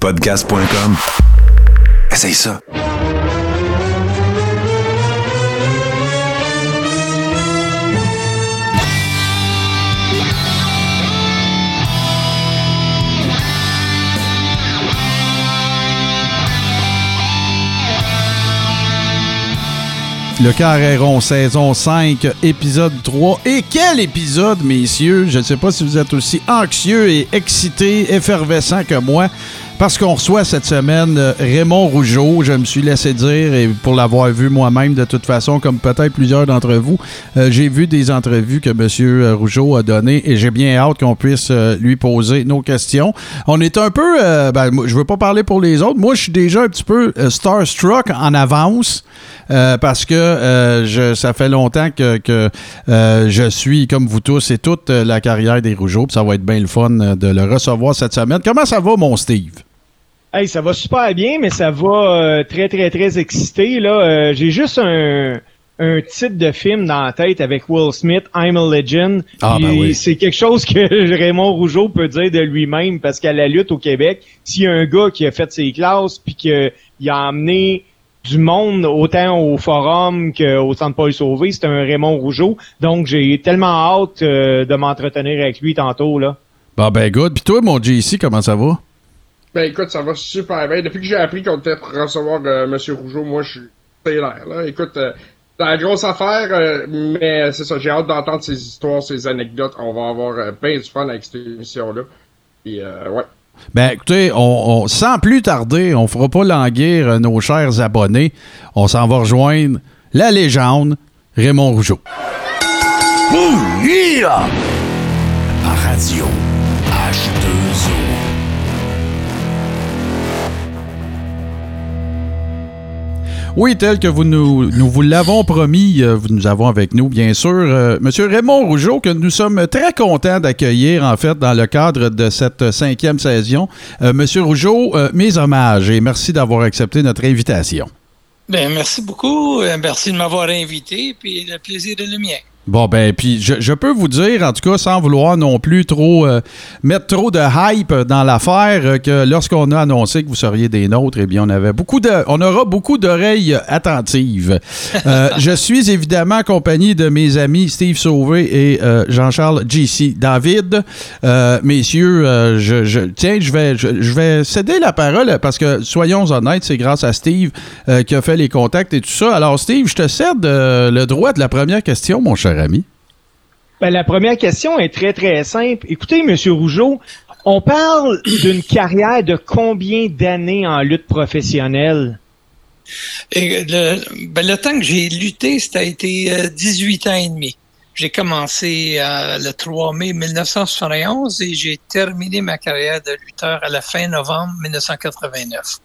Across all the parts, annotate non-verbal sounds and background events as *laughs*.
Podcast.com. Essaye ça. Le Carréron, saison 5, épisode 3. Et quel épisode, messieurs! Je ne sais pas si vous êtes aussi anxieux et excités, effervescents que moi. Parce qu'on reçoit cette semaine euh, Raymond Rougeau, je me suis laissé dire, et pour l'avoir vu moi-même de toute façon, comme peut-être plusieurs d'entre vous, euh, j'ai vu des entrevues que M. Rougeau a données et j'ai bien hâte qu'on puisse euh, lui poser nos questions. On est un peu, ben, je veux pas parler pour les autres, moi je suis déjà un petit peu starstruck en avance parce que je, ça fait longtemps que, que je suis, comme vous tous, et toute la carrière des Rougeaux, ça va être bien le fun de le recevoir cette semaine. Comment ça va, mon Steve? Hey, ça va super bien, mais ça va euh, très, très, très excité. Là, euh, j'ai juste un, un titre de film dans la tête avec Will Smith, I'm a Legend. Ah, ben oui. C'est quelque chose que *laughs* Raymond Rougeau peut dire de lui-même parce qu'à la lutte au Québec, s'il y a un gars qui a fait ses classes puis qu'il a emmené du monde autant au forum qu'au centre Paul Sauvé, c'est un Raymond Rougeau. Donc j'ai tellement hâte euh, de m'entretenir avec lui tantôt là. Bon ben good. Puis toi, mon JC, comment ça va? Ben écoute, ça va super bien. Depuis que j'ai appris qu'on était pour recevoir euh, M. Rougeau, moi je suis l'air. Là. Écoute, euh, c'est une grosse affaire, euh, mais c'est ça, j'ai hâte d'entendre ces histoires, ces anecdotes. On va avoir euh, bien du fun avec cette émission-là. Puis ouais. Ben écoutez, on, on, sans plus tarder, on fera pas languir nos chers abonnés. On s'en va rejoindre la légende Raymond Rougeau. Ouh, yeah! À radio Oui, tel que vous nous, vous l'avons promis, euh, nous avons avec nous, bien sûr, euh, Monsieur Raymond Rougeau, que nous sommes très contents d'accueillir, en fait, dans le cadre de cette cinquième saison. Euh, Monsieur Rougeau, euh, mes hommages et merci d'avoir accepté notre invitation. Ben, merci beaucoup. Euh, Merci de m'avoir invité, puis le plaisir est le mien. Bon, ben, puis je, je peux vous dire, en tout cas, sans vouloir non plus trop euh, mettre trop de hype dans l'affaire, euh, que lorsqu'on a annoncé que vous seriez des nôtres, eh bien, on avait beaucoup de, on aura beaucoup d'oreilles attentives. Euh, *laughs* je suis évidemment accompagné de mes amis Steve Sauvé et Jean-Charles G.C. David. Messieurs, je, je, tiens, je vais, je, je vais céder la parole parce que, soyons honnêtes, c'est grâce à Steve qui a fait les contacts et tout ça. Alors, Steve, je te cède le droit de la première question, mon cher ami? Ben, la première question est très, très simple. Écoutez, Monsieur Rougeau, on parle *coughs* d'une carrière de combien d'années en lutte professionnelle? Et le, ben, le temps que j'ai lutté, ça a été euh, 18 ans et demi. J'ai commencé euh, le 3 mai 1971 et j'ai terminé ma carrière de lutteur à la fin novembre 1989.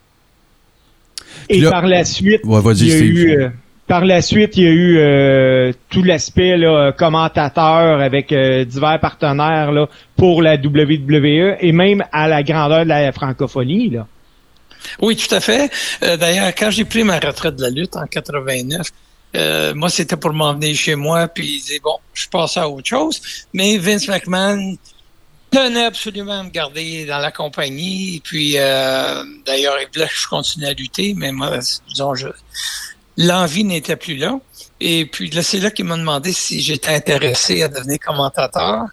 Et là- par la suite, Ouais, vas-y, il y a Steve. eu, euh, par la suite, il y a eu euh, tout l'aspect commentateur avec euh, divers partenaires pour la WWE et même à la grandeur de la francophonie. Oui, tout à fait. Euh, D'ailleurs, quand j'ai pris ma retraite de la lutte en 89, euh, moi, c'était pour m'emmener chez moi, puis bon, je passe à autre chose. Mais Vince McMahon tenait absolument à me garder dans la compagnie. Puis, d'ailleurs, il voulait que je continue à lutter, mais moi, disons, je, l'envie n'était plus là. Et puis, là, c'est là qu'il m'a demandé si j'étais intéressé à devenir commentateur.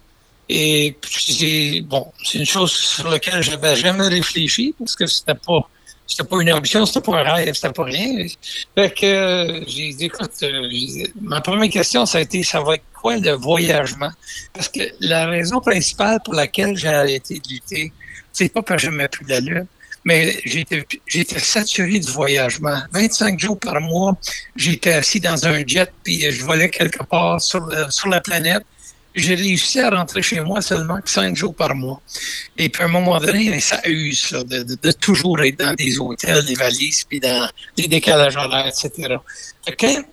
Et puis, bon, c'est une chose sur laquelle je n'avais jamais réfléchi parce que c'était pas, c'était pas une ambition, c'était pas un rêve, c'était pas rien. Fait que j'ai dit, écoute, euh, ma première question, ça a été, ça va être quoi le voyagement? Parce que la raison principale pour laquelle j'ai arrêté de lutter, c'est pas parce que j'aimais plus la lutte, mais j'étais, saturé du voyagement. 25 jours par mois, j'étais assis dans un jet puis je volais quelque part sur, sur la planète. J'ai réussi à rentrer chez moi seulement cinq jours par mois. Et puis à un moment donné, ça use de, de- de toujours être dans des hôtels, des valises, puis dans des décalages horaires, etc. Quand,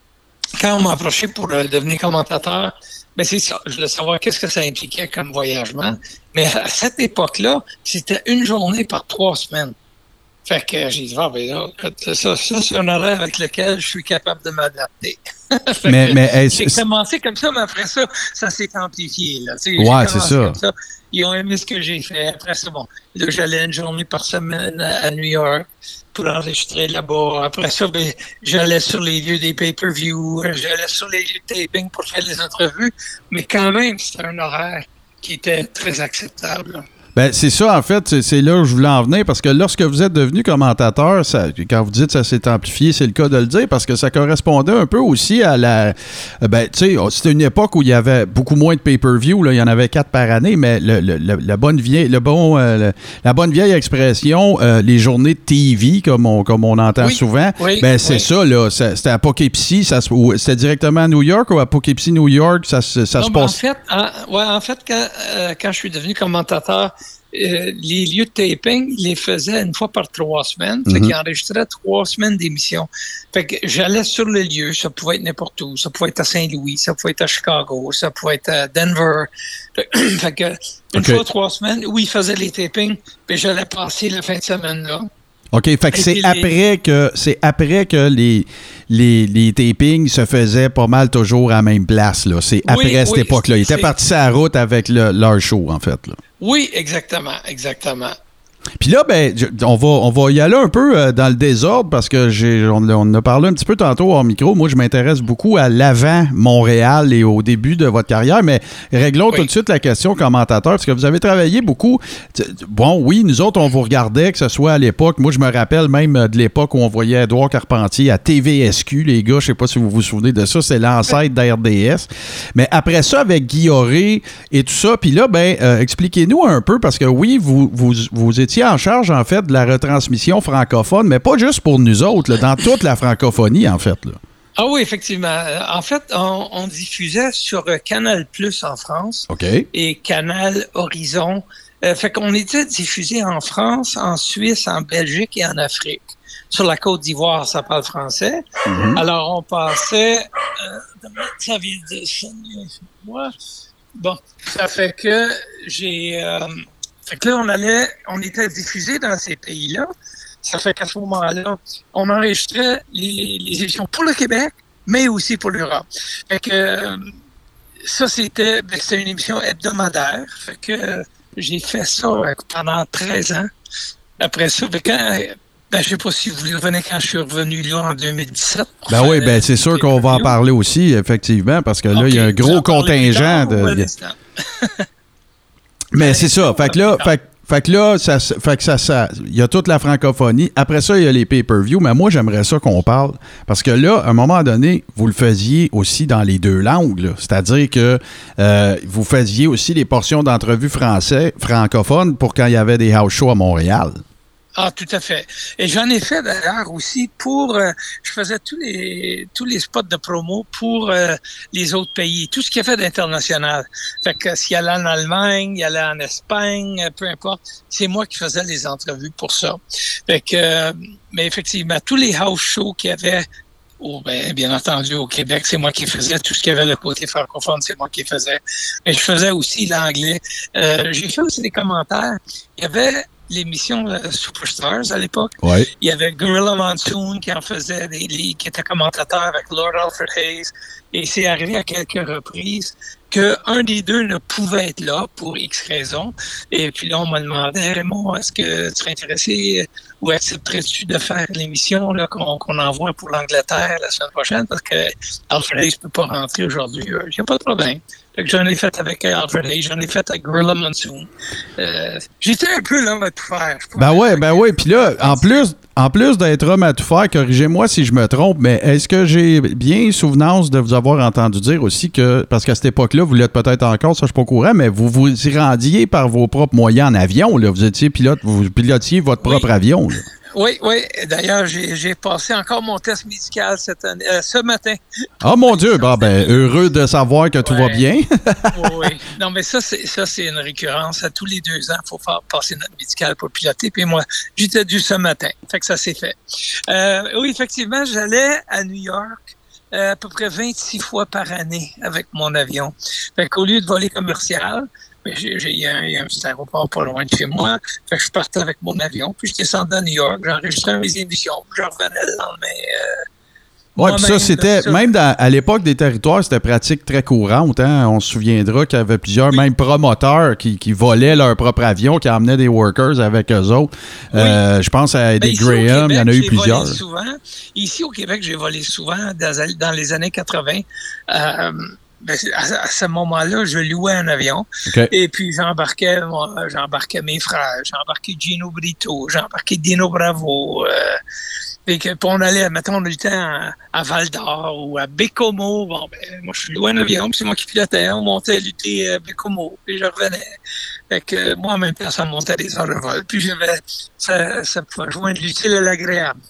quand on m'a approché pour euh, devenir commentateur, ben c'est ça. Je voulais savoir qu'est-ce que ça impliquait comme voyagement. Mais à cette époque-là, c'était une journée par trois semaines. Fait que j'ai dit, ah, ben là, ça, ça c'est un horaire avec lequel je suis capable de m'adapter. *laughs* mais, mais j'ai commencé comme ça, mais après ça, ça s'est amplifié. Là. Ouais, c'est ça. ça. Ils ont aimé ce que j'ai fait. Après ça, bon, là, j'allais une journée par semaine à New York pour enregistrer là-bas. Après ça, ben, j'allais sur les lieux des pay-per-view, j'allais sur les lieux de taping pour faire des entrevues, mais quand même, c'était un horaire qui était très acceptable. Ben, c'est ça, en fait, c'est là où je voulais en venir, parce que lorsque vous êtes devenu commentateur, ça, quand vous dites que ça s'est amplifié, c'est le cas de le dire, parce que ça correspondait un peu aussi à la... Ben, tu sais, oh, c'était une époque où il y avait beaucoup moins de pay-per-view, il y en avait quatre par année, mais le, la, bonne vieille, le bon, euh, la bonne vieille expression, euh, les journées de TV, comme on, comme on entend souvent, ben, c'est ça, là, c'était à Poughkeepsie, c'était directement à New York ou à Poughkeepsie, New York, ça, ça se passe... En fait, ouais, en fait quand, euh, quand je suis devenu commentateur, euh, les lieux de taping, ils les faisaient une fois par trois semaines. Fait mhm. qu'ils enregistraient trois semaines d'émission. Fait que j'allais sur le lieu. Ça pouvait être n'importe où. Ça pouvait être à Saint-Louis. Ça pouvait être à Chicago. Ça pouvait être à Denver. *clears throat* Fait, que une fois trois semaines où ils faisaient les tapings, puis j'allais passer la fin de semaine là. OK, fait que c'est après que c'est après que les, les, les, tapings se faisaient pas mal toujours à la même place. Là. C'est après cette époque-là. Ils étaient partis sur la route avec le, leur show, en fait. Là. Oui, exactement, exactement. Puis là, ben, on va, on va y aller un peu euh, dans le désordre parce que j'ai, on, on, a parlé un petit peu tantôt en micro. Moi, je m'intéresse beaucoup à l'avant Montréal et au début de votre carrière, mais réglons tout de suite la question commentateur parce que vous avez travaillé beaucoup. Bon, oui, nous autres, on vous regardait, que ce soit à l'époque. Moi, je me rappelle même de l'époque où on voyait Edouard Carpentier à TVSQ, les gars. Je sais pas si vous vous souvenez de ça. C'est l'ancêtre d'RDS. Mais après ça, avec Guilloret et tout ça, puis là, ben, euh, expliquez-nous un peu parce que oui, vous, vous, vous étiez en charge, en fait, de la retransmission francophone, mais pas juste pour nous autres, dans toute la francophonie, en fait. Là. Ah oui, effectivement. Euh, en fait, on, diffusait sur euh, Canal Plus en France et Canal Horizon. Euh, fait qu'on était diffusé en France, en Suisse, en Belgique et en Afrique. Sur la Côte d'Ivoire, ça parle français. Mm-hmm. Alors, on passait... ça vient de... Bon, ça fait que j'ai... Fait que là, on allait, on était diffusé dans ces pays-là. Ça fait qu'à ce moment-là, on enregistrait les, les, émissions pour le Québec, mais aussi pour l'Europe. Fait que euh, ça, c'était ben, une émission hebdomadaire. Fait que j'ai fait ça pendant 13 ans. Après ça, ben, quand, ben, je sais pas si vous revenez quand je suis revenu là en 2017. Ben oui, ben c'est sûr qu'on va en parler aussi, effectivement, parce que là, il y a un gros contingent de. *laughs* Mais c'est ça. Fait que là, fait, que là, ça, fait que ça, ça, il y a toute la francophonie. Après ça, il y a les pay-per-view. Mais moi, j'aimerais ça qu'on parle. Parce que là, à un moment donné, vous le faisiez aussi dans les deux langues. C'est-à-dire que euh, vous faisiez aussi les portions d'entrevues français, francophones pour quand il y avait des house shows à Montréal. Ah, tout à fait. Et j'en ai fait d'ailleurs aussi pour. Euh, je faisais tous les tous les spots de promo pour euh, les autres pays, tout ce qu'il y a fait d'international. Fait que s'il allait en Allemagne, il allait en Espagne, peu importe, c'est moi qui faisais les entrevues pour ça. Fait que, euh, mais effectivement, tous les house shows qu'il y avait Oh, ben, bien entendu, au Québec, c'est moi qui faisais tout ce qu'il y avait le côté francophone, c'est moi qui faisais. Mais je faisais aussi l'anglais. j'ai fait aussi des commentaires. Il y avait l'émission euh, Superstars à l'époque. Il y avait Gorilla Monsoon qui en faisait des ligues, qui était commentateur avec Lord Alfred Hayes. Et c'est arrivé à quelques reprises qu'un des deux ne pouvait être là pour X raisons. Et puis là, on m'a demandé, Raymond, est-ce que tu serais intéressé ou accepterais-tu de faire l'émission qu'on envoie pour l'Angleterre la semaine prochaine? Parce que Alfred Hayes ne peut pas rentrer aujourd'hui. Il n'y a pas de problème. J'en ai fait avec Alfred j'en ai fait avec Gorilla Monsoon. Euh, J'étais un peu l'homme à tout faire. Ben ouais, ben ouais. Puis là, en plus, en plus d'être homme à tout faire, corrigez-moi si je me trompe, mais est-ce que j'ai bien souvenance de vous avoir entendu dire aussi que, parce qu'à cette époque-là, vous l'êtes peut-être encore, ça je suis pas au courant, mais vous vous y rendiez par vos propres moyens en avion, là. Vous étiez pilote, vous pilotiez votre propre avion, là. Oui, oui. D'ailleurs, j'ai passé encore mon test médical cette année, euh, ce matin. Oh mon Dieu, bah, ben, heureux de savoir que tout va bien. *laughs* oui, Non, mais ça, c'est une récurrence. À tous les deux ans, il faut faire passer notre médical pour piloter. Puis moi, j'étais dû ce matin. Fait que ça s'est fait. Euh, oui, effectivement, j'allais à New York. Euh, à peu près 26 fois par année avec mon avion. Fait qu'au lieu de voler commercial, il y, a un- petit aéroport pas loin de chez moi. Fait que je partais avec mon avion, puis je descendais à New York, j'enregistrais mes émissions, puis je revenais le lendemain. euh, Ouais, puis ça, c'était, même dans- à l'époque des territoires, c'était pratique très courante. Hein? On se souviendra qu'il y avait plusieurs, même promoteurs, qui, qui volaient leur propre avion, qui emmenaient des workers avec eux autres. Euh, je pense à Ben, des au Graham, il y en a eu j'ai plusieurs. volé souvent. Ici, au Québec, j'ai volé souvent dans, dans les années 80. Euh, ben, à, à ce moment-là, je louais un avion et puis j'embarquais moi, j'embarquais mes frères, j'embarquais Gino Brito, j'embarquais Dino Bravo. Euh, et que, puis on allait, mettons, le temps à, à Val d'Or ou à Bécomo. Bon, ben, moi, je louais un avion, puis c'est moi qui pilotais. On montait à lutter à Bécomo, puis je revenais. Fait que moi, en même temps, ça montait des heures de vol. Puis j'avais, ça, ça pouvait joindre l'utile à l'agréable.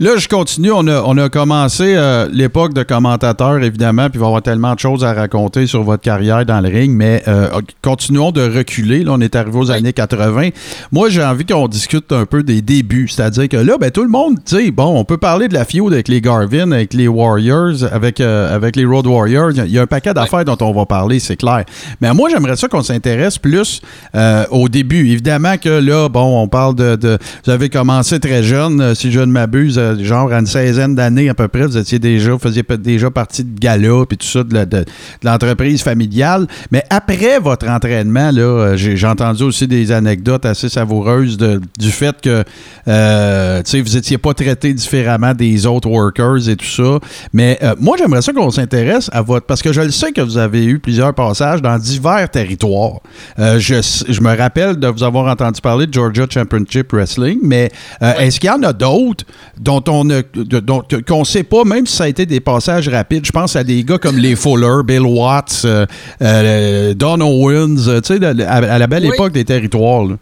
Là, je continue. On a, on a commencé euh, l'époque de commentateur, évidemment, puis il va y avoir tellement de choses à raconter sur votre carrière dans le ring, mais euh, continuons de reculer. Là, on est arrivé aux années 80. Moi, j'ai envie qu'on discute un peu des débuts. C'est-à-dire que là, ben, tout le monde, tu sais, bon, on peut parler de la feud avec les Garvin, avec les Warriors, avec, euh, avec les Road Warriors. Il y a- un paquet d'affaires dont on va parler, c'est clair. Mais moi, j'aimerais ça qu'on s'intéresse plus euh, au début. Évidemment que là, bon, on parle de, de- Vous avez commencé très jeune, si je ne m'abuse, euh, genre à une seizaine d'années à peu près. Vous étiez déjà, vous faisiez déjà partie de gala puis tout ça, de, la- de- de l'entreprise familiale. Mais après votre entraînement, là, euh, j'ai entendu aussi des anecdotes assez savoureuses de- du fait que euh, vous n'étiez pas traité différemment des autres workers et tout ça. Mais euh, moi, j'aimerais ça qu'on s'intéresse à votre. Parce que je le sais que vous avez eu plusieurs passages dans divers territoires. Euh, je, je me rappelle de vous avoir entendu parler de Georgia Championship Wrestling, mais est-ce qu'il y en a d'autres dont on ne dont- qu'on ne sait pas, même si ça a été des passages rapides? Je pense à des gars comme les Fuller, Bill Watts, euh, euh, Don Owens, euh, tu sais, à, à la belle Oui. époque des territoires. là.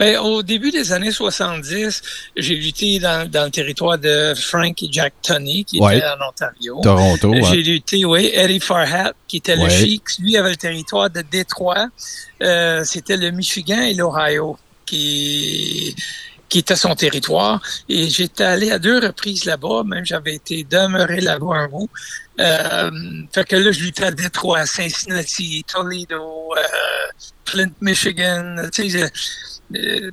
Ben, au début des années 70, j'ai lutté dans, dans le territoire de Frank et Jack Tony, qui Ouais. étaient en Ontario. Toronto. J'ai ouais. lutté, oui, Eddie Farhat, qui était Ouais. le chic. Lui avait le territoire de Détroit. Euh, C'était le Michigan et l'Ohio qui, qui était son territoire. Et j'étais allé à deux reprises là-bas. Même j'avais été demeuré là-bas un bout. Euh, fait que là, je luttais à Détroit, Cincinnati, Toledo, euh, Flint, Michigan. Tu sais, euh,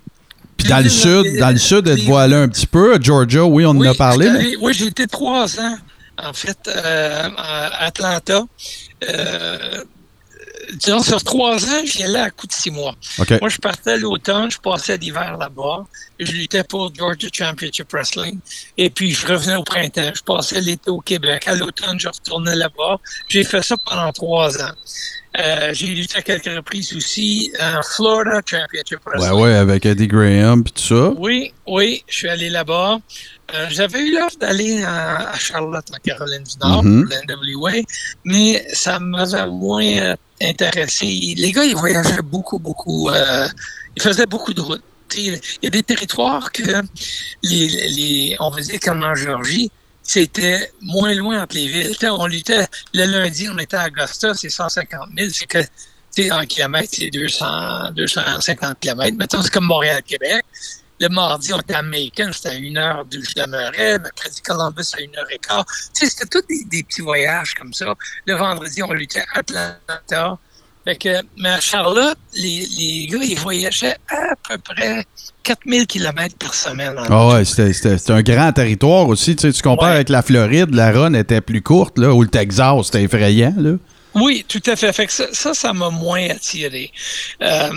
Puis dans le sud, dans le sud, Cleveland. allé un petit peu? À Georgia, oui, on en a parlé. mais- oui, j'ai été trois ans, en fait, euh, à Atlanta. Euh, disons, sur trois ans, j'y allais à coup de six mois. Moi, je partais à l'automne, je passais l'hiver là-bas. Je luttais pour Georgia Championship Wrestling. Et puis, je revenais au printemps. Je passais l'été au Québec. À l'automne, je retournais là-bas. J'ai fait ça pendant trois ans. Euh, j'ai lutté à quelques reprises aussi en Florida Championship Ouais, Wrestling. ouais, avec Eddie Graham puis tout ça. Oui, oui, je suis allé là-bas. Euh, J'avais eu l'offre d'aller à, à Charlotte, en Caroline du Nord, Mhm. pour l'NWA, mais ça m'avait moins euh, intéressé. Les gars, ils voyageaient beaucoup, beaucoup. euh, ils faisaient beaucoup de routes. Il y a des territoires que, les, les, on va dire comme en Géorgie, c'était moins loin entre les villes. On luttait, le lundi, on était à Augusta, c'est 150 000. C'est que, tu sais, en kilomètres, c'est 200, 250 kilomètres. Mettons, c'est comme Montréal-Québec. Le mardi, on était à Macon, c'était à une heure d'où je demeurais. Mercredi, Columbus, à une heure et quart. Tu sais, c'était tous des, des petits voyages comme ça. Le vendredi, on luttait à Atlanta. Fait que, mais à Charlotte, les, les gars, ils voyageaient à peu près 4000 km par semaine. Ah ouais, c'était- un grand territoire aussi. Tu, sais, tu compares Ouais. avec la Floride, la run était plus courte, là, ou le Texas, c'était effrayant. Là. Oui, tout à fait. Fait que ça, ça, ça m'a moins attiré. Euh,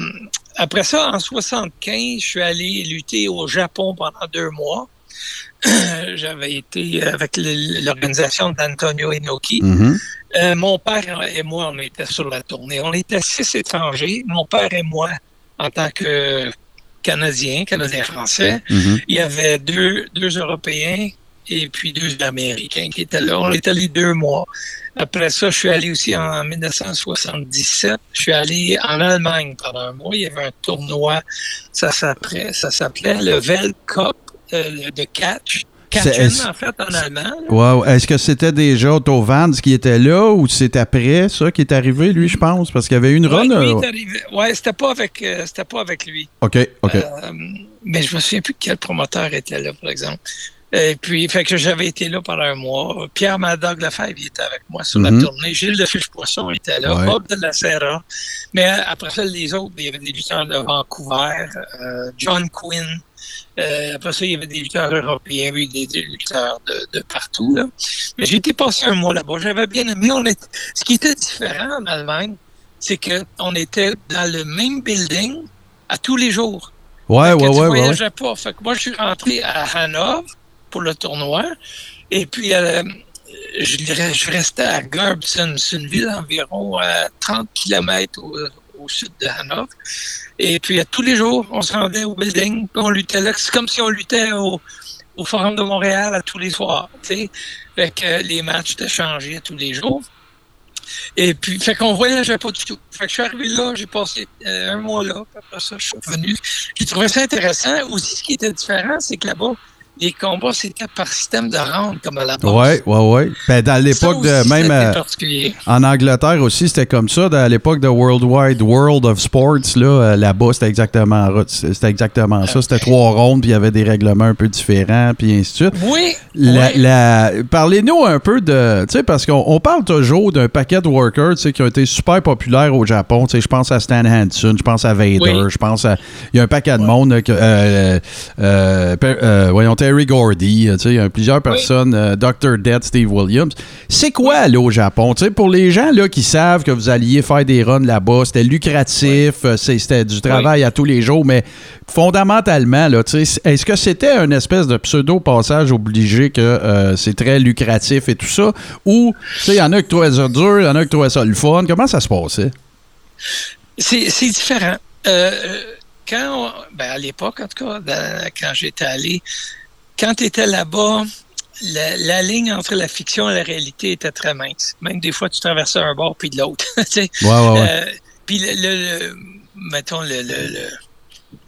après ça, en 75, je suis allé lutter au Japon pendant deux mois. *clears throat* J'avais été avec le- l'organisation d'Antonio Inoki. Mhm. Euh, mon père et moi, on était sur la tournée. On était six étrangers. Mon père et moi, en tant que Canadiens, Canadiens-Français. Mhm. Il y avait deux, deux Européens et puis deux Américains qui étaient là. On était allés deux mois. Après ça, je suis allé aussi en 1977. Je suis allé en Allemagne pendant un mois. Il y avait un tournoi. Ça s'appelait, ça s'appelait le Vel Cup euh, de catch. Catchen, en fait, en allemand. ouais. Est-ce que c'était déjà Otto Vance qui était là ou c'est après ça qui est arrivé, lui, je pense? Parce qu'il y avait une run. arrivé- ouais, c'était pas avec, euh, c'était pas avec lui. OK, OK. Euh, mais je me souviens plus quel promoteur était là, par exemple. Et puis, fait que j'avais été là pendant un mois. Pierre Madog Lefebvre il était avec moi sur Mhm. la tournée. Gilles de Fiche-Poisson était là. Ouais. Bob de la Serra. Mais euh, après ça, les autres, il y avait des lutteurs de Vancouver. euh, John Quinn. Euh, après ça, il y avait des lutteurs européens, oui, des, des lutteurs de, de partout. Là. Mais j'ai été passé un mois là-bas. J'avais bien aimé. On est... Ce qui était différent en Allemagne, c'est qu'on était dans le même building à tous les jours. Ouais, Fait que ouais, tu ouais, ouais, pas. Fait que moi, je suis rentré à Hanovre pour le tournoi. Et puis, euh, je, restais à Gerbsen. C'est une ville environ à 30 km au, sud de Hanovre. Et puis, à tous les jours, on se rendait au building, puis on luttait là. C'est comme si on luttait au, au Forum de Montréal à tous les soirs. tu sais. Que les matchs étaient changés tous les jours. Et puis, fait qu'on voyageait pas du tout. Fait que je suis arrivé là, j'ai passé euh, un mois là, après ça, je suis revenu. J'ai trouvé ça intéressant. Aussi, ce qui était différent, c'est que là-bas, les combats, c'était par système de round, comme à la base. Ouais, ouais, ouais. Ben, dans l'époque de. Même euh, en Angleterre aussi, c'était comme ça. À l'époque de World Wide World of Sports, là, euh, là-bas, c'était exactement, c'était exactement ça. C'était trois rondes, puis il y avait des règlements un peu différents, puis ainsi de suite. Oui, La- oui. la- Parlez-nous un peu de. Tu sais, parce qu'on on parle toujours d'un paquet de workers qui ont été super populaires au Japon. Tu sais, je pense à Stan Hansen, je pense à Vader, Oui. je pense à. Il y a un paquet de monde. euh, euh, voyons, Gordy, sais, il y a plusieurs personnes. euh, Dr. Dead, Steve Williams. C'est quoi aller au Japon? Pour les gens là, qui savent que vous alliez faire des runs là-bas, c'était lucratif, euh, c'était du travail à tous les jours, mais fondamentalement, est-ce que c'était un espèce de pseudo-passage obligé que euh, c'est très lucratif et tout ça? Ou, tu sais, il y en a qui trouvaient ça dur, il y en a qui trouvaient ça le fun. Comment ça se passait? C'est c'est différent. Euh, quand on- ben à l'époque, en tout cas, dans- quand j'étais allé, quand tu étais là-bas, la, la ligne entre la fiction et la réalité était très mince. Même des fois, tu traversais un bord puis de l'autre. *laughs* tu sais. Ouais, ouais, ouais. Euh, puis le, le- le- mettons le, le,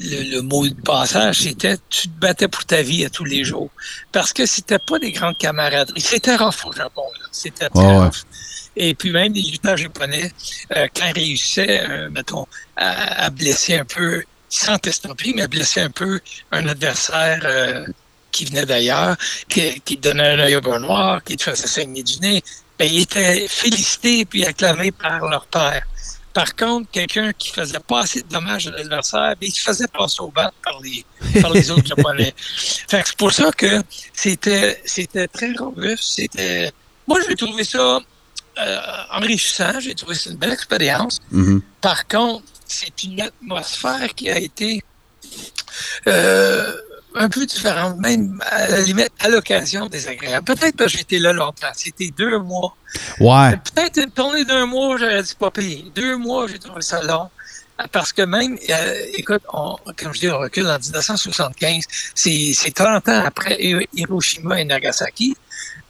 le, le- mot de passage, c'était tu te battais pour ta vie à tous les jours. Parce que c'était pas des grandes camaraderies. C'était rough au Japon. C'était très ouais. Et puis même les lutteurs japonais, euh, quand ils réussissaient, euh, mettons, à, à blesser un peu, sans t'estomper, mais à blesser un peu un adversaire euh, qui venait d'ailleurs, qui, qui te donnait un œil au noir, qui te faisait saigner du nez, ben, ils étaient félicités puis acclamés par leur père. Par contre, quelqu'un qui faisait pas assez de dommages à l'adversaire, ben, il se faisait passer au bat par les, par les autres Japonais. *laughs* Fait c'est pour ça que c'était, c'était très robuste. C'était, moi, j'ai trouvé ça euh, enrichissant. J'ai trouvé ça une belle expérience. Mhm. Par contre, c'est une atmosphère qui a été euh, un peu différente, même à la limite à l'occasion désagréable. Peut-être que j'étais là longtemps. C'était deux mois. Ouais. Peut-être une tournée d'un mois, j'aurais dit pas payé. Deux mois, j'ai trouvé ça long. Parce que même, euh, écoute, on, comme je dis, on recule en 1975, c'est c'est 30 ans après Hi- Hiroshima et Nagasaki.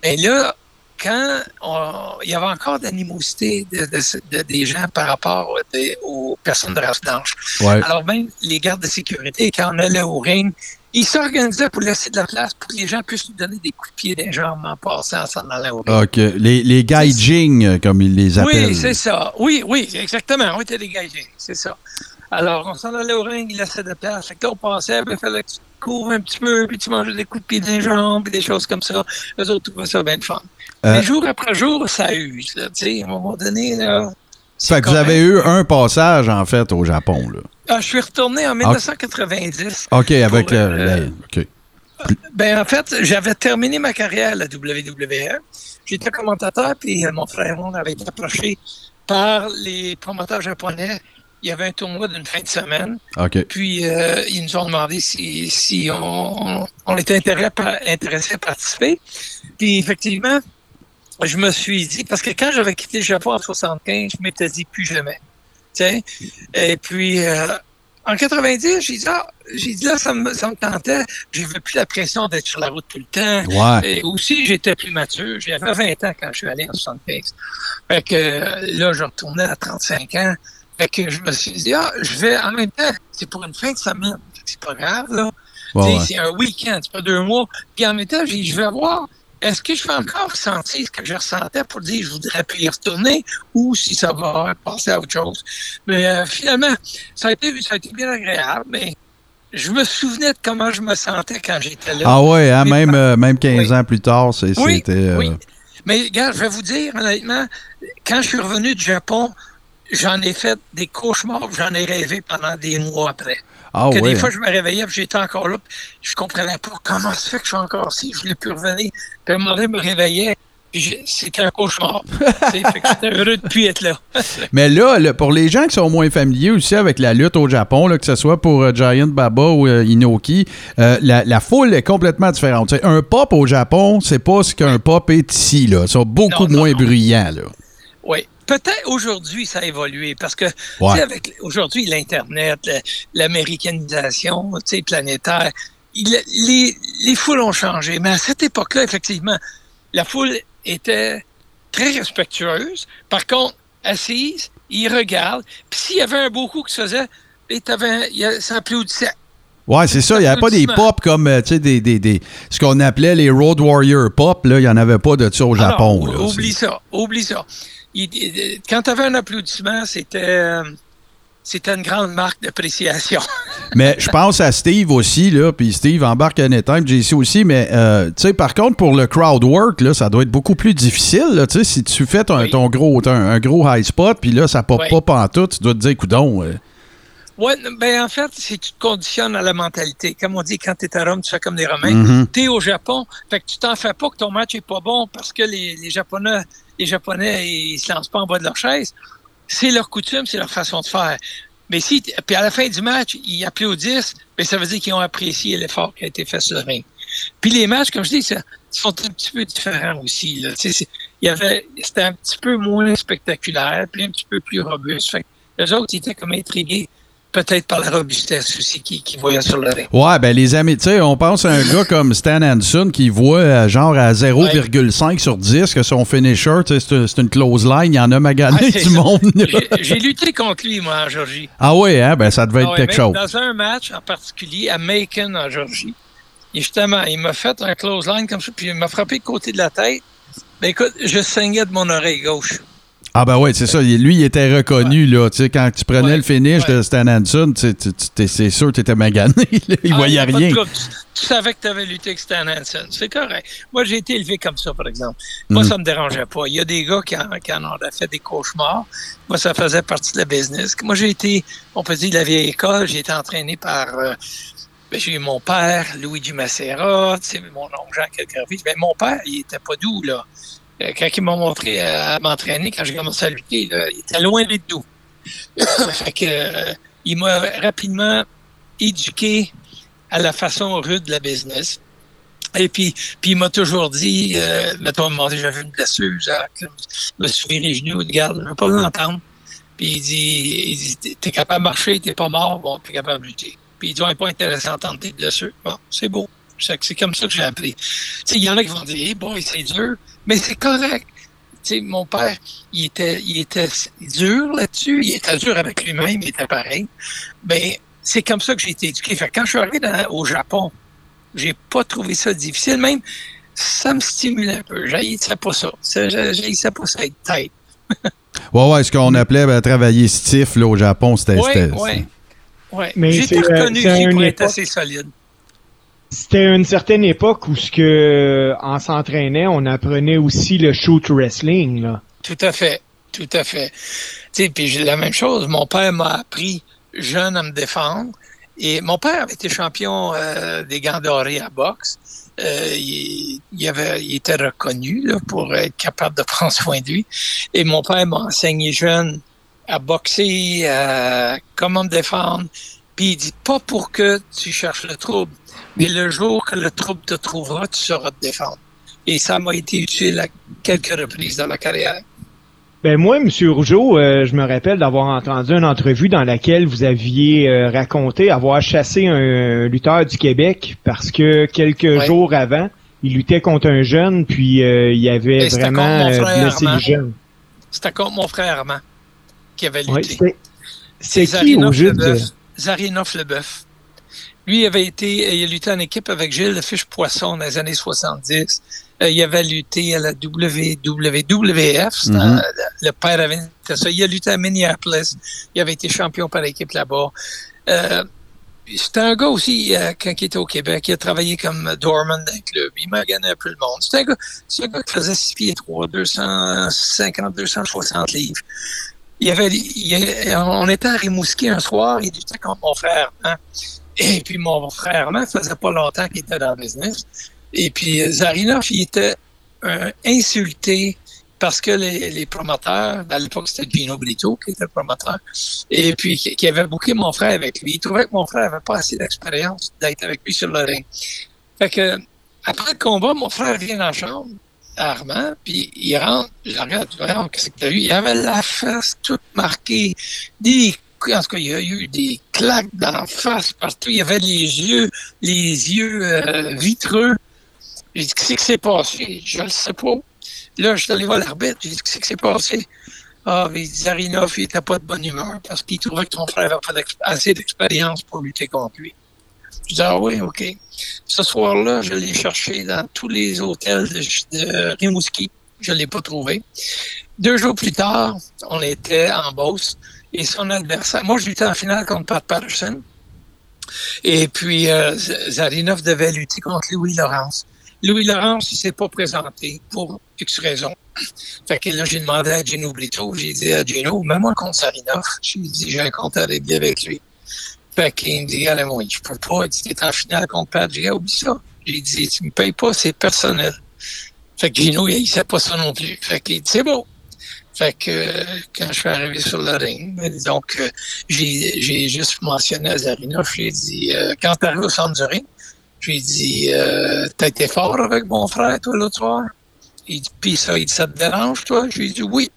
Et là, quand on- il y avait encore d'animosité de, de- de- des gens par rapport aux personnes de race blanche. Ouais. Alors même les gardes de sécurité, quand on allait au ring, ils s'organisaient pour laisser de la place pour que les gens puissent nous donner des coups de pied les jambes en passant en s'en allant au. OK. Les, les gaijing, euh, comme ils les appellent. Oui, c'est ça. Oui, oui, exactement. On était dégagés. C'est ça. Alors, on s'en allait au ring, il laissait de la place. Fait que là, on passait, il fallait que tu cours un petit peu, puis tu mangeais des coups de pied les jambes, puis des choses comme ça. Eux autres trouvaient ça bien de fun. Euh, Mais jour après jour, ça use. Là, tu sais, à un moment donné, là. Fait que vous avez eu un passage, en fait, au Japon, là. Ah, je suis retourné en 1990. OK, avec le. euh, OK. Ben, en fait, j'avais terminé ma carrière à la WWE. J'étais commentateur, puis euh, mon frère on avait été approché par les promoteurs japonais. Il y avait un tournoi d'une fin de semaine. OK. Puis, euh, ils nous ont demandé si, si on, on était intéressé à participer. Puis, effectivement, je me suis dit, parce que quand j'avais quitté le Japon en 75, je m'étais dit plus jamais. Tu sais? Et puis, euh, en 90, j'ai dit, ah, j'ai dit là, ça me, ça me tentait. J'avais plus la pression d'être sur la route tout le temps. Ouais. Et aussi, j'étais plus mature. J'avais 20 ans quand je suis allé en 75. Fait que là, je retournais à 35 ans. Fait que je me suis dit, ah, je vais en même temps, c'est pour une fin de semaine. C'est pas grave, là. Ouais. C'est un week-end, c'est pas deux mois. Puis en même temps, je vais voir, est-ce que je vais encore sentir ce que je ressentais pour dire je voudrais plus y retourner ou si ça va passer à autre chose? Mais euh, finalement, ça a été, ça a été bien agréable, mais je me souvenais de comment je me sentais quand j'étais là. Ah ouais, hein, même, euh, même 15 Oui. ans plus tard, c'est- Oui, c'était... euh, oui. Mais regarde, je vais vous dire, honnêtement, quand je suis revenu du Japon, j'en ai fait des cauchemars, j'en ai rêvé pendant des mois après. Ah que des fois, je me réveillais, puis j'étais encore là, puis je comprenais pas comment ça fait que je suis encore ici, je l'ai pu revenir. Puis à un moment donné, je me réveillais, c'était un cauchemar. *laughs* J'étais heureux de plus être là. *laughs* Mais là, là, pour les gens qui sont moins familiers aussi avec la lutte au Japon, là, que ce soit pour euh, Giant Baba ou euh, Inoki, euh, la, la foule est complètement différente. Un pop au Japon, c'est pas ce qu'un pop est ici. Là. Ils sont beaucoup Non, non, moins non. bruyants. Là. Oui. Peut-être aujourd'hui, ça a évolué parce que tu Ouais. sais, avec aujourd'hui l'Internet, l'américanisation tu sais, planétaire, il- les, les foules ont changé. Mais à cette époque-là, effectivement, la foule était très respectueuse. Par contre, assise, ils regardent. Puis s'il y avait un beau coup qui se faisait, et t'avais- il ça applaudissait. Ouais, c'est ça. Il n'y avait pas des pop comme euh, tu sais, des, des, des- ce qu'on appelait les Road Warrior pop. Là. Il n'y en avait pas de ça au Alors, Japon. là. oublie ça, oublie ça. Il- il- quand tu avais un applaudissement, c'était euh, c'était une grande marque d'appréciation. *laughs* Mais je pense à Steve aussi, là, puis Steve embarque anytime, JC aussi, mais euh, tu sais, par contre, pour le crowd work, là, ça doit être beaucoup plus difficile, là, tu sais, si tu fais ton, Oui. ton gros, un, un gros high spot, puis là, ça pop Oui. pas pantoute, tu dois te dire, coudon, euh, Ouais, ben en fait, c'est tu te conditionnes à la mentalité. Comme on dit, quand tu es à Rome, tu fais comme les Romains. Mhm. Tu es au Japon, fait que tu t'en fais pas que ton match est pas bon parce que les, les Japonais, les Japonais, ils se lancent pas en bas de leur chaise. C'est leur coutume, c'est leur façon de faire. Mais si, puis à la fin du match, ils applaudissent, ben ça veut dire qu'ils ont apprécié l'effort qui a été fait sur le ring. Puis les matchs, comme je dis, sont un petit peu différents aussi. Il y avait, c'était un petit peu moins spectaculaire, puis un petit peu plus robuste. Les autres, ils étaient comme intrigués, peut-être par la robustesse aussi qu'ils qu'ils voyaient sur le ring. Ouais, ben les amis, tu sais, on pense à un gars comme Stan Hansen qui voit euh, genre à 0,5 sur 10 que son finisher, c'est une close line, il y en a magané *laughs* c'est du ça. monde. J'ai- lutté contre lui, moi, en Georgie. Ah ouais, hein, ben ça devait être Ah ouais, quelque chose. Dans un match en particulier, à Macon, en Georgie. Et justement, il m'a fait un close line comme ça, puis il m'a frappé côté de la tête. Ben écoute, je saignais de mon oreille gauche. Ah ben ouais, c'est ça. Lui, il était reconnu, là. Tu sais, quand tu prenais Ouais, le finish ouais. de Stan Hansen, c'est sûr que tu étais magané. *laughs* là. Il Ah, voyait rien. Tu, tu savais que tu avais lutté avec Stan Hansen. C'est correct. Moi, j'ai été élevé comme ça, par exemple. Moi, Mm. ça me dérangeait pas. Il y a des gars qui en, qui en ont fait des cauchemars. Moi, ça faisait partie de la business. Moi, j'ai été, on peut dire, de la vieille école. J'ai été entraîné par... euh, ben, j'ai eu mon père, Luigi Macera, mon oncle Jean Calcarvis. Ben, mon père, il était pas doux, là. Euh, Quand il m'a montré à, à m'entraîner, quand j'ai commencé à lutter, là, il était loin d'être doux. *coughs* fait que, euh, il m'a rapidement éduqué à la façon rude de la business. Et puis, puis il m'a toujours dit, euh, mettons, j'avais une blessure, Jacques, me viré les genoux, regarde, je veux pas l'entendre. Puis il dit, il T'es- capable de marcher, t'es pas mort, bon, t'es capable de lutter. Puis il dit, ouais, pas intéressant d'entendre tes blessures. Bon, c'est beau. C'est comme ça que j'ai appris. Tu sais, il y en a qui vont dire, boy, c'est dur, mais c'est correct. Tu sais, mon père, il était, il était dur là-dessus, il était dur avec lui-même, il était pareil. Ben, c'est comme ça que j'ai été éduqué. Fait quand je suis arrivé dans- au Japon, j'ai pas trouvé ça difficile. Même, ça me stimulait un peu. J'haïssais pas ça. J'haïssais pas ça être tête. *laughs* Ouais, ouais, ce qu'on appelait ben, travailler stiff là, au Japon, c'était. Ouais, ouais. Ouais. Mais J'ai été c'est, euh, reconnu une pour être assez solide. C'était une certaine époque où ce que en s'entraînait, on apprenait aussi le shoot wrestling là. Tout à fait. Tout à fait. Puis la même chose. Mon père m'a appris jeune à me défendre. Et mon père avait été champion euh, des gants dorés à boxe. Euh, il, il avait, il était reconnu pour être capable de *laughs* prendre soin de lui. Et mon père m'a enseigné jeune à boxer, comment me défendre. Puis il dit pas pour que tu cherches le trouble, mais le jour que le trouble te trouvera, tu sauras te défendre. Et ça m'a été utile à quelques reprises dans ma carrière. Ben moi, Monsieur Rougeau, euh, je me rappelle d'avoir entendu une entrevue dans laquelle vous aviez euh, raconté avoir chassé un lutteur du Québec parce que quelques Ouais. jours avant, il luttait contre un jeune, puis euh, il avait vraiment euh, frère blessé le jeune. C'était contre mon frère Armand qui avait lutté. C'est qui au juste de- Zarinov Leboeuf. Lui il avait été, il a lutté en équipe avec Gilles de Fiche Poisson dans les années 70. Euh, il avait lutté à la WWF, c'était, Mhm. euh, le père avait c'était ça. Il a lutté à Minneapolis. Il avait été champion par équipe là-bas. Euh, c'était un gars aussi, euh, quand il était au Québec, il a travaillé comme doorman d'un club. Il m'a gagné un peu le monde. C'est un un gars qui faisait 6 pieds 3, 250, 260 livres. Il avait, il on était à Rimouski un soir, il était contre mon frère. Hein? Et puis mon frère Armand, faisait pas longtemps qu'il était dans le business. Et puis Zarinov, il était euh, insulté parce que les, promoteurs, à l'époque c'était Gino Brito qui était le promoteur, et puis qui, avait booké mon frère avec lui. Il trouvait que mon frère avait pas assez d'expérience d'être avec lui sur le ring. Fait que après le combat, mon frère vient dans la chambre, Armand, puis il rentre, je regarde, qu'est-ce que t'as eu? Il avait la face toute marquée, des en tout cas, il y a eu des claques la face partout. Il y avait les yeux, les yeux euh, vitreux. J'ai dit, qu'est-ce qui s'est passé? Je ne le sais pas. Là, je suis allé voir l'arbitre, j'ai dit, qu'est-ce qui s'est passé? Ah, mais Zarinov, il n'était pas de bonne humeur parce qu'il trouvait que ton frère n'avait pas assez d'expérience pour lutter contre lui. Je dis, ah oui, OK. Ce soir-là, je l'ai cherché dans tous les hôtels de, Rimouski. Je ne l'ai pas trouvé. Deux jours plus tard, on était en Beauce et son adversaire, moi, je luttais en finale contre Pat Patterson. Et puis, euh, Zarinov devait lutter contre Louis Laurence. Louis Laurence, il s'est pas présenté pour X raisons. Fait que là, j'ai demandé à Gino Blito, j'ai dit à Gino, mets-moi contre Sarinov. J'ai dit, j'ai un compte à régler avec lui. Fait qu'il me dit, allez, moi, je peux pas. T'es en finale contre Pat. J'ai dit, oublie ça. J'ai dit, tu me payes pas, c'est personnel. Fait que Gino, il sait pas ça non plus. Fait qu'il dit, c'est bon. Fait que quand je suis arrivé sur le ring, ben, donc euh, j'ai juste mentionné à Zarinov, j'ai dit, euh, quand tu arrives au centre du ring, j'ai dit, euh, t'as été fort avec mon frère, toi, l'autre soir? Il dit, ça, il dit, ça te dérange, toi? J'ai dit, oui.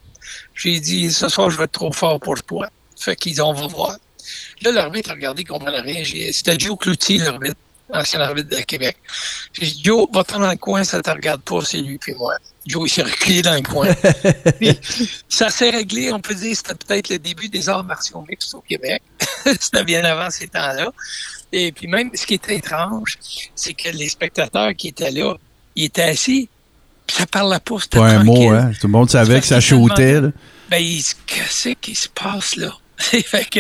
J'ai dit, ce soir, je vais être trop fort pour toi. Fait qu'ils dit, on va voir. Là, l'arbitre a regardé, il comprenait rien. C'était Joe Cloutier, l'arbitre, ancien arbitre de Québec. J'ai dit, Joe, va-t'en dans le coin, ça te regarde pas, c'est lui puis moi. Joe, il s'est reculé dans le coin. *laughs* ça s'est réglé, on peut dire, c'était peut-être le début des arts martiaux mixtes au Québec. *laughs* c'était bien avant ces temps-là. Et puis même, ce qui était étrange, c'est que les spectateurs qui étaient là, ils étaient assis, puis ça parlait pas. C'était pas un mot, hein? Tout le monde savait que ça shootait. Ben, qu'est-ce qui se passe là? *laughs* fait, que,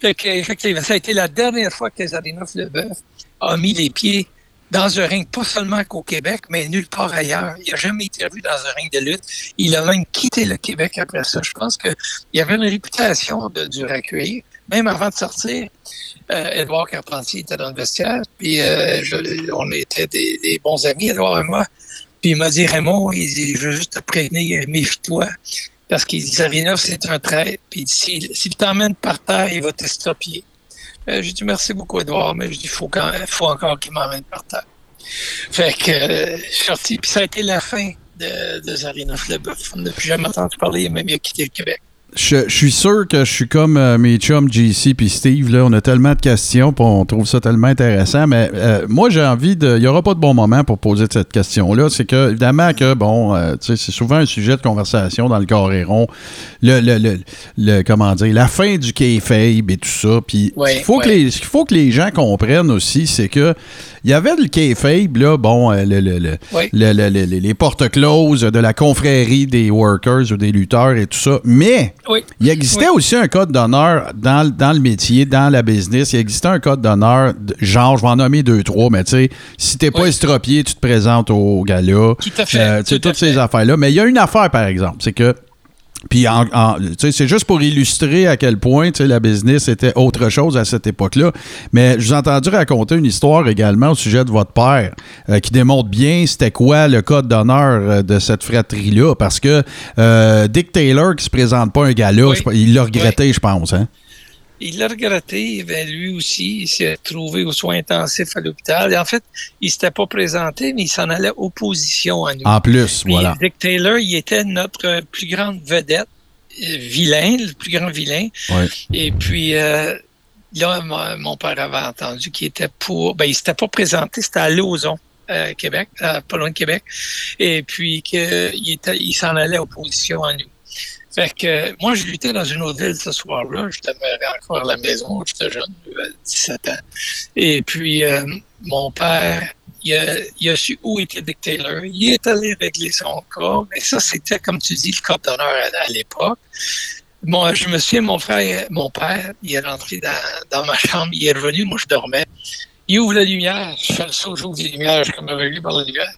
fait que, effectivement, ça a été la dernière fois que Zarinov Leboeuf a mis les pieds dans un ring, pas seulement qu'au Québec, mais nulle part ailleurs. Il n'a jamais été vu dans un ring de lutte. Il a même quitté le Québec après ça. Je pense qu'il avait une réputation de dur accueillir. Même avant de sortir, euh, Edouard Carpentier était dans le vestiaire, puis euh, on était des, bons amis, Edouard et moi. Puis il m'a dit, Raymond, il dit, je veux juste te prévenir, méfie-toi, parce qu'il dit, c'est un trait, puis s'il si, t'emmène par terre, il va te stopper. Euh, j'ai dit, merci beaucoup, Edouard, mais je dis, il faut, faut encore qu'il m'emmène par terre. Fait que euh, je suis sorti, puis ça a été la fin de, de Zarinov Leboeuf. On n'a plus jamais entendu parler, même il a quitté le Québec. Je, suis sûr que je suis comme euh, mes chums JC puis Steve. Là, on a tellement de questions, puis on trouve ça tellement intéressant. Mais euh, moi, j'ai envie de. Il n'y aura pas de bon moment pour poser cette question-là. C'est que, évidemment, que bon, euh, c'est souvent un sujet de conversation dans le Coréron. Le, le, le, le, comment dire, la fin du kayfabe et tout ça. Puis il faut que les, ce qu'il faut que les gens comprennent aussi, c'est que il y avait le kayfabe, là, bon, le, les portes closes de la confrérie des workers ou des lutteurs et tout ça. Mais il existait aussi un code d'honneur dans, dans, le métier, dans la business. Il existait un code d'honneur, genre, je vais en nommer deux, trois, mais tu sais, si t'es pas estropié, tu te présentes au gala. Tout à fait. Euh, toutes ces affaires-là. Mais il y a une affaire, par exemple, c'est que puis c'est juste pour illustrer à quel point la business était autre chose à cette époque-là. Mais je vous ai entendu raconter une histoire également au sujet de votre père euh, qui démontre bien c'était quoi le code d'honneur euh, de cette fratrie-là. Parce que euh, Dick Taylor qui se présente pas un gala, il l'a regretté, je pense. Hein? Il l'a regretté, ben, lui aussi, il s'est trouvé aux soins intensifs à l'hôpital. En fait, il s'était pas présenté, mais il s'en allait opposition à nous. En plus, voilà. Dick Taylor, il était notre plus grande vedette, euh, vilain, le plus grand vilain. Et puis, euh, là, mon père avait entendu qu'il était pour... Ben, il s'était pas présenté, c'était à Lauson. Euh, Québec, pas loin de Québec, et puis qu'il il s'en allait opposition à nous. Fait que moi, je luttais dans une ville ce soir-là. Je demeurais encore à la maison. J'étais jeune, 17 ans. Et puis, euh, mon père, il a, su où était Dick Taylor. Il est allé régler son cas. Mais ça, c'était, comme tu dis, le code d'honneur à, l'époque. Moi, je me souviens, mon frère, mon père, il est rentré dans, ma chambre, il est revenu, moi je dormais. Il ouvre la lumière, je fais le saut, j'ouvre la lumière, je comme aveuglé par la lumière.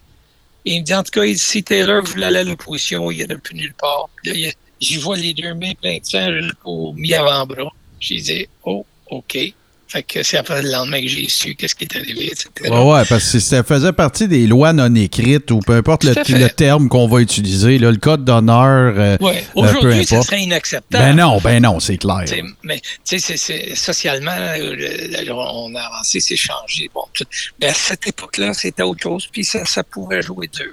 Il me dit, en tout cas, si Taylor voulait aller à l'opposition, il n'y plus nulle part. Puis là, il- j'y vois les deux mains pleines de sang jusqu'au mi-avant-bras. J'ai dit, oh, OK. Fait que c'est après le lendemain que j'ai su qu'est-ce qui est arrivé, etc. Ouais, ouais, parce que ça faisait partie des lois non écrites ou peu importe le, le terme qu'on va utiliser, là, le code d'honneur. euh, Ouais. peu Aujourd'hui, ça serait inacceptable. ben non, ben non, c'est clair. T'sais, mais tu sais, socialement, euh, le- le- on a avancé, c'est changé. Bon, mais à cette époque-là, c'était autre chose, puis ça, ça pouvait jouer dur.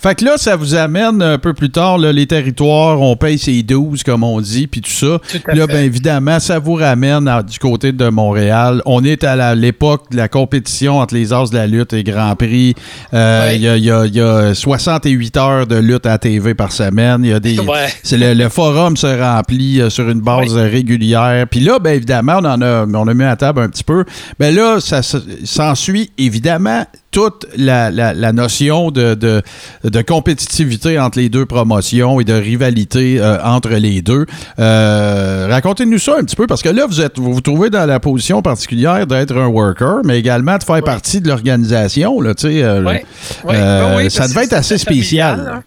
Fait que là, ça vous amène un peu plus tard, là, les territoires, on paye ses 12, comme on dit, puis tout ça. Tout là, bien évidemment, ça vous ramène à- du côté de Montréal. On est à l'époque de la compétition entre les As de la lutte et Grand Prix. Euh, Il Ouais. y, a, il y a- il y a 68 heures de lutte à TV par semaine. Il y a des. Ouais. C'est le, le forum se remplit euh, sur une base régulière. Puis là, bien évidemment, on en a, on a mis à table un petit peu. Ben là, ça se- s'ensuit évidemment toute la, la- la notion de, de, de compétitivité entre les deux promotions et de rivalité euh, entre les deux. Euh, Racontez-nous ça un petit peu, parce que là, vous êtes vous vous trouvez dans la position particulière d'être un worker, mais également de faire partie de l'organisation. euh, Ouais. Ouais. Ben oui, ça devait être assez spécial. hein.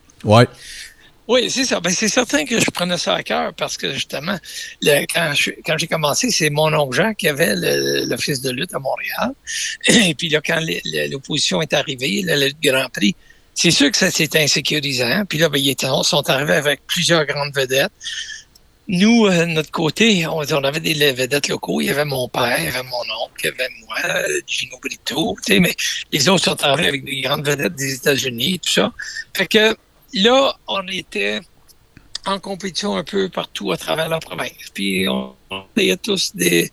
Oui, c'est ça. Ben, c'est certain que je prenais ça à cœur parce que justement, quand j'ai commencé, c'est mon oncle Jean qui avait le- l'office de lutte à Montréal. *clears throat* Et puis là, quand l'opposition est arrivée, le, le Grand Prix, c'est sûr que ça c'était insécurisant. Puis là, ben, ils sont arrivés avec plusieurs grandes vedettes. Nous, euh, notre côté, on, avait des vedettes locaux. Il y avait mon père, il y avait mon oncle, il y avait moi, Gino Brito, tu sais, mais les autres sont arrivés avec des grandes vedettes des États-Unis et tout ça. Fait que là, on était en compétition un peu partout à travers la province. Puis on, on essayait tous des-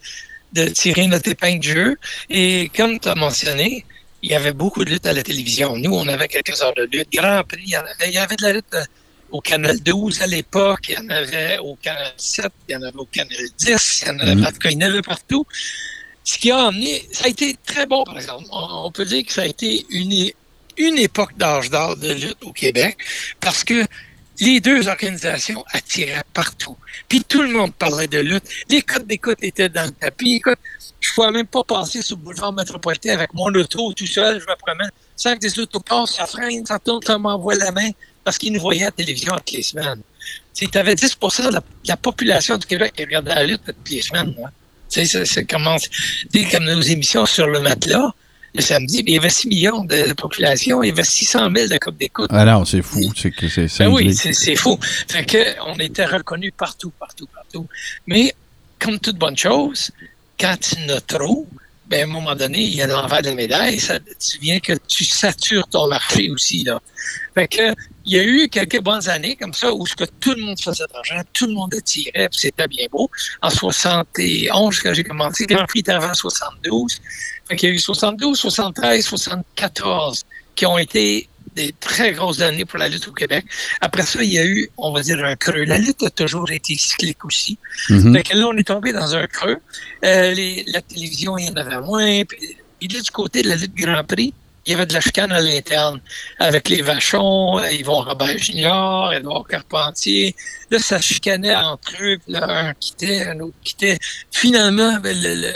de tirer notre épingle de jeu. Et comme tu as mentionné, il y avait beaucoup de luttes à la télévision. Nous, on avait quelques heures de lutte. Grand Prix, il y, en avait, il y avait de la lutte euh, au Canal 12 à l'époque, il y en avait au Canal 7, il y en avait au Canal 10, il y en avait, Mhm. cas, il y en avait partout. Ce qui a amené, ça a été très bon, par exemple. On, on peut dire que ça a été une, une époque d'âge d'or de lutte au Québec parce que les deux organisations attiraient partout. Puis tout le monde parlait de lutte. Les codes d'écoute étaient dans le tapis. Écoute, je ne pouvais même pas passer sur le boulevard métropolitain avec mon auto tout seul. Je me promène. Sans que des autos passent, ça freine, ça tourne, ça m'envoie la main parce qu'ils nous voyaient à la télévision toutes les semaines. Tu avais 10 de la, de la population du Québec qui regardait la lutte toutes les semaines. Tu sais, comme nos émissions sur le matelas, le samedi, il y avait 6 millions de population, il y avait 600 000 de codes d'écoute. Ah non, c'est fou. C'est que c'est Ben oui, c'est fou. Fait que on était reconnus partout, partout, partout. Mais comme toute bonne chose, quand tu en as trop, ben à un moment donné, il y a l'envers de la médaille. Ça, tu viens que tu satures ton marché aussi. Là. Fait que il y a eu quelques bonnes années comme ça où ce que tout le monde faisait de l'argent, tout le monde attirait, puis c'était bien beau. En 71, quand j'ai commencé, Grand Prix était avant 72. Fait qu'il y a eu 72, 73, 74 qui ont été des très grosses années pour la lutte au Québec. Après ça, il y a eu, on va dire, un creux. La lutte a toujours été cyclique aussi. Mhm. Fait que là, on est tombé dans un creux. Euh, les- la télévision, il y en avait moins. Puis, puis là, du côté de la lutte Grand Prix, il y avait de la chicane à l'interne avec les Vachons, Yvon Robert Junior, Edouard Carpentier. Là, ça chicanait entre eux. Puis là, un quittait, un autre quittait. Finalement, ben, le, le-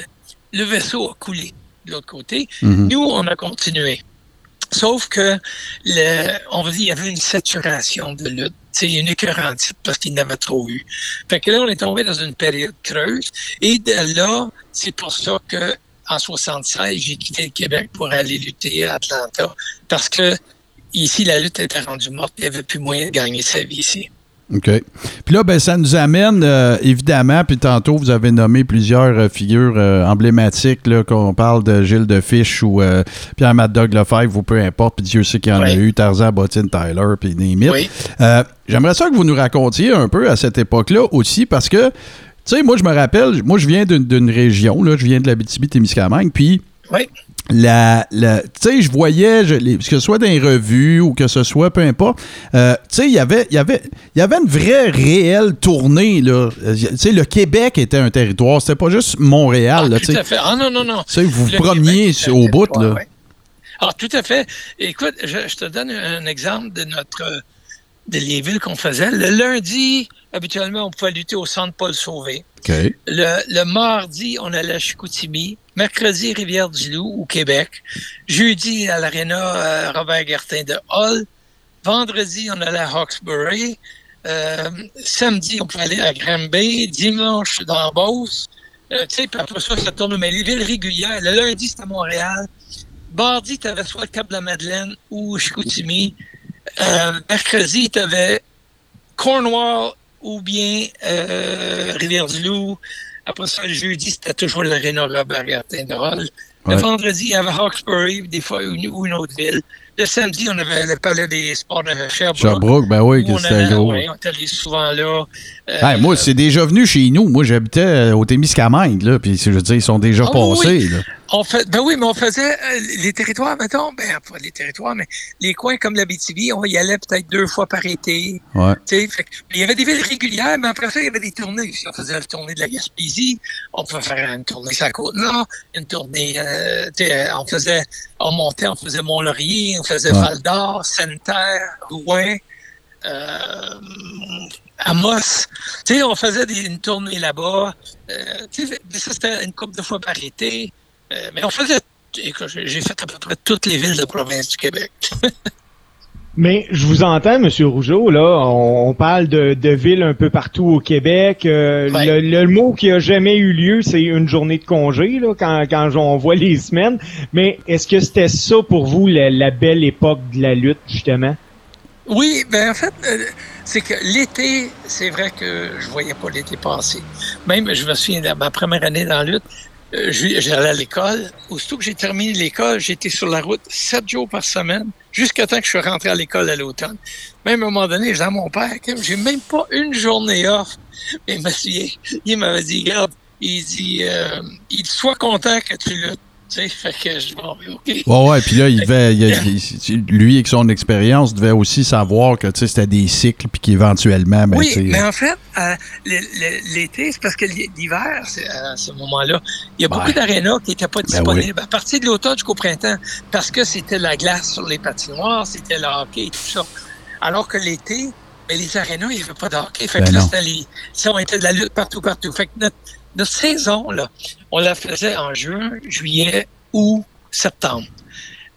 le vaisseau a coulé de l'autre côté. Mhm. Nous, on a continué. Sauf que, le, on va dire, il y avait une saturation de lutte, sais, une écœurantite parce qu'il n'avait trop eu. Fait que là, on est tombé dans une période creuse. Et de là, c'est pour ça que en 76, j'ai quitté le Québec pour aller lutter à Atlanta. Parce que ici, la lutte était rendue morte. Il n'y avait plus moyen de gagner sa vie ici. OK. Puis là, ben, ça nous amène, euh, évidemment, puis tantôt, vous avez nommé plusieurs euh, figures euh, emblématiques, là, qu'on parle de Gilles de Fiche ou Pierre Mad Dog Lefebvre ou peu importe, puis Dieu sait qu'il y en a eu, Tarzan, Bottine, Tyler, puis Némit. Oui. J'aimerais ça que vous nous racontiez un peu à cette époque-là aussi, parce que, tu sais, moi, je me rappelle, moi, je viens d'une- région, là, je viens de la témiscamingue puis Oui. La, la- tu sais, je voyais, je, les- que ce soit dans les revues ou que ce soit, peu importe, euh, tu sais, il y avait, il y avait, il y avait une vraie, réelle tournée, là. Euh, Tu sais, le Québec était un territoire, c'était pas juste Montréal, Ah, là, tout à fait. Ah non, non, non. Tu sais, vous Le preniez Québec, au bout, là. ouais. Ah, tout à fait. Écoute, je, je te donne un exemple de notre de les villes qu'on faisait. Le lundi, habituellement, on pouvait lutter au centre Paul Sauvé. Le, le mardi, on allait à Chicoutimi. Mercredi, Rivière-du-Loup au Québec. Jeudi, à l'aréna euh, Robert Guertin de Hall. Vendredi, on allait à Hawkesbury. Euh, samedi, on pouvait aller à Granby. Dimanche, dans Beauce. Euh, tu sais, puis après ça, ça tourne. Mais les villes régulières, le lundi, c'était à Montréal. Mardi, tu avais soit le Cap de la Madeleine ou Chicoutimi. Euh, mercredi, tu avais Cornwall ou bien Rivière-du-Loup. Après ça, le jeudi, c'était toujours l'aréna Robert Gartin de Hall. Le Ouais. vendredi, il y avait Hawkesbury, des fois une, ou une autre ville. Le samedi, on avait le Palais des Sports de Sherbrooke. Sherbrooke, ben oui, que c'était gros. ouais, on allé souvent là. Euh, Hey, moi, c'est déjà venu chez nous. Moi, j'habitais euh, au Témiscamingue, là. Puis, je veux dire, ils sont déjà Ah, passés, oui. là. On fait, ben oui, mais on faisait euh, les territoires, mettons, ben pas les territoires, mais les coins comme la BTV, on y allait peut-être deux fois par été. Ouais. fait il y avait des villes régulières, mais après ça, il y avait des tournées. Si on faisait la tournée de la Gaspésie, on pouvait faire une tournée sur la Côte-Nord, une tournée, euh, on faisait, on montait, on faisait Mont-Laurier, on faisait Ouais. Val-d'Or, Sainte-Terre, Rouen, euh, Amos. Tu sais, on faisait des- une tournée là-bas. Euh, ça, c'était une couple de fois par été. Euh, mais on faisait, j'ai fait à peu près toutes les villes de province du Québec. *laughs* Mais je vous entends, Monsieur Rougeau, là, on, on parle de, de villes un peu partout au Québec. Euh, Ouais. le, le mot qui a jamais eu lieu, c'est une journée de congé, là, quand, quand on voit les semaines. Mais est-ce que c'était ça pour vous, la, la belle époque de la lutte, justement? Oui, ben en fait, euh, c'est que l'été, c'est vrai que je voyais pas l'été passer. Même, je me souviens de ma première année dans la lutte, j'allais à l'école. Aussitôt que j'ai terminé l'école, j'étais sur la route sept jours par semaine, jusqu'à temps que je suis rentré à l'école à l'automne. Même à un moment donné, je disais à mon père, j'ai même pas une journée off. Mais souviens, il m'avait dit, regarde, il dit, euh, il dit, sois content que tu luttes. Tu sais, fait que je bon, OK. Ouais, ouais, puis là, il devait, il- *laughs* il- lui, avec son expérience, devait aussi savoir que, tu sais, c'était des cycles, puis qu'éventuellement, ben, oui, mais en fait, euh, l'été, c'est parce que l'hiver, c'est- à ce moment-là, il y a beaucoup d'arénas qui n'étaient pas Ben disponibles à partir de l'automne jusqu'au printemps, parce que c'était la glace sur les patinoires, c'était le hockey et tout ça. Alors que l'été, ben, les arénas, il n'y avait pas de hockey. Fait que là, non. c'était les, ça, on était de la lutte partout, partout. Fait que notre, notre saison, là, on la faisait en juin, juillet, août, septembre.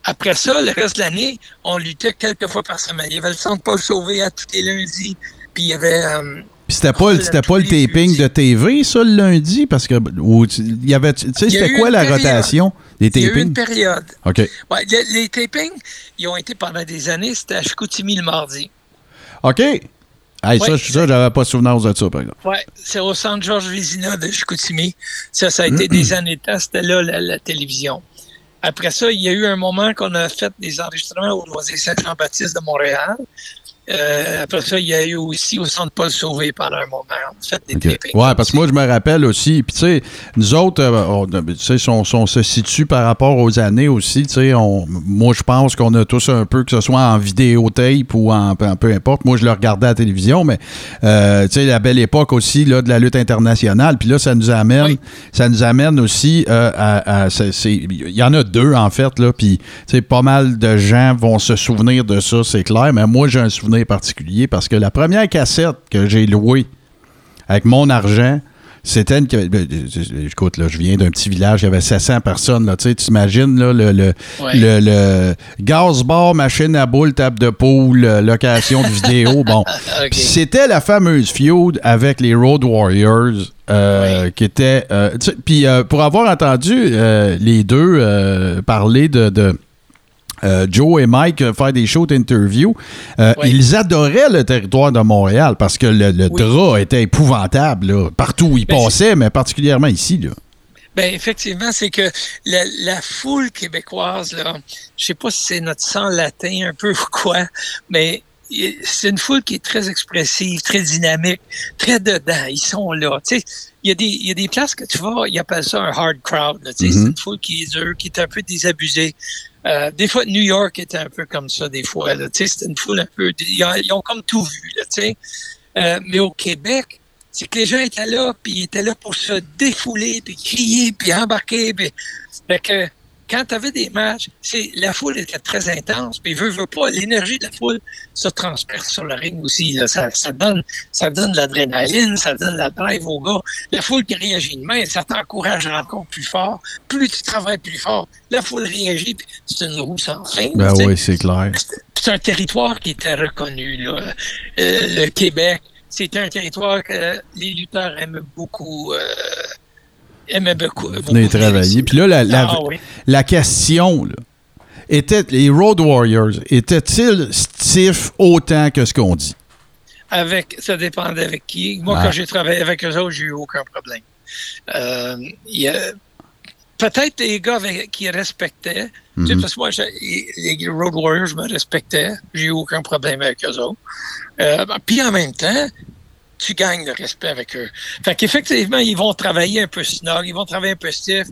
Après ça, le reste de l'année, on luttait quelques fois par semaine. Il y avait le centre Paul Sauvé à tous les lundis. Puis il y avait. euh, Puis c'était pas, le- c'était pas le les taping de TV, ça, le lundi? Parce que, ou il y avait, tu sais, c'était quoi la période. rotation? Des il y a eu une tapings? période. OK. Ouais, le- les tapings, ils ont été pendant des années. C'était à Chicoutimi le mardi. OK. Hey, ça, Ouais. je- ça, j'avais pas souvenir de ça, par exemple. Ouais, c'est au centre Georges Vézina de Chicoutimi. Ça, ça a été des années de temps. C'était là la, la télévision. Après ça, il y a eu un moment qu'on a fait des enregistrements au Loisir Saint-Jean-Baptiste de Montréal. Euh, après ça, il y a eu aussi au centre Paul Sauvé pendant un moment. On fait des. Ouais, parce que moi, je me rappelle aussi. Puis, tu sais, nous autres, euh, on, se situe par rapport aux années aussi, tu sais, moi, je pense qu'on a tous un peu, que ce soit en vidéotape ou en, en peu importe. Moi, je le regardais à la télévision, mais, euh, tu sais, la belle époque aussi, là, de la lutte internationale. Puis là, ça nous amène, Oui. ça nous amène aussi euh, à. Il y en a deux, en fait, là. Puis, tu sais, pas mal de gens vont se souvenir de ça, c'est clair. Mais moi, j'ai un souvenir particulier parce que la première cassette que j'ai louée avec mon argent, c'était une. ben, Écoute, là, je viens d'un petit village, il y avait 700 personnes, là. Tu sais, tu t'imagines, là, le, le, Ouais. le, le gaz bar, machine à boule, table de poule, euh, location de vidéo. Bon. *laughs* C'était la fameuse feud avec les Road Warriors. euh, qui était euh, puis euh, pour avoir entendu les deux parler de, de, euh, Joe et Mike euh, faire des shows d'interview, euh, Oui. ils adoraient le territoire de Montréal parce que le, le Oui. drap était épouvantable là, partout où ils Ben, passaient, mais particulièrement ici. Là. Ben effectivement, c'est que la, la foule québécoise, là, je sais pas si c'est notre sang latin un peu *laughs* ou quoi, mais c'est une foule qui est très expressive, très dynamique, très dedans. Ils sont là. Tu sais, il y a des, il y a des places que tu vas, ils appellent ça un hard crowd. là, tu sais. C'est une foule qui est dure, qui est un peu désabusée. Euh, des fois, New York était un peu comme ça, des fois. C'est une foule un peu. Ils ont, ils ont comme tout vu. Là, tu sais. Euh, mais au Québec, c'est que les gens étaient là, puis ils étaient là pour se défouler, puis crier, puis embarquer. Puis... Fait que quand tu avais des matchs, c'est, la foule était très intense, puis veut, veut pas, l'énergie de la foule se transperce sur le ring aussi. là. Ça, ça donne, ça donne de l'adrénaline, ça donne la drive aux gars. La foule qui réagit de main, ça t'encourage encore plus fort. Plus tu travailles plus fort, la foule réagit, puis c'est une roue sans fin. Ben oui, c'est clair. C'est un territoire qui était reconnu. Là. Euh, le Québec, c'était un territoire que les lutteurs aimaient beaucoup. Euh, aimaient beaucoup. Venez travailler. Puis là, la, la, Ah oui. la question, là, était, les Road Warriors étaient-ils stiffs autant que ce qu'on dit? Avec, ça dépendait avec qui. Moi, Ah. quand j'ai travaillé avec eux autres, j'ai eu aucun problème. Euh, Peut-être les gars avec- qui respectaient. Tu sais, Mhm. parce que moi, les Road Warriors, je me respectais. J'ai eu aucun problème avec eux autres. Euh, ben, puis en même temps, tu gagnes le respect avec eux. Fait qu'effectivement, ils vont travailler un peu snug, ils vont travailler un peu stiff.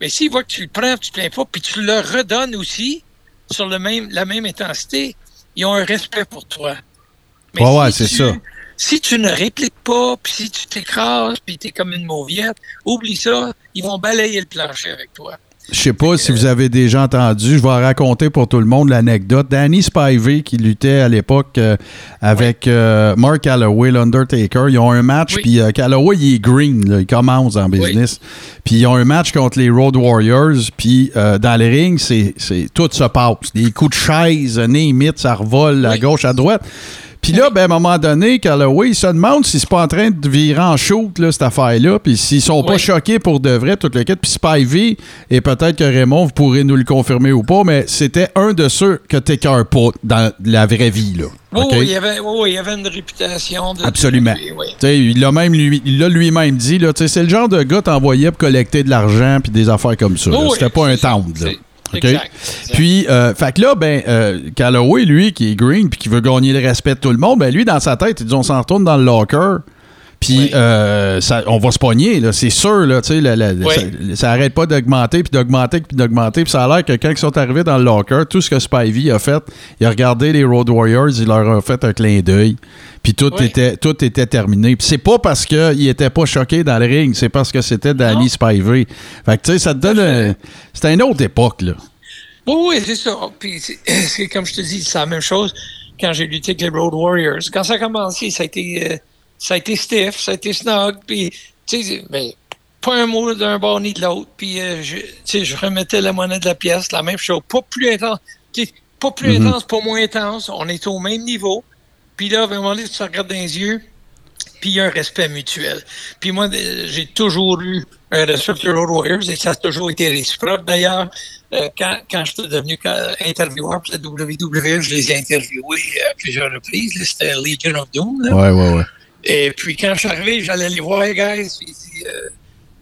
Mais s'ils voient que tu le prends, tu ne plains pas, puis tu leur redonnes aussi sur le même, la même intensité, ils ont un respect pour toi. Mais Ouais, ouais, si c'est tu- ça. Si tu ne répliques pas, puis si tu t'écrases, puis tu es comme une mauviette, oublie ça, ils vont balayer le plancher avec toi. Je sais pas si vous avez déjà entendu, je vais raconter pour tout le monde l'anecdote. Danny Spivey qui luttait à l'époque euh, avec euh, Mark Calloway, l'Undertaker, ils ont un match, Oui. puis euh, Calloway, il est green, là, il commence en business. Puis ils ont un match contre les Road Warriors, puis euh, dans les rings, c'est, c'est, tout se passe. Des coups de chaise, name it, ça revole à gauche, à droite. Puis là, ben, à un moment donné, Calloway, il se demande si c'est pas en train de virer en shoot, là, cette affaire-là, puis s'ils sont pas Oui. choqués pour de vrai, toute la quête. Puis Spivey, et peut-être que Raymond, vous pourrez nous le confirmer ou pas, mais c'était un de ceux que t'écœures pas dans la vraie vie, là. Oui, il y avait, oui, il y avait une réputation de. Absolument. Il l'a même lui, il l'a lui-même dit, là, tu sais, c'est le genre de gars t'envoyait pour collecter de l'argent puis des affaires comme ça. C'était pas un tendre, OK? Exact, exact. Puis, euh, fait que là, ben, euh, Calloway, lui, qui est green puis qui veut gagner le respect de tout le monde, ben, lui, dans sa tête, il dit on s'en retourne dans le locker. Puis, Oui. euh, ça- on va se pogner, c'est sûr, là, tu sais, la- la- Oui. ça, ça arrête pas d'augmenter, puis d'augmenter, puis d'augmenter. Puis ça a l'air que quand ils sont arrivés dans le locker, tout ce que Spivey a fait, il a regardé les Road Warriors, il leur a fait un clin d'œil. Puis tout, Oui. était, tout était terminé. Puis c'est pas parce qu'il était pas choqué dans le ring, c'est parce que c'était Danny. Spivey. Fait que, tu sais, ça te donne... un- C'était une autre époque, là. Oui, oui, c'est ça. Puis, *clears throat* c'est comme je te dis, c'est la même chose quand j'ai lutté avec les Road Warriors. Quand ça a commencé, ça a été, euh, ça a été stiff, ça a été snug. Puis, tu sais, mais pas un mot d'un bord ni de l'autre. Puis, euh, je, tu sais, je remettais la monnaie de la pièce, la même chose. Pas plus intense. Pas plus Mhm. intense, pas moins intense. On est au même niveau. Puis là, à un moment donné, tu te regardes dans les yeux, puis il y a un respect mutuel. Puis moi, euh, j'ai toujours eu un respect pour Road Warriors et ça a toujours été réciproque. D'ailleurs, euh, quand, quand je suis devenu intervieweur pour la WWE, je les ai interviewés à plusieurs reprises. C'était Legion of Doom. là. Ouais, ouais, ouais. Et puis quand je suis arrivé, j'allais les voir, les guys. Puis, euh,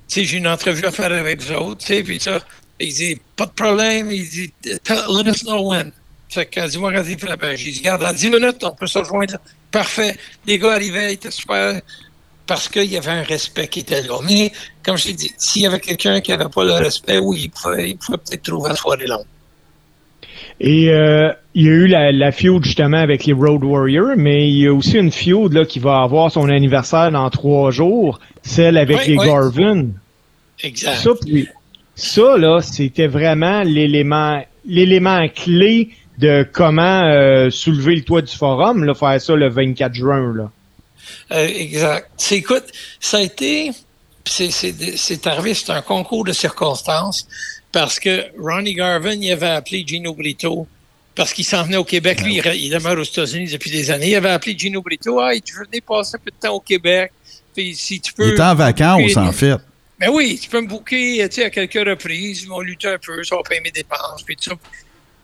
j'ai une entrevue à faire avec vous autres. Puis ça, il dit, pas de problème. Il dit, let us know when. Fait que, dis-moi quand il fait page. J'ai dit, regarde, dans 10 minutes, on peut se rejoindre. Parfait. Les gars arrivaient, ils étaient super. Parce qu'il y avait un respect qui était là. Mais, comme je t'ai dit, s'il y avait quelqu'un qui n'avait pas le respect, oui, il pouvait, il pouvait peut-être trouver la soirée longue. Et euh, il y a eu la, la feud justement avec les Road Warriors, mais il y a aussi une feud là, qui va avoir son anniversaire dans trois jours, celle avec Oui, les oui. Garvin. Exact. Ça, puis, ça, là, c'était vraiment l'élément l'élément clé de comment euh, soulever le toit du forum, là, faire ça le 24 juin. Là. Euh, exact. C'est, écoute, ça a été, c'est, c'est, c'est arrivé, c'est un concours de circonstances parce que Ronnie Garvin, il avait appelé Gino Brito parce qu'il s'en venait au Québec. Lui, il, il demeure aux États-Unis depuis des années. Il avait appelé Gino Brito. Ah, tu venir passer un peu de temps au Québec? Puis si tu peux. Il était en vacances, en fait. Ben oui, tu peux me booker, tu sais, à quelques reprises. Ils vont lutter un peu, ça va payer mes dépenses, puis tout ça.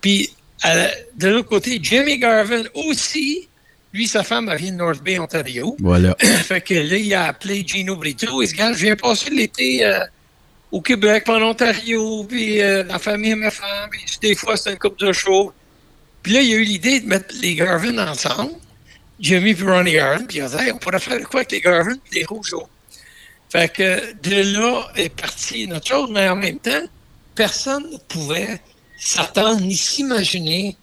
Puis, la- de l'autre côté, Jimmy Garvin aussi, lui, sa femme, elle vient de North Bay, Ontario. Voilà. *coughs* fait que là, il a appelé Gino Brito. Il dit, Regarde, je viens passer l'été euh, au Québec, en Ontario, puis euh, la famille ma femme, puis des fois, c'est une coupe de show. Puis là, il a eu l'idée de mettre les Garvin ensemble, Jimmy et Ronnie Garvin, puis a dit, on pourrait faire quoi avec les Garvin et les Rougeaux? Fait que de là est partie notre chose, mais en même temps, personne ne pouvait s'attendre ni s'imaginer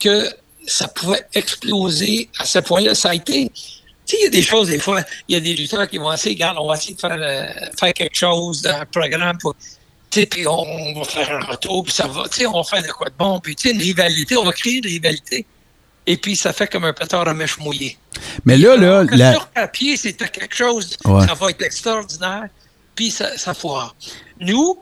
que ça pouvait exploser à ce point-là. Ça a été. Tu sais, il y a des choses, des fois, il y a des lutteurs qui vont essayer, regarde, on va essayer de faire, euh, faire quelque chose dans un programme. Pour... puis on, va faire un retour, puis ça va, on va faire de quoi de bon, puis une rivalité, on va créer une rivalité. Et puis, ça fait comme un pétard à mèche mouillée. Mais là, là... La... Sur papier, c'était quelque chose, ça va être extraordinaire, puis ça, ça foire. Nous,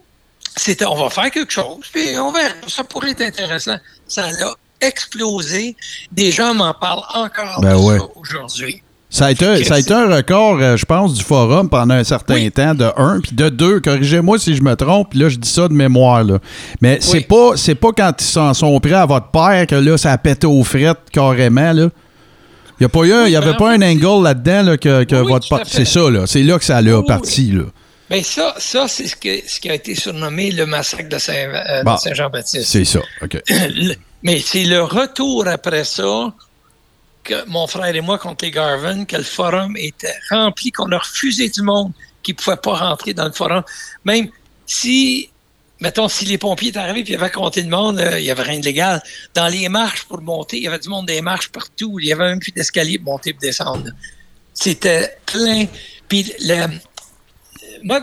c'était, on va faire quelque chose, puis on verra, ça pourrait être intéressant. Ça a explosé. Des gens m'en parlent encore ben aujourd'hui. Ça a, été, ça a été un record, euh, je pense, du forum pendant un certain temps, de un, puis de deux, corrigez-moi si je me trompe, là, je dis ça de mémoire, là. Mais c'est pas c'est pas quand ils s'en sont pris à votre père que là, ça a pété aux frettes carrément, là. Il n'y avait pas un angle là-dedans là, que, que votre père. C'est ça, là. C'est là que ça a parti, là. Bien, ça, ça c'est ce, que, ce qui a été surnommé le massacre de euh, Saint-Jean-Baptiste. c'est ça, OK. *coughs* Mais c'est le retour après ça que mon frère et moi contre les Garvin, que le forum était rempli, qu'on a refusé du monde qui ne pouvait pas rentrer dans le forum. Même si, mettons, si les pompiers étaient arrivés et ils avaient compté le monde, euh, il n'y avait rien de légal. Dans les marches pour monter, il y avait du monde des marches partout. Il y avait même plus d'escalier pour monter et descendre. C'était plein. Puis moi,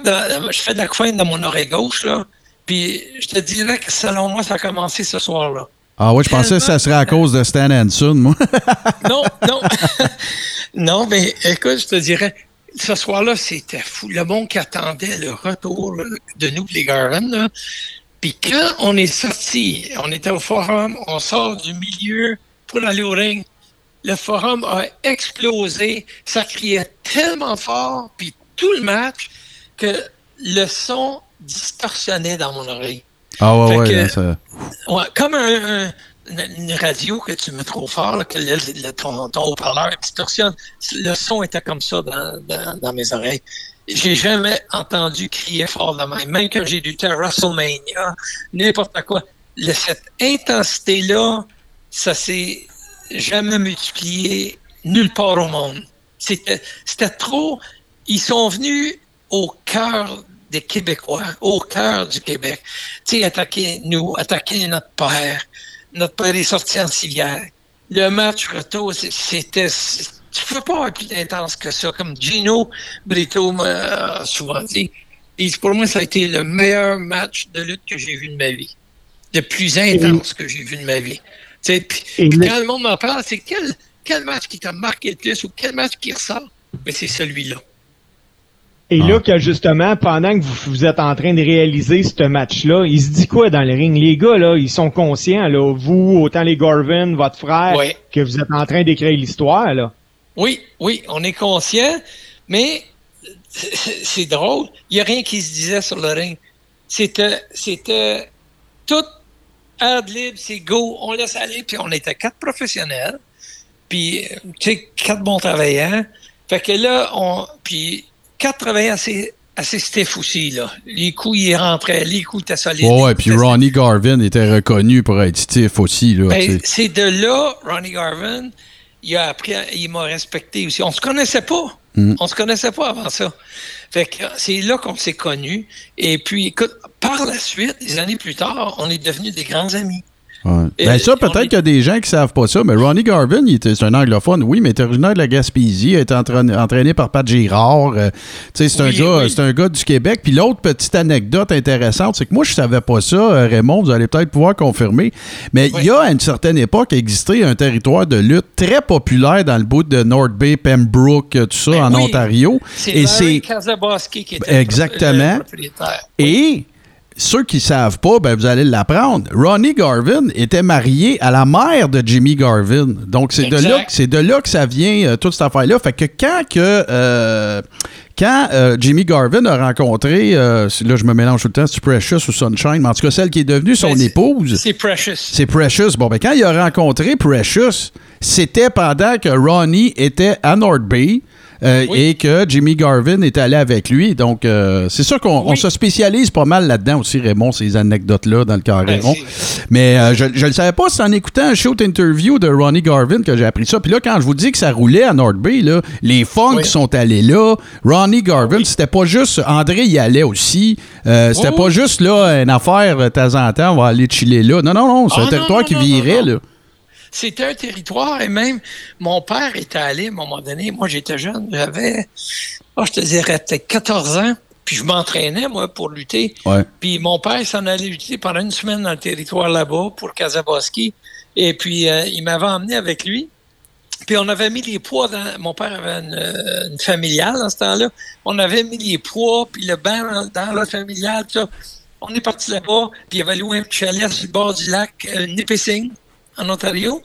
je fais de la coin dans mon oreille gauche, là. Puis je te dirais que selon moi, ça a commencé ce soir-là. Ah oui, je pensais que ça serait à cause de Stan Hanson, moi. *laughs* non, non. *laughs* non, mais écoute, je te dirais, ce soir-là, c'était fou. Le monde qui attendait le retour de nous, les Garland, Puis quand on est sorti, on était au forum, on sort du milieu pour aller au ring, le forum a explosé, ça criait tellement fort, puis tout le match, que le son distorsionnait dans mon oreille. Ah ouais, ouais, ça... ouais, Comme une radio que tu mets trop fort, que le, ton, haut-parleur distorsionne. Le son était comme ça dans, dans, mes oreilles. J'ai jamais entendu crier fort de même. Même quand j'ai du WrestleMania, n'importe quoi. cette intensité-là, ça s'est jamais multiplié nulle part au monde. C'était trop. Ils sont venus au cœur des Québécois, au cœur du Québec. Tu sais, attaquer nous, attaquer notre père. Notre père est sorti en civière. Le match retour, c'était. Tu peux pas avoir plus intense que ça, comme Gino Brito m'a souvent dit. Et pour moi, ça a été le meilleur match de lutte que j'ai vu de ma vie. Le plus intense que j'ai vu de ma vie. Puis, quand le monde m'en parle, c'est quel, quel match qui t'a marqué le plus ou quel match qui ressort? Mais c'est celui-là. Et là, ah. que justement, pendant que vous, êtes en train de réaliser ce match-là, il se dit quoi dans le ring? Les gars, là, ils sont conscients, là, vous, autant les Garvin, votre frère, que vous êtes en train d'écrire l'histoire, là. Oui, oui, on est conscient, mais c'est drôle. Il n'y a rien qui se disait sur le ring. C'était, c'était tout ad lib, c'est go, on laisse aller, puis on était quatre professionnels, puis, tu sais, quatre bons travailleurs. Fait que là, on, puis quatre travaillaient assez, assez stiff aussi. Là. Les coups, ils rentraient, les coups étaient solides. ouais, puis Ronnie Garvin était reconnu pour être stiff aussi. Là, ben, c'est de là, Ronnie Garvin, il a appris, il m'a respecté aussi. On se connaissait pas. Mm. On se connaissait pas avant ça. Fait que c'est là qu'on s'est connus. Et puis, écoute, par la suite, des années plus tard, on est devenus des grands amis. Ben ça, peut-être qu'il y a des gens qui savent pas ça, mais Ronnie Garvin, c'est un anglophone, oui, mais il est originaire de la Gaspésie, il a été entraîné, par Pat Girard. Euh, c'est, un gars, c'est un gars du Québec. Puis l'autre petite anecdote intéressante, c'est que moi, je savais pas ça, euh, Raymond, vous allez peut-être pouvoir confirmer, mais il y a à une certaine époque existé un territoire de lutte très populaire dans le bout de North Bay, Pembroke, tout ça, ben en Ontario. C'est Et c'est qui était Exactement. Et ceux qui savent pas, ben vous allez l'apprendre. Ronnie Garvin était marié à la mère de Jimmy Garvin. Donc c'est de là c'est de là que ça vient euh, toute cette affaire là. Fait que quand que euh, quand euh, Jimmy Garvin a rencontré, là je me mélange tout le temps, c'est Precious ou Sunshine, mais en tout cas celle qui est devenue son ben, épouse. C'est Precious. C'est Precious. Bon ben quand il a rencontré Precious, c'était pendant que Ronnie était à North Bay. Euh, et que Jimmy Garvin est allé avec lui. Donc, euh, c'est sûr qu'on se spécialise pas mal là-dedans aussi, Raymond, ces anecdotes-là dans le carré ben, Mais euh, je ne le savais pas, c'est en écoutant un show interview de Ronnie Garvin que j'ai appris ça. Puis là, quand je vous dis que ça roulait à North Bay, là, les funk sont allés là. Ronnie Garvin, c'était pas juste... André y allait aussi. c'était pas juste là une affaire de temps en temps, on va aller chiller là. Non, non, non, c'est un ah, territoire qui virait, là. C'était un territoire et même mon père était allé à un moment donné. Moi, j'étais jeune, j'avais, oh, je te dirais peut-être 14 ans. Puis je m'entraînais, moi, pour lutter. Ouais. Puis mon père s'en allait lutter pendant une semaine dans le territoire là-bas pour Kazaboski. Et puis, euh, il m'avait emmené avec lui. Puis on avait mis les poids dans. Mon père avait une, euh, une familiale dans ce temps-là. On avait mis les poids, puis le bain dans, la familiale, tout ça. On est parti là-bas, puis il avait loué un chalet sur le bord du lac euh, Nipissing, en Ontario.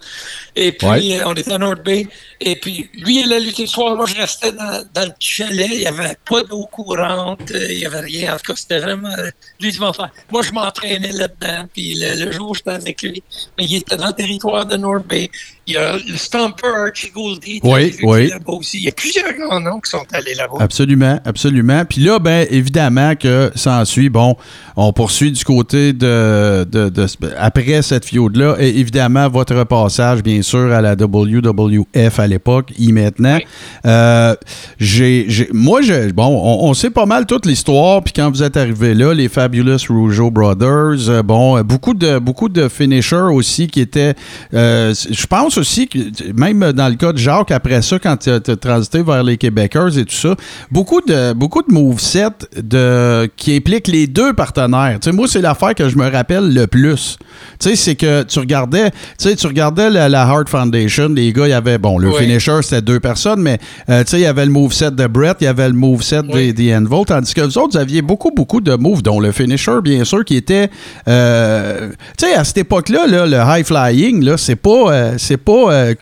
Et puis, Ouais. euh, on était à North Bay. Et puis, lui, il a lutté le soir. Moi, je restais dans, dans le chalet. Il n'y avait pas d'eau courante. euh, il n'y avait rien. En tout cas, c'était vraiment... euh, lui, il m'en Moi, je m'entraînais là-dedans. Puis le, le jour où j'étais avec lui, mais il était dans le territoire de North Bay. Il y a le Stomper, Archie Goldie. Oui, oui. Là-bas aussi. Il y a plusieurs grands noms qui sont allés là-bas. Absolument, absolument. Puis là, ben, évidemment que ça ensuit, bon, on poursuit du côté de, de, de- après cette feud-là, et évidemment, votre passage, bien sûr, à la WWF à l'époque, y maintenant. Oui. Euh, j'ai, j'ai- moi, je, bon, on, on sait pas mal toute l'histoire, puis quand vous êtes arrivé là, les Fabulous Rougeau Brothers, euh, bon, euh, beaucoup de, beaucoup de finishers aussi qui étaient, euh, je pense aussi que, même dans le cas de Jacques, après ça, quand tu as transité vers les Québécois et tout ça, beaucoup de, beaucoup de movesets de, qui impliquent les deux partenaires. Moi, c'est l'affaire que je me rappelle le plus. Tu sais, c'est que tu regardais, tu regardais la, la Heart Foundation, les gars, il y avait, bon, le Oui. finisher, c'était deux personnes, mais, euh, tu sais, il y avait le moveset de Brett, il y avait le moveset Oui. des, des tandis que vous autres, vous aviez beaucoup, beaucoup de moves, dont le finisher, bien sûr, qui était, euh, tu sais, à cette époque-là, là, le high flying, là, c'est pas, euh, c'est pas euh,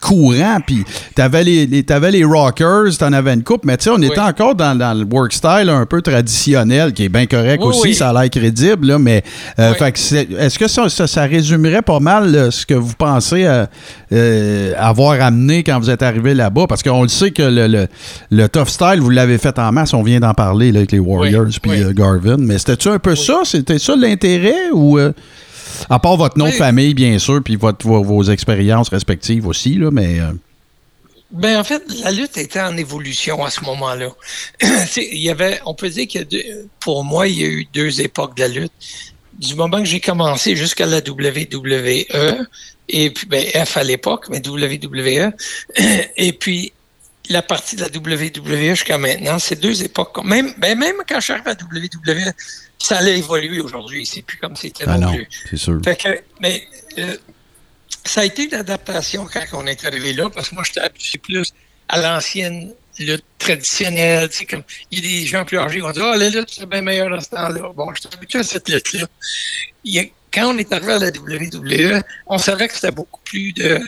courant, puis t'avais les, les, t'avais les rockers, t'en avais une coupe, mais tu sais, on était encore dans, dans le work style un peu traditionnel, qui est bien correct Oui, aussi, oui. ça a l'air crédible, là, mais euh, Oui. fait que c'est- est-ce que ça, ça, ça résumerait pas mal là, ce que vous pensez euh, euh, avoir amené quand vous êtes arrivé là-bas? Parce qu'on le sait que le, le, le tough style, vous l'avez fait en masse, on vient d'en parler là, avec les Warriors puis euh, Garvin, mais c'était-tu un peu ça? C'était ça l'intérêt ou... à part votre nom de famille, bien sûr, puis votre, vos, vos expériences respectives aussi, là, mais... euh, Ben, en fait, la lutte était en évolution à ce moment-là. *clears throat* Il y avait, on peut dire deux, pour moi, il y a eu deux époques de la lutte. Du moment que j'ai commencé jusqu'à la WWE, et puis, ben, F à l'époque, mais WWE, *clears throat* et puis, la partie de la WWE jusqu'à maintenant, c'est deux époques. Même, ben, même quand je suis arrivé à la WWE, ça allait évoluer aujourd'hui. C'est plus comme c'était ah non c'est sûr. Fait que, mais euh, ça a été une adaptation quand on est arrivé là, parce que moi, j'étais habitué plus à l'ancienne lutte traditionnelle. Tu sais, comme, il y a des gens plus âgés qui vont dire Ah, la lutte, c'est bien meilleur dans ce temps-là. Bon, j'étais habitué à cette lutte-là. Quand on est arrivé à la WWE, on savait que c'était beaucoup plus de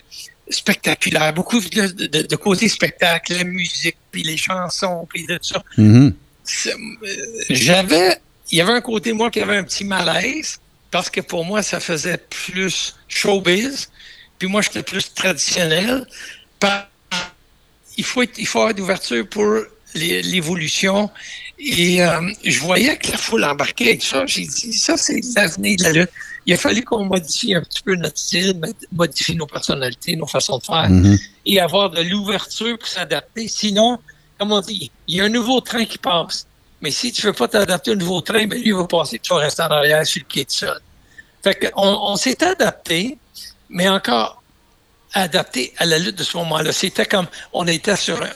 spectaculaire, beaucoup de, de, de côté spectacle, la musique, puis les chansons, puis de tout ça Mhm. c'est- euh, j'avais, il y avait un côté moi qui avait un petit malaise parce que pour moi ça faisait plus showbiz, puis moi j'étais plus traditionnel. Il faut être, il faut avoir d'ouverture pour l'évolution et euh, je voyais que la foule embarquait avec ça. J'ai dit ça c'est l'avenir de la lutte. Il a fallu qu'on modifie un petit peu notre style, mod- modifier nos personnalités, nos façons de faire Mhm. et avoir de l'ouverture pour s'adapter. Sinon, comme on dit, il y a un nouveau train qui passe. Mais si tu veux pas t'adapter au nouveau train, ben lui va passer, tu vas rester en arrière sur le quai de sol. Fait qu'on on s'est adapté, mais encore adapté à la lutte de ce moment-là. C'était comme on était sur un,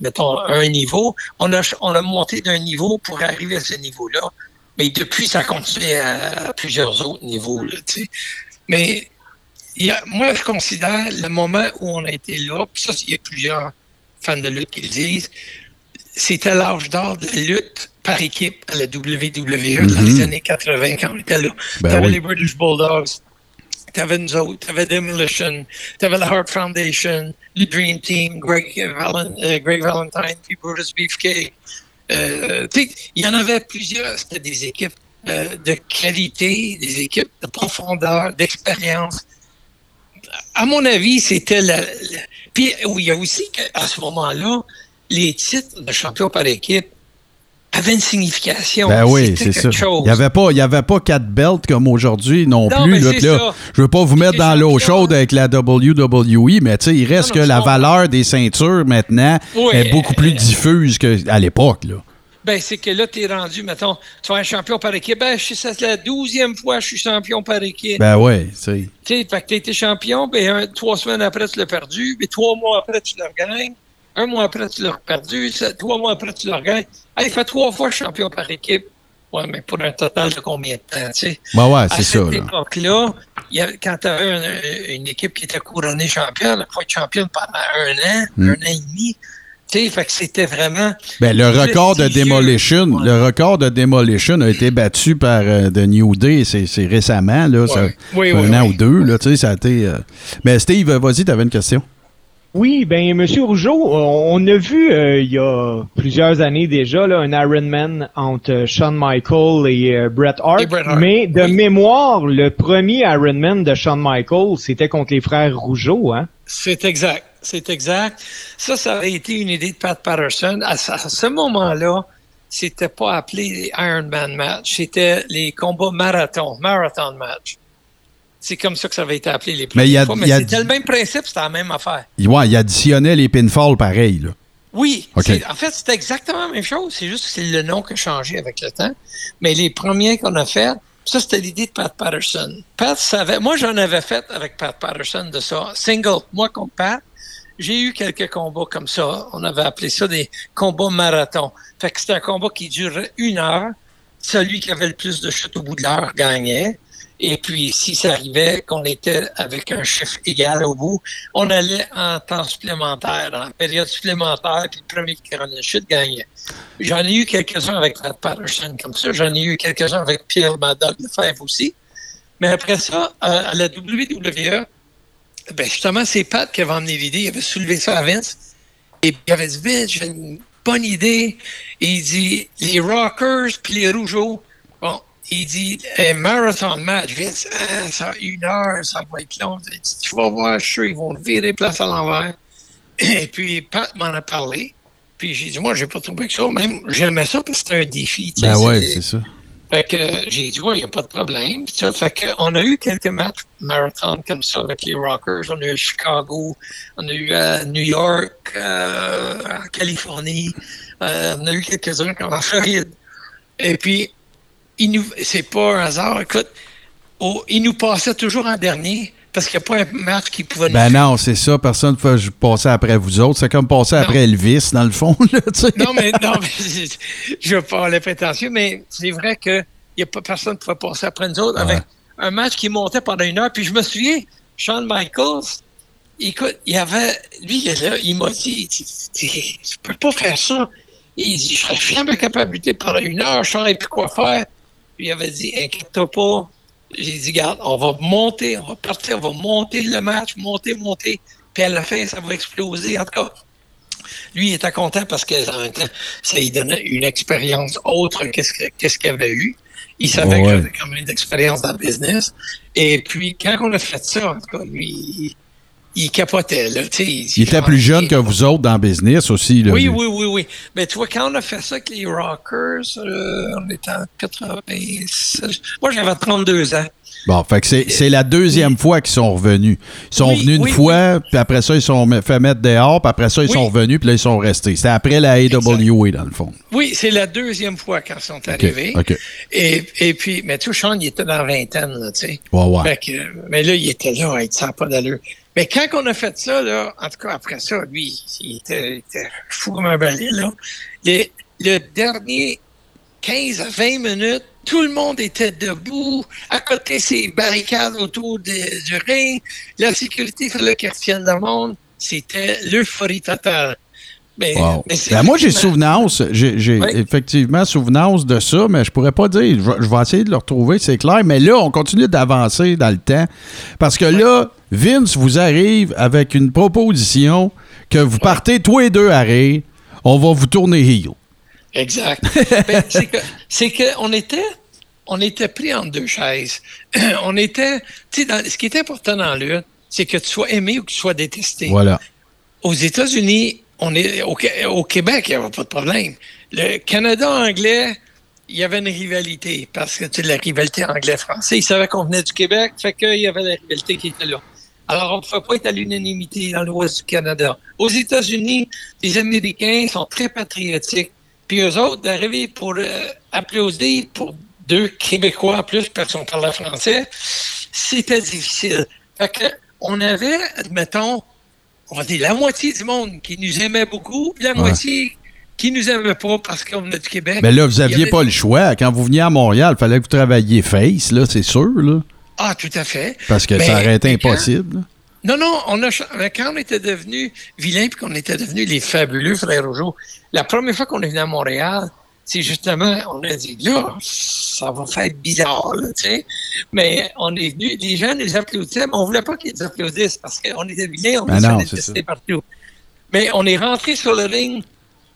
mettons, un niveau, on a, on a monté d'un niveau pour arriver à ce niveau-là. Mais depuis, ça continue à, à plusieurs autres niveaux. Tu sais. Mais il moi, je considère le moment où on a été là, puis ça, il y a plusieurs fans de lutte qui le disent, c'était l'âge d'or de la lutte par équipe à la WWE dans les années 80 quand on était là. Ben t'avais oui. les British Bulldogs, t'avais nous autres, t'avais Demolition, t'avais la Heart Foundation, le Dream Team, Greg, Valen- euh, Greg Valentine, puis Brutus Beefcake. Euh, il y en avait plusieurs. C'était des équipes euh, de qualité, des équipes de profondeur, d'expérience. À mon avis, c'était la, la- Puis oui, il y a aussi qu'à ce moment-là, les titres de champion par équipe avaient une signification. Ben oui, c'est ça. chose. Il n'y avait, pas- il y avait pas quatre belts comme aujourd'hui non, Non, plus. là, là, ça. je veux pas vous mettre dans l'eau chaude avec la WWE, mais il reste Non, que non, la valeur des ceintures maintenant Oui, est beaucoup plus euh, diffuse qu'à l'époque. Là. Ben, c'est que là, tu es rendu, mettons, tu vas un champion par équipe. Ben, c'est la douzième fois que je suis champion par équipe. Ben ouais, tu sais. Tu sais, fait que tu été champion, ben, un- trois semaines après, tu l'as perdu, puis trois mois après, tu le regagnes. Un mois après, tu l'as perdu. Trois mois après, tu l'as regagné. Hey, fait trois fois champion par équipe. Ouais, mais pour un total de combien de temps, tu sais? Ben ouais, À c'est ça. cette là. époque-là, il quand tu avais une, une équipe qui était couronnée championne, elle être championne pendant un an, Hmm. un an et demi. Tu sais, fait que c'était vraiment. Ben, le record de. Demolition, Ouais. le record de Demolition a été battu par euh, The New Day, c'est récemment, là, ça- Oui, un oui, an oui. ou deux, là, tu sais, ça a été... euh, Mais Steve, vas-y, t'avais une question. Oui, ben Monsieur Rougeau, on on a vu euh, il y a plusieurs années déjà là, un Ironman entre euh, Shawn Michaels et euh, Bret Hart, Et Bret Hart, mais de oui. mémoire, le premier Ironman de Shawn Michaels, c'était contre les frères Rougeau, hein? C'est exact. C'est exact. Ça, ça avait été une idée de Pat Patterson. À ce, à ce moment-là, c'était pas appelé les Ironman match. C'était les combats marathon, marathon match. C'est comme ça que ça avait été appelé les Mais Mais c'était le même principe, c'était la même affaire. Ouais, il additionnait les pinfalls pareil, là. Oui, en fait, c'était exactement la même chose. C'est juste que c'est le nom qui a changé avec le temps. Mais les premiers qu'on a fait, ça, c'était l'idée de Pat Patterson. Pat savait, moi, j'en avais fait avec Pat Patterson de ça. Single, moi contre Pat, j'ai eu quelques combats comme ça. On avait appelé ça des combats marathon. Fait que c'était un combat qui durait une heure. Celui qui avait le plus de chutes au bout de l'heure gagnait. Et puis, si ça arrivait qu'on était avec un chiffre égal au bout, on allait en temps supplémentaire, en période supplémentaire, puis le premier qui prenait une chute gagnait. J'en ai eu quelques-uns avec Pat Patterson comme ça. J'en ai eu quelques-uns avec Pierre Madoc Lefebvre aussi. Mais après ça, à la WWE, ben justement, c'est Pat qui avait emmené l'idée. Il avait soulevé ça à Vince. Et il avait dit, Vince, j'ai une bonne idée. Et il dit, les Rockers puis les Rougeaux, bon, il dit, un marathon match, Vince, ah, ça a une heure, ça va être long. Il dit, tu vas voir, je suis sûr, ils vont virer place à l'envers. Et puis, Pat m'en a parlé. Puis j'ai dit, moi, j'ai pas trouvé que ça. Même, j'aimais ça parce que c'était un défi. Ben ouais, c'est- ça. fait que euh, j'ai dit, ouais, il n'y a pas de problème. Ça, fait que, on a eu quelques matchs marathon comme ça avec les Rockers. On a eu Chicago, on a eu à New York, euh, en Californie. Euh, on a eu quelques-uns comme en Floride. Et puis, nous, c'est pas un hasard. Écoute, il nous passait toujours en dernier parce qu'il n'y a pas un match qui pouvait nous Ben non, c'est ça, personne ne peut passer après vous autres. C'est comme passer Non. après Elvis, dans le fond, *laughs* là, tu sais. Non, mais non, mais *laughs* je veux pas aller prétentieux, mais c'est vrai que y a pas personne qui pouvait passer après nous autres avec un match qui montait pendant une heure. Puis je me souviens, Shawn Michaels, écoute, il avait, lui, il, est là, il m'a dit, tu peux pas faire ça. Il dit, je serais jamais capable de lutter pendant une heure, je saurais plus quoi faire. Puis il avait dit, inquiète-toi pas. J'ai dit, garde, on va monter, on va partir, on va monter le match, monter, monter. Puis à la fin, ça va exploser. En tout cas, lui, il était content parce que en même temps, ça lui donnait une expérience autre qu'est-ce que- qu'est-ce qu'il avait eu. Il savait Ouais. qu'il avait quand même d'expérience dans le business. Et puis, quand on a fait ça, en tout cas, lui, il, il capotait. Là, sais, Il était plus jeune que vous autres dans le business aussi. Là, Oui, lui. oui, oui, oui. Mais tu vois, quand on a fait ça avec les Rockers, euh, on était en 96. Moi, j'avais 32 ans. Bon, fait que c'est c'est la deuxième fois qu'ils sont revenus. Ils sont Oui, venus une oui, fois, puis après ça, ils sont fait mettre dehors, puis après ça, ils sont revenus, puis là, ils sont restés. C'était après la AWA, dans le fond. Oui, c'est la deuxième fois quand ils sont arrivés. OK. Et, et puis, mais vois, Sean, il était dans la vingtaine, là, tu sais. Ouais, ouais. Fait que, mais là, il était là, il ne pas d'allure. Mais quand on a fait ça, là, en tout cas, après ça, lui, il était, il était fou comme un balai, là. Le, le dernier 15 à 20 minutes, tout le monde était debout, à côté de ces barricades autour de- du ring. La sécurité, fallait qu'elle retienne le monde. C'était l'euphorie totale. Mais, Wow. mais c'est Ben, moi, j'ai souvenance, j'ai Oui. effectivement souvenance de ça, mais je pourrais pas dire. Je vais essayer de le retrouver, c'est clair. Mais là, on continue d'avancer dans le temps. Parce que là, Vince vous arrive avec une proposition que vous partez tous les deux à rire. On va vous tourner heel. Exact. *laughs* Ben, c'est que c'est que on était on était pris entre deux chaises. *clears throat* on était tu sais ce qui est important dans lutte, c'est que tu sois aimé ou que tu sois détesté. Voilà. Aux États-Unis, on est au Québec, il n'y avait pas de problème. Le Canada anglais, il y avait une rivalité parce que tu sais, la rivalité anglais-français, ils savaient qu'on venait du Québec, fait qu'il y avait la rivalité qui était là. Alors, on ne pouvait pas être à l'unanimité dans l'ouest du Canada. Aux États-Unis, les Américains sont très patriotiques. Puis eux autres, d'arriver pour euh, applaudir pour deux Québécois en plus, parce qu'on parlait français, c'était difficile. Fait que, on avait, admettons, on va dire, la moitié du monde qui nous aimait beaucoup, puis la moitié qui nous aimait pas parce qu'on est du Québec. Mais là, vous Il y aviez avait- pas le choix. Quand vous veniez à Montréal, il fallait que vous travailliez face, là, c'est sûr, là. Ah, tout à fait. Parce que ça aurait été quand- impossible. Non, non, on a, quand on était devenus vilains puis qu'on était devenus les fabuleux frères Rougeau, la première fois qu'on est venu à Montréal, c'est justement, on a dit, là, ça va faire bizarre, là, tu sais. Mais on est venu, les gens nous applaudissaient, mais on voulait pas qu'ils nous applaudissent parce qu'on était vilains, on Ben tester ça. partout. Mais on est rentré sur le ring,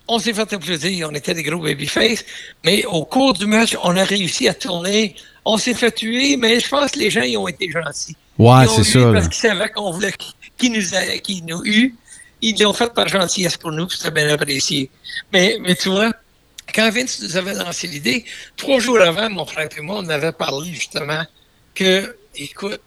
on s'est fait applaudir, on était des gros babyface, mais au cours du match, on a réussi à tourner. On s'est fait tuer, mais je pense que les gens ils ont été gentils. Ouais, c'est ça. Parce qu'ils savaient qu'on voulait qu'ils nous, a- qu'ils nous eut. Ils l'ont fait par gentillesse pour nous, c'était bien apprécié. Mais, mais tu vois, quand Vince nous avait lancé l'idée, trois jours avant, mon frère et moi, on avait parlé justement que, écoute,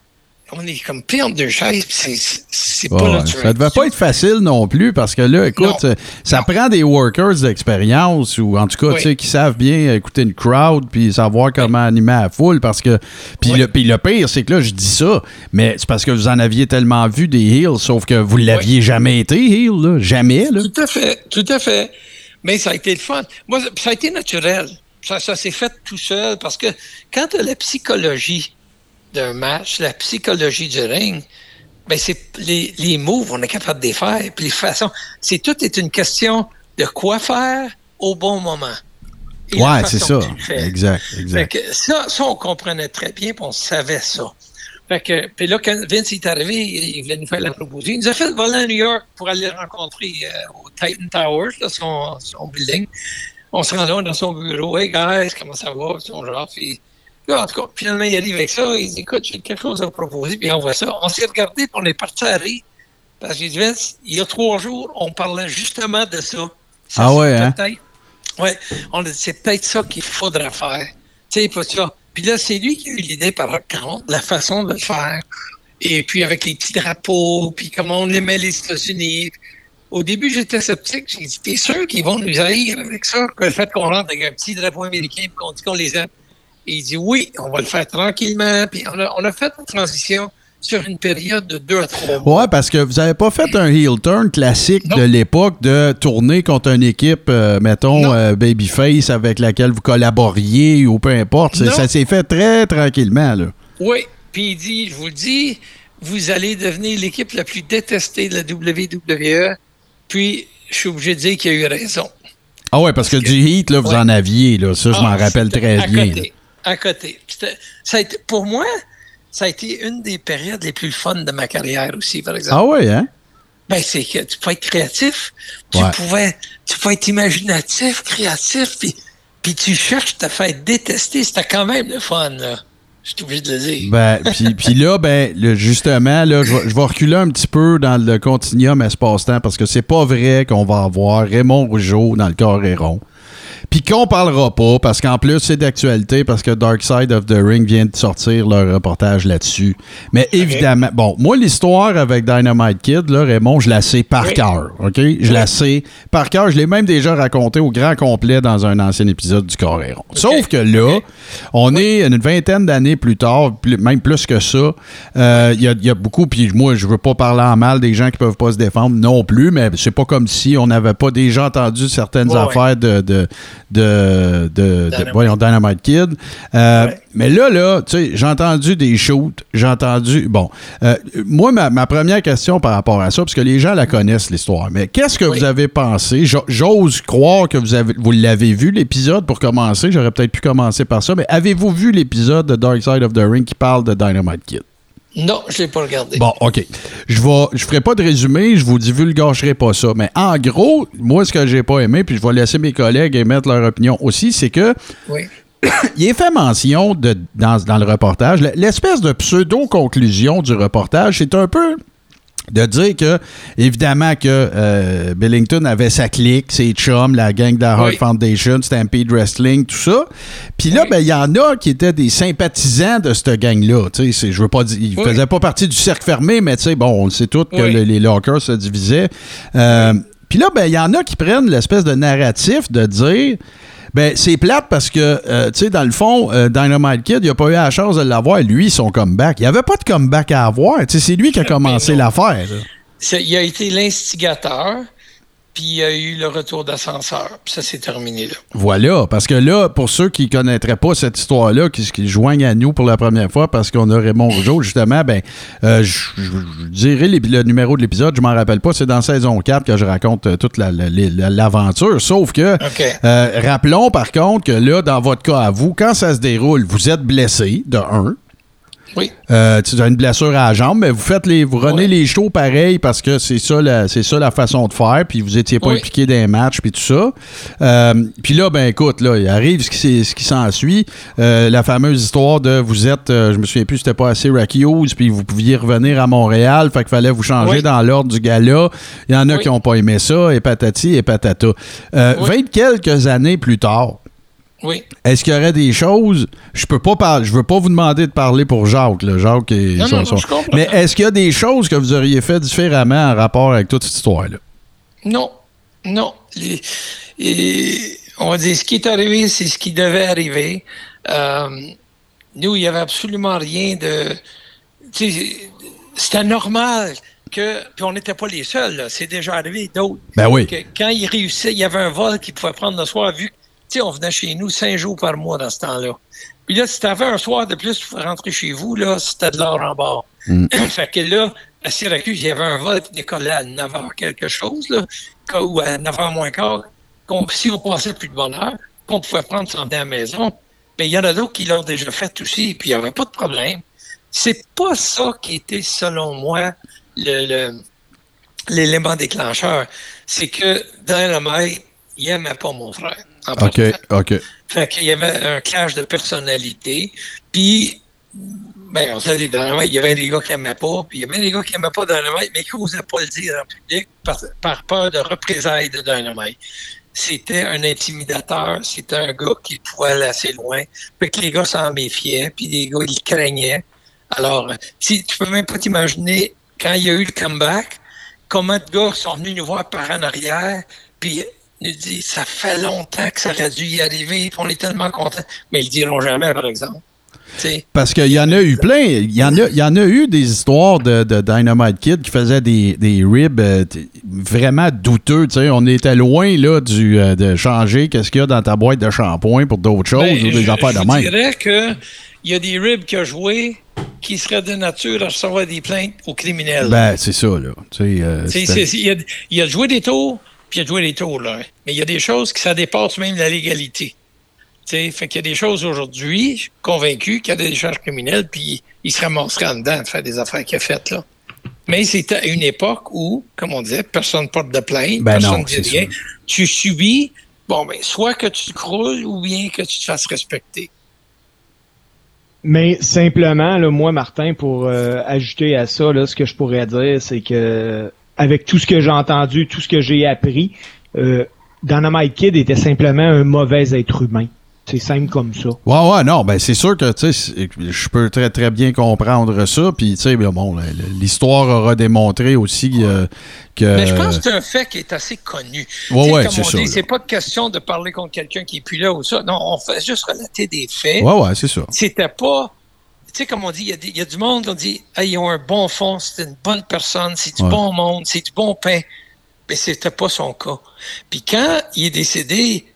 on est comme pris entre deux chaises, c'est- pas notre ça devait pas être facile non plus parce que là, écoute, Non. ça, prend des workers d'expérience ou en tout cas, Oui. tu sais, qui savent bien écouter une crowd puis savoir comment animer la foule parce que. Puis Oui. le, pire, c'est que là, je dis ça, mais c'est parce que vous en aviez tellement vu des heels, sauf que vous l'aviez jamais été heel, là. Jamais, là. Tout à fait, tout à fait. Mais ça a été le fun. Moi, ça a été naturel. Ça, ça s'est fait tout seul parce que quand tu as la psychologie d'un match, la psychologie du ring, ben c'est les, les moves, on est capable de les faire. Puis les façons, c'est tout est une question de quoi faire au bon moment. Et Ouais, c'est ça. Exact, Fait exact. que ça, ça, on comprenait très bien, puis on savait ça. Fait que, puis là, quand Vince est arrivé, il voulait nous faire la proposition. Il nous a fait voler à New York pour aller le rencontrer euh, au Titan Towers, là, son, son building. On se rend là dans son bureau. Hey guys, comment ça va? Son genre. Puis, là, en tout cas, finalement, il arrive avec ça. Il dit Écoute, j'ai quelque chose à vous proposer. Puis on voit ça. On s'est regardé, puis on est parti à rire. Parce que j'ai dit Vince, il y a trois jours, on parlait justement de ça. Ça, Ah ouais, hein? Ouais, on a dit, c'est peut-être ça qu'il faudrait faire. Tu sais, pas ça. Puis là, c'est lui qui a eu l'idée par contre, la façon de le faire. Et puis avec les petits drapeaux, puis comment on aimait les États-Unis. Au début, j'étais sceptique. J'ai dit, t'es sûr qu'ils vont nous haïr avec ça? Que le fait qu'on rentre avec un petit drapeau américain et qu'on dit qu'on les aime? Et il dit, oui, on va le faire tranquillement. Puis on a, on a fait une transition sur une période de deux à trois mois. Ouais, parce que vous avez pas fait un heel turn classique Non. de l'époque de tourner contre une équipe, euh, mettons, euh, Babyface avec laquelle vous collaboriez ou peu importe. Ça s'est fait très tranquillement, là. Oui, puis il dit, je vous le dis, vous allez devenir l'équipe la plus détestée de la WWE. Puis, je suis obligé de dire qu'il a eu raison. Ah ouais, parce que, Parce que- du heat, là, vous Ouais. en aviez, là. Ça, je Ah, m'en rappelle c'était très bien. Côté, à côté. Ça a été, pour moi, ça a été une des périodes les plus fun de ma carrière aussi, par exemple. Ah ouais, hein? Ben, c'est que tu peux être créatif, tu, Ouais. pouvais, tu peux être imaginatif, créatif, puis, puis tu cherches te faire détester. C'était quand même le fun, là. Je suis obligé de le dire. Ben, puis, *laughs* puis là, ben, le- justement, là, je vais- reculer un petit peu dans le continuum espace-temps parce que c'est pas vrai qu'on va avoir Raymond Rougeau dans le carré rond. Puis qu'on parlera pas, parce qu'en plus, c'est d'actualité, parce que Dark Side of the Ring vient de sortir leur reportage là-dessus. Mais évidemment, bon, moi, l'histoire avec Dynamite Kid, là, Raymond, je la sais par Oui. cœur, OK? Je la sais par cœur. Je l'ai même déjà raconté au grand complet dans un ancien épisode du Carré rond. Sauf que là, on est une vingtaine d'années plus tard, plus- même plus que ça. Euh, Il y, a, il y a beaucoup, puis moi, je veux pas parler en mal des gens qui peuvent pas se défendre non plus, mais c'est pas comme si on n'avait pas déjà entendu certaines affaires de, de, de, de- de- Dynamite. voyons, Dynamite Kid. Euh, Ouais. Mais là, là, tu sais, j'ai entendu des shoots, j'ai entendu. Bon, euh, moi, ma, ma première question par rapport à ça, parce que les gens la connaissent, l'histoire, mais qu'est-ce que Oui. vous avez pensé? Jo- J'ose croire que vous, avez, vous l'avez vu, l'épisode, pour commencer. J'aurais peut-être pu commencer par ça, mais avez-vous vu l'épisode de Dark Side of the Ring qui parle de Dynamite Kid? Non, je l'ai pas regardé. Bon, OK. Je vais, je ferai pas de résumé, je vous divulgacherai pas ça. Mais en gros, moi, ce que j'ai pas aimé, puis je vais laisser mes collègues émettre leur opinion aussi, c'est que Oui. *coughs* il est fait mention de, dans, dans le reportage, l'espèce de pseudo-conclusion du reportage, c'est un peu de dire que, évidemment, que euh, Billington avait sa clique, ses chums, la gang de la Heart Oui. Foundation, Stampede Wrestling, tout ça. Puis là, Oui. ben, il y en a qui étaient des sympathisants de cette gang-là. Tu sais, c'est- je veux pas dire, ils Oui. faisaient pas partie du cercle fermé, mais bon, on sait tous que le- les lockers se divisaient. Euh, Puis là, ben, il y en a qui prennent l'espèce de narratif de dire ben, c'est plate parce que, euh, tu sais, dans le fond, euh, Dynamite Kid, il a pas eu la chance de l'avoir, lui, son comeback. Il n'y avait pas de comeback à avoir. Tu sais, c'est lui qui a commencé non. l'affaire. il a été l'instigateur, puis il y a eu le retour d'ascenseur. Puis ça s'est terminé là. Voilà, parce que là, pour ceux qui ne connaîtraient pas cette histoire-là, qui, qui joignent à nous pour la première fois, parce qu'on a Raymond Rougeau, justement, ben, euh, je dirais le numéro de l'épisode, je m'en rappelle pas, c'est dans saison 4 que je raconte euh, toute la- la- la- l'aventure, sauf que, euh, rappelons par contre que là, dans votre cas à vous, quand ça se déroule, vous êtes blessé, de un, Oui. euh, tu as une blessure à la jambe, mais vous faites les, vous renez Ouais. les chevaux pareil parce que c'est ça, la, c'est ça la façon de faire, puis vous étiez pas Oui. impliqué dans les matchs, puis tout ça. Euh, puis là, ben écoute, là, il arrive ce qui, ce qui s'ensuit, Euh, la fameuse histoire de vous êtes, je me souviens plus, c'était pas assez Syracuse, puis vous pouviez revenir à Montréal, fait qu'il fallait vous changer Oui. dans l'ordre du gala. Il y en a Oui. qui ont pas aimé ça, et patati et patata. Vingt quelques années plus tard, Oui. est-ce qu'il y aurait des choses. Je peux pas parler. Je veux pas vous demander de parler pour Jacques. Là. Jacques est. Non, son- non, non, son- je comprends. Mais est-ce qu'il y a des choses que vous auriez fait différemment en rapport avec toute cette histoire-là? Non, non. Les- et on va dire ce qui est arrivé, c'est ce qui devait arriver. Euh, nous, il n'y avait absolument rien de. C'était normal que. Puis on n'était pas les seuls, là. c'est déjà arrivé d'autres. Ben oui. que quand il réussissait, il y avait un vol qu'il pouvait prendre le soir, vu sais, on venait chez nous cinq jours par mois dans ce temps-là. Puis là, si tu avais un soir de plus pour rentrer chez vous, là, c'était de l'or en bord. *clears throat* fait que là, à Syracuse, il y avait un vol qui décollait à 9 h quelque chose, là, ou à 9 h moins quart, si on passait plus de bonne heure, qu'on pouvait prendre venir à la maison. Mais il y en a d'autres qui l'ont déjà fait aussi, puis il n'y avait pas de problème. C'est pas ça qui était, selon moi, le- le, l'élément déclencheur. C'est que Dynamite, il n'aimait pas mon frère. OK. OK. Fait qu'il y avait un clash de personnalité. Puis, ben, on sait, il y avait des gars qui n'aimaient pas, puis il y avait des gars qui n'aimaient pas Dynamite, mais qui n'osaient pas le dire en public par, par peur de représailles de Dynamite. C'était un intimidateur, c'était un gars qui pouvait aller assez loin. Fait que les gars s'en méfiaient, puis les gars, ils craignaient. Alors, si tu peux même pas t'imaginer, quand il y a eu le comeback, comment de gars sont venus nous voir par en arrière, puis nous disent ça fait longtemps que ça aurait dû y arriver, puis on est tellement contents. Mais ils le diront jamais, par exemple. Tu sais, Parce qu'il y en a eu plein. Il y en a, il y en a eu des histoires de, de Dynamite Kid qui faisaient des, des ribs euh, vraiment douteux. tu sais. On était loin là, du, euh, de changer qu'est-ce qu'il y a dans ta boîte de shampoing pour d'autres choses ben, ou des je- affaires je de vous même. dirais que il y a des ribs qui ont joué qui seraient de nature à recevoir des plaintes aux criminels. Ben, c'est ça, là. Tu sais, euh, il, a, il a joué des tours, puis il a joué des tours, là. Mais il y a des choses qui ça dépasse même la légalité. Tu sais, fait qu'il y a des choses aujourd'hui, je suis convaincu qu'il y a des charges criminelles, puis il se ramasserait en dedans de faire des affaires qu'il a faites, là. Mais c'était à une époque où, comme on disait, personne ne porte de plainte, Ben personne ne dit rien. Tu subis, bon, ben, soit que tu te croules ou bien que tu te fasses respecter. Mais simplement, là, moi, Martin, pour euh, ajouter à ça, là, ce que je pourrais dire, c'est que avec tout ce que j'ai entendu, tout ce que j'ai appris, euh, Dynamite Kid était simplement un mauvais être humain. C'est simple comme ça. Ouais, ouais, non, ben c'est sûr que, tu sais, c'est- je peux très, très bien comprendre ça. Puis, tu sais, ben, bon, l'histoire aura démontré aussi euh, que... Mais je pense que c'est un fait qui est assez connu. Ouais, Tu sais, ouais, c'est là. c'est pas de question de parler contre quelqu'un qui est plus là ou ça. Non, on fait juste relater des faits. Ouais, ouais, c'est ça. C'était pas. Tu sais, comme on dit, il y, a y du monde qui dit Hey, ils ont un bon fond, c'est une bonne personne, c'est du Ouais. bon monde, c'est du bon pain. Mais c'était pas son cas. Puis quand il est décédé,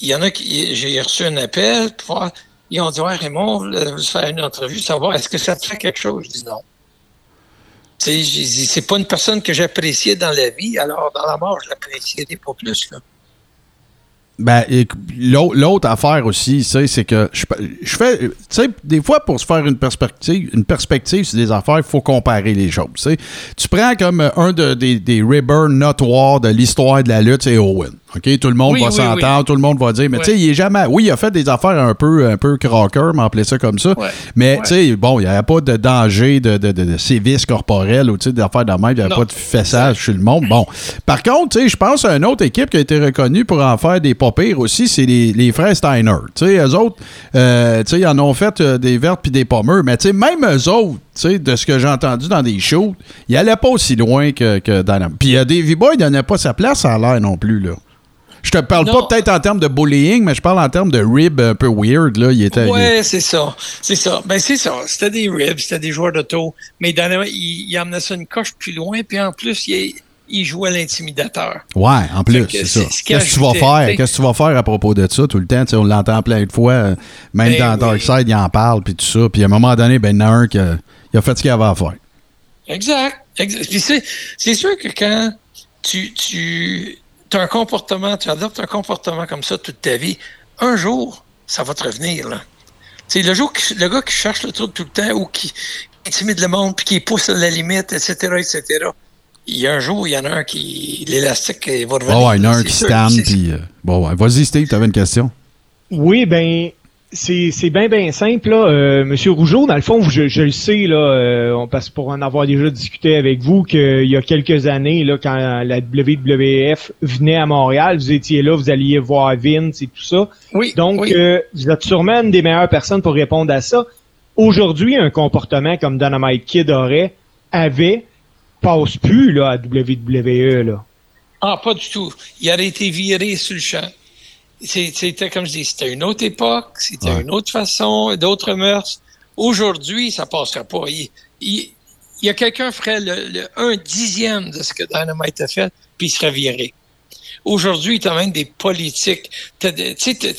il y en a qui. J'ai reçu un appel pour. Ils ont dit Ouais, Raymond, veux faire une entrevue, savoir est-ce que ça te fait quelque chose? Je dis non. Tu sais, c'est pas une personne que j'appréciais dans la vie, alors dans la mort, je l'apprécierais pas plus. Là. Ben, l'autre affaire aussi, c'est que je, fais, tu sais, des fois pour se faire une perspective, une perspective sur des affaires, il faut comparer les choses. tu prends comme euh, un de- des, des notoires de l'histoire de la lutte, c'est Owen. OK? Tout le monde Oui, va oui, s'entendre, tout le monde va dire, mais tu sais, il est jamais. Oui, il a fait des affaires un peu, un peu crocker, mais appeler ça comme ça. Mais tu sais, bon, il n'y avait pas de danger de, de, de, de sévices corporels ou d'affaires de même, il n'y avait Non. pas de fessage chez le monde. Bon. Par contre, tu sais, je pense à une autre équipe qui a été reconnue pour en faire des pas pires aussi, c'est les, les frères Steiner. Tu sais, eux autres, euh, tu sais, ils en ont fait euh, des vertes puis des pommeurs, mais tu sais, même eux autres, tu sais, de ce que j'ai entendu dans des shows, ils allaient pas aussi loin que, que dans la... Puis euh, Davy Boy, il donnait pas sa place à l'air non plus, là. Je te parle Non. pas peut-être en termes de bullying, mais je parle en termes de rib un peu weird. Là. Il était. Ouais, c'est ça. C'est ça. Ben, c'est ça. C'était des ribs, c'était des joueurs d'auto. Mais il, il amenait ça une coche plus loin, puis en plus, il, il jouait l'intimidateur. Ouais, en plus, c'est ça. Qu'est-ce que tu vas faire? Qu'est-ce que tu vas faire à propos de ça tout le temps? T'sais, on l'entend plein de fois. Même Ben dans oui. Darkseid, il en parle, puis tout ça. Puis à un moment donné, ben, il y en a un qui a, il a fait ce qu'il avait à faire. Exact. exact. Puis c'est, c'est sûr que quand tu, tu as un comportement, tu adoptes un comportement comme ça toute ta vie, un jour, ça va te revenir. Là. C'est le, jour qui- le gars qui cherche le truc tout le temps ou qui intimide le monde puis qui pousse à la limite, etc., etc., il y a un jour, il y en a un qui. L'élastique il va revenir. Ouais, il y en a un qui stand, puis. euh, bon, ouais. Vas-y, Steve, t'avais une question? Oui, ben c'est bien bien simple là, euh, Monsieur Rougeau. Dans le fond, je, je le sais là, euh, on passe pour en avoir déjà discuté avec vous qu'il y a quelques années là, quand la WWF venait à Montréal, vous étiez là, vous alliez voir Vince et tout ça. Oui. Donc, oui. euh, vous êtes sûrement une des meilleures personnes pour répondre à ça. Aujourd'hui, un comportement comme Dynamite Kid aurait, avait, passe plus là, à WWE. Là. Ah, pas du tout. Il aurait été viré sur le champ. C'était, comme je dis, c'était une autre époque, c'était Ouais. une autre façon, d'autres mœurs. Aujourd'hui, ça passera pas. Il, il- il y a quelqu'un qui ferait le, le un dixième de ce que Dynamite a fait, puis il serait viré. Aujourd'hui, tu as même des politiques. Tu sais,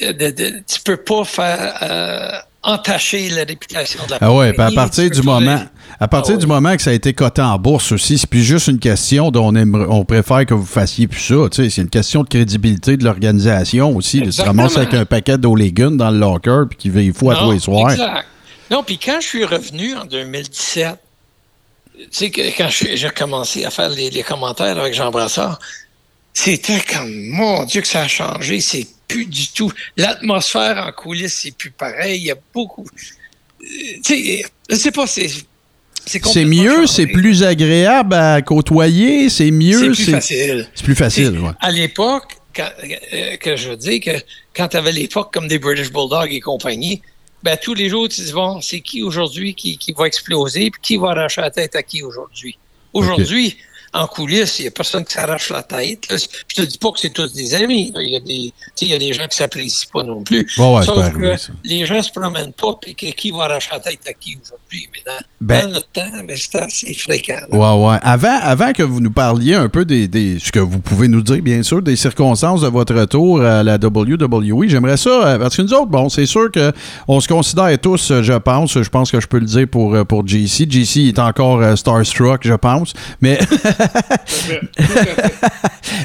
de- de- tu peux pas faire euh, entacher la réputation de la Ah ouais, puis à partir du moment, à partir Ah du moment que ça a été coté en bourse aussi, c'est plus juste une question dont on, aimerait- on préfère que vous fassiez plus ça. tu sais, C'est une question de crédibilité de l'organisation aussi. de se ramasser avec un paquet d'Olegun dans le locker puis qui veille fou à Non, tous les soirs. Exact. Non, puis quand je suis revenu en 2017, tu sais, que quand j'ai recommencé à faire les, les commentaires avec Jean Brassard, c'était comme, mon Dieu, que ça a changé. C'est plus du tout. L'atmosphère en coulisses, c'est plus pareil. Il y a beaucoup. euh, Tu sais, pas, c'est. C'est mieux, c'est plus agréable à côtoyer, c'est C'est mieux, plus c'est facile. c'est plus facile. Ouais. À l'époque, quand- euh, que je veux dire que quand tu avais l'époque comme des British Bulldogs et compagnie, ben tous les jours, tu te dis bon, c'est qui aujourd'hui qui, qui va exploser, puis qui va arracher la tête à qui aujourd'hui? Aujourd'hui, en coulisses, il n'y a personne qui s'arrache la tête. là. Je te dis pas que c'est tous des amis. Il y a des, il y a des gens qui s'apprécient pas non plus. Ouais, Sauf c'est que les gens se promènent pas, que- qui va arracher la tête à qui aujourd'hui? Mais dans, Ben- dans notre temps, ben, c'était assez fréquent. là. Ouais, ouais. Avant, avant que vous nous parliez un peu des, des- ce que vous pouvez nous dire, bien sûr, des circonstances de votre retour à la WWE, j'aimerais ça, euh, parce que nous autres, bon, c'est sûr que on se considère tous, euh, je pense, je pense que je peux le dire pour, euh, pour JC. JC est encore euh, starstruck, je pense, mais *laughs* *laughs*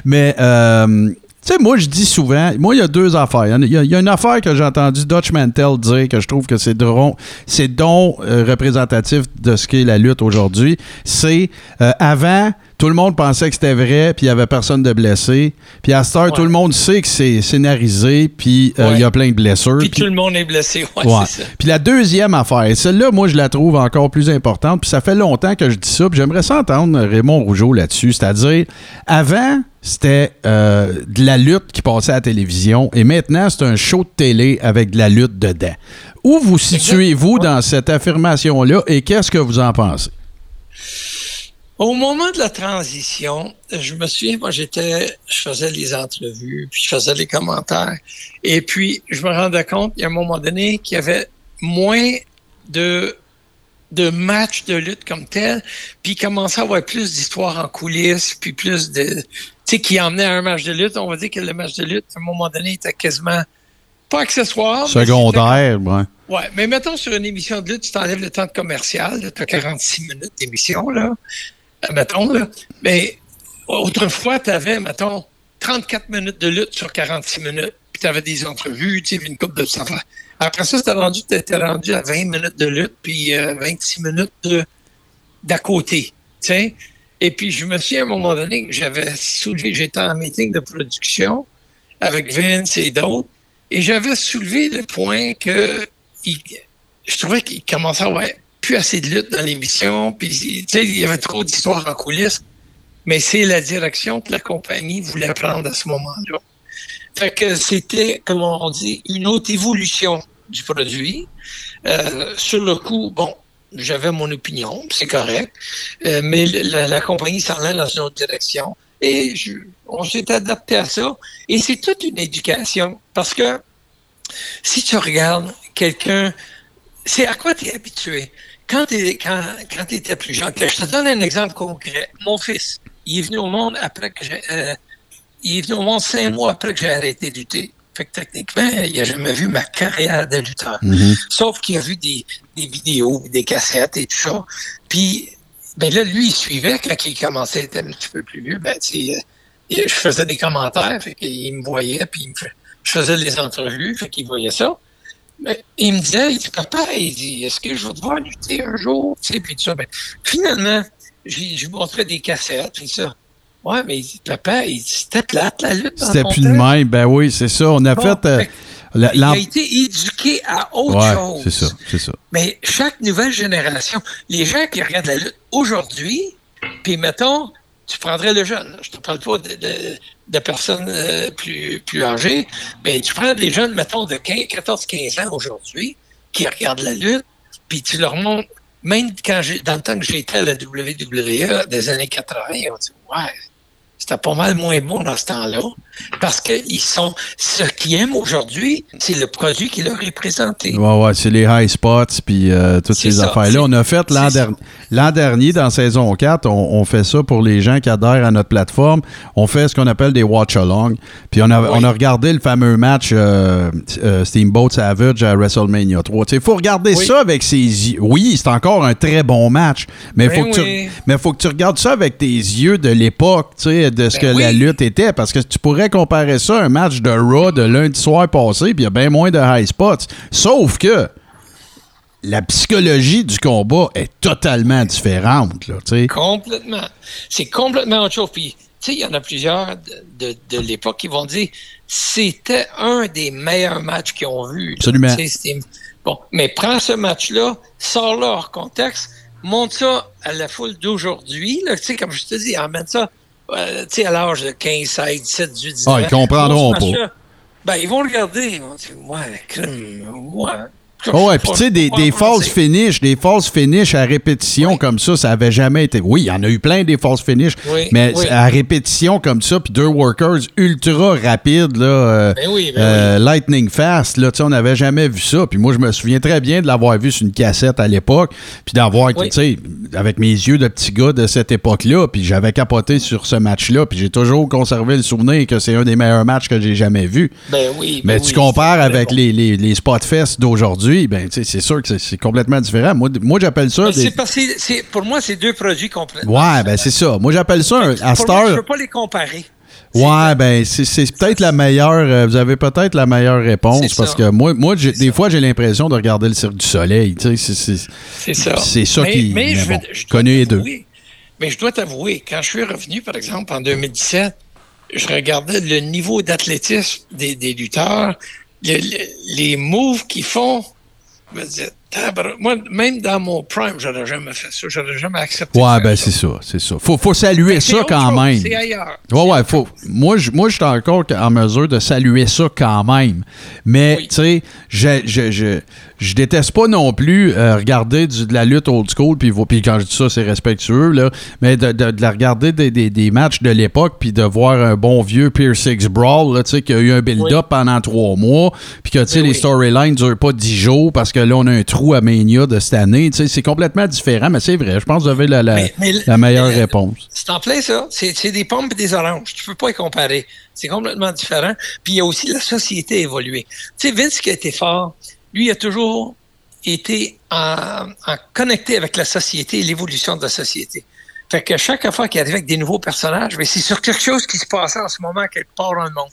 Mais, euh, tu sais, moi, je dis souvent, moi, il y a deux affaires. Il y a- une affaire que j'ai entendu Dutch Mantel dire que je trouve que c'est c'est donc euh, représentatif de ce qu'est la lutte aujourd'hui. C'est euh, avant, tout le monde pensait que c'était vrai, puis il y avait personne de blessé. Puis à cette heure, tout le monde sait que c'est scénarisé, puis euh, Ouais. il y a plein de blessures. Puis puis- tout le monde est blessé. Ouais, Ouais. c'est ça. Puis la deuxième affaire, et celle-là, moi, je la trouve encore plus importante. Puis ça fait longtemps que je dis ça. Puis j'aimerais ça entendre Raymond Rougeau là-dessus. C'est-à-dire, avant, c'était euh, de la lutte qui passait à la télévision. Et maintenant, c'est un show de télé avec de la lutte dedans. Où vous situez-vous dans cette affirmation-là et qu'est-ce que vous en pensez? Au moment de la transition, je me souviens, moi, j'étais, je faisais les entrevues, puis je faisais les commentaires. Et puis, je me rendais compte, il y a un moment donné, qu'il y avait moins de, de matchs de lutte comme tel, puis il commençait à avoir plus d'histoires en coulisses, puis plus de, tu sais, qui emmenait à un match de lutte. On va dire que le match de lutte, à un moment donné, était quasiment pas accessoire. Secondaire, ouais. Ouais, mais mettons sur une émission de lutte, tu t'enlèves le temps de commercial, tu as 46 minutes d'émission, là. Euh, Mettons, là. Mais autrefois, tu avais, mettons, 34 minutes de lutte sur 46 minutes, puis tu avais des entrevues, tu puis une coupe de affaires. Après ça, c'était rendu, rendu à 20 minutes de lutte, puis euh, 26 minutes de- d'à côté, tu. Et puis, je me suis à un moment donné j'avais soulevé, j'étais en meeting de production avec Vince et d'autres, et j'avais soulevé le point que je trouvais qu'il commençait à avoir plus assez de lutte dans l'émission, puis il y avait trop d'histoires en coulisses. Mais c'est la direction que la compagnie voulait prendre à ce moment-là. Fait que c'était, comme on dit, une autre évolution du produit. Euh, sur le coup, bon, j'avais mon opinion, c'est correct, euh, mais la, compagnie s'en allait dans une autre direction. Et on s'est adapté à ça. Et c'est toute une éducation. Parce que si tu regardes quelqu'un, c'est à quoi tu es habitué? Quand tu quand, quand étais plus jeune, je te donne un exemple concret. Mon fils, il est venu au monde après que j'ai. Euh, il est venu au monde cinq mois après que j'ai arrêté de lutter. Fait que techniquement, il n'a jamais vu ma carrière de lutteur. Sauf qu'il a vu des, des, vidéos, des cassettes et tout ça. Puis, ben là, lui, il suivait quand il commençait à être un petit peu plus vieux. Ben, tu je faisais des commentaires, fait qu'il me voyait, puis je faisais des entrevues, fait qu'il voyait ça. Mais il me disait, il dit, papa, il dit, est-ce que je vais devoir lutter un jour? Tu sais, puis tout ça. Ben, finalement, je lui montrais des cassettes, puis ça. Ouais, mais il dit, papa, c'était plate, la lutte. C'était plus de même, ben oui, c'est ça. On a fait. Euh, il a été éduqué à autre ouais, chose. C'est ça, c'est ça. Mais chaque nouvelle génération, les gens qui regardent la lutte aujourd'hui, puis mettons, tu prendrais le jeune. Je te parle pas de, personnes euh, plus, plus âgées, mais tu prends des jeunes, mettons, de 14-15 ans aujourd'hui, qui regardent la lutte, puis tu leur montres, même quand dans le temps que j'étais à la WWE des années 80, on dit Ouais, c'était pas mal moins bon dans ce temps-là. Parce qu'ils sont. Ce qu'ils aiment aujourd'hui, c'est le produit qui leur est présenté. Ouais, ouais, c'est les high spots, puis euh, toutes ces affaires-là. On a fait l'an dernier, dans saison 4, on, fait ça pour les gens qui adhèrent à notre plateforme. On fait ce qu'on appelle des watch-along. Puis on a, on a regardé le fameux match euh, euh, Steamboat Savage à WrestleMania 3. Il faut regarder ça avec ses yeux. Oui, c'est encore un très bon match, mais il faut, ben que tu, mais faut que tu regardes ça avec tes yeux de l'époque, tu sais de ce ben que la lutte était. Parce que tu pourrais comparer ça à un match de Raw de lundi soir passé, puis il y a bien moins de high spots. Sauf que la psychologie du combat est totalement différente. Là, complètement. C'est complètement autre chose. Puis, tu sais, il y en a plusieurs de, de, l'époque qui vont dire c'était un des meilleurs matchs qu'ils ont vu. Absolument. Bon, mais prends ce match-là, sors-le hors contexte, monte ça à la foule d'aujourd'hui. Tu sais, comme je te dis, emmène ça euh, tu sais, à l'âge de 15, 16, 17, 18, 19 Ah, ils comprendront pas. Ben, ils vont regarder. Ils vont dire, ouais, ouais. Oh ouais, puis tu sais, des, des false finishes, des false finishes à répétition comme ça, ça avait jamais été. Oui, il y en a eu plein des false finishes, mais à répétition comme ça, puis deux workers ultra rapides, là, euh, ben ben euh, lightning fast, là, tu sais, on n'avait jamais vu ça. Puis moi, je me souviens très bien de l'avoir vu sur une cassette à l'époque, puis d'avoir, tu sais, avec mes yeux de petit gars de cette époque-là, puis j'avais capoté sur ce match-là, puis j'ai toujours conservé le souvenir que c'est un des meilleurs matchs que j'ai jamais vu. Ben oui. mais tu compares avec les, les, les spot fest d'aujourd'hui ben, c'est sûr que c'est complètement différent. Moi, moi j'appelle ça. Des... pour moi, c'est deux produits complètement. Ouais, ben c'est ça. Moi, j'appelle ça un. À pour moi, je ne peux pas les comparer. Ouais, ben c'est peut-être la meilleure. Euh, vous avez peut-être la meilleure réponse parce que moi, moi des fois, j'ai l'impression de regarder le Cirque du Soleil. C'est ça. C'est ça qui. Mais, je, connais les deux. Mais je dois t'avouer, quand je suis revenu, par exemple, en 2017, je regardais le niveau d'athlétisme des, des lutteurs, les moves qu'ils font, me moi, même dans mon prime, j'aurais jamais fait ça. J'aurais jamais accepté Ouais, ben c'est ça, c'est ça. Faut, faut saluer ça quand même. C'est ailleurs. Ouais, ouais, faut. Moi, je moi, suis encore en mesure de saluer ça quand même. Mais, tu sais, je, je, je, je déteste pas non plus euh, regarder de la lutte old school, puis, puis quand je dis ça, c'est respectueux, là, mais de, de, de la regarder des, des, des, matchs de l'époque, puis de voir un bon vieux Pier Six Brawl, là, tu sais, qui a eu un build-up pendant trois mois, puis que, tu sais, les storylines durent pas dix jours parce que là, on a un trou à Mania de cette année. C'est complètement différent, mais c'est vrai. Je pense que vous avez la, la, la meilleure réponse. C'est en plein ça. C'est des pommes et des oranges. Tu peux pas les comparer. C'est complètement différent. Puis il y a aussi la société évoluée. Tu sais, Vince qui a été fort, lui, a toujours été en, connecté avec la société et l'évolution de la société. Fait que chaque fois qu'il arrive avec des nouveaux personnages, mais c'est sur quelque chose qui se passait en ce moment quelque part dans le monde.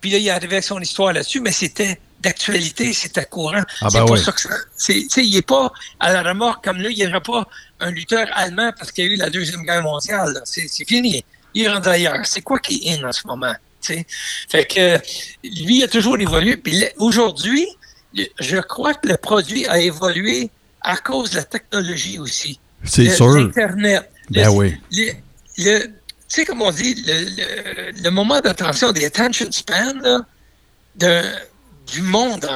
Puis là, il est arrivé avec son histoire là-dessus, mais c'était d'actualité, c'était courant. Ah ben c'est ça que il n'est pas à la remorque comme là, il n'y aurait pas un lutteur allemand parce qu'il y a eu la Deuxième Guerre mondiale. C'est fini. Il rentre ailleurs. C'est quoi qui est en ce moment? Fait que lui a toujours évolué. Puis aujourd'hui, je crois que le produit a évolué à cause de la technologie aussi. C'est sûr. L'Internet. Ben oui. tu sais, comme on dit, le, moment d'attention, des attention span du monde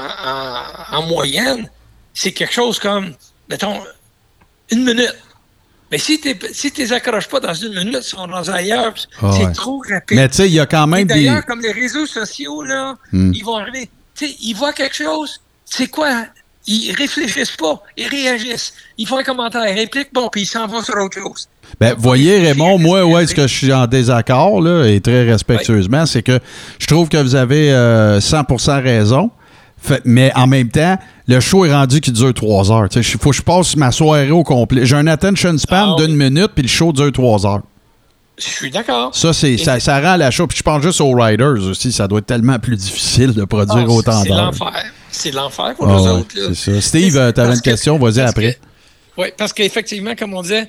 en, moyenne, c'est quelque chose comme, mettons, une minute. Mais si tu si les accroches pas dans une minute, ils sont dans ailleurs. Ah c'est ouais. trop rapide. Mais tu sais, il y a quand même des. D'ailleurs, comme les réseaux sociaux, là, Hmm. ils vont arriver. Tu sais, ils voient quelque chose. C'est quoi? Ils réfléchissent pas. Ils réagissent. Ils font un commentaire, ils répliquent, bon, puis ils s'en vont sur autre chose. Ben, voyez, Raymond, moi, où est-ce que je suis en désaccord, là, et très respectueusement, c'est que je trouve que vous avez euh, 100% raison. Fait- mais en même temps, le show est rendu qui dure trois heures. Il faut que je passe ma soirée au complet. J'ai un attention span Ah d'une minute, puis le show dure trois heures. Je suis d'accord. Ça, c'est, ça, ça rend la show. Puis je pense juste aux riders aussi. Ça doit être tellement plus difficile de produire Ah, autant c'est d'heures. l'enfer. C'est l'enfer pour Ah nous ouais, autres. là. c'est ça. Steve, euh, t'avais parce une que- question, vas-y après. Oui, parce qu'effectivement, comme on disait,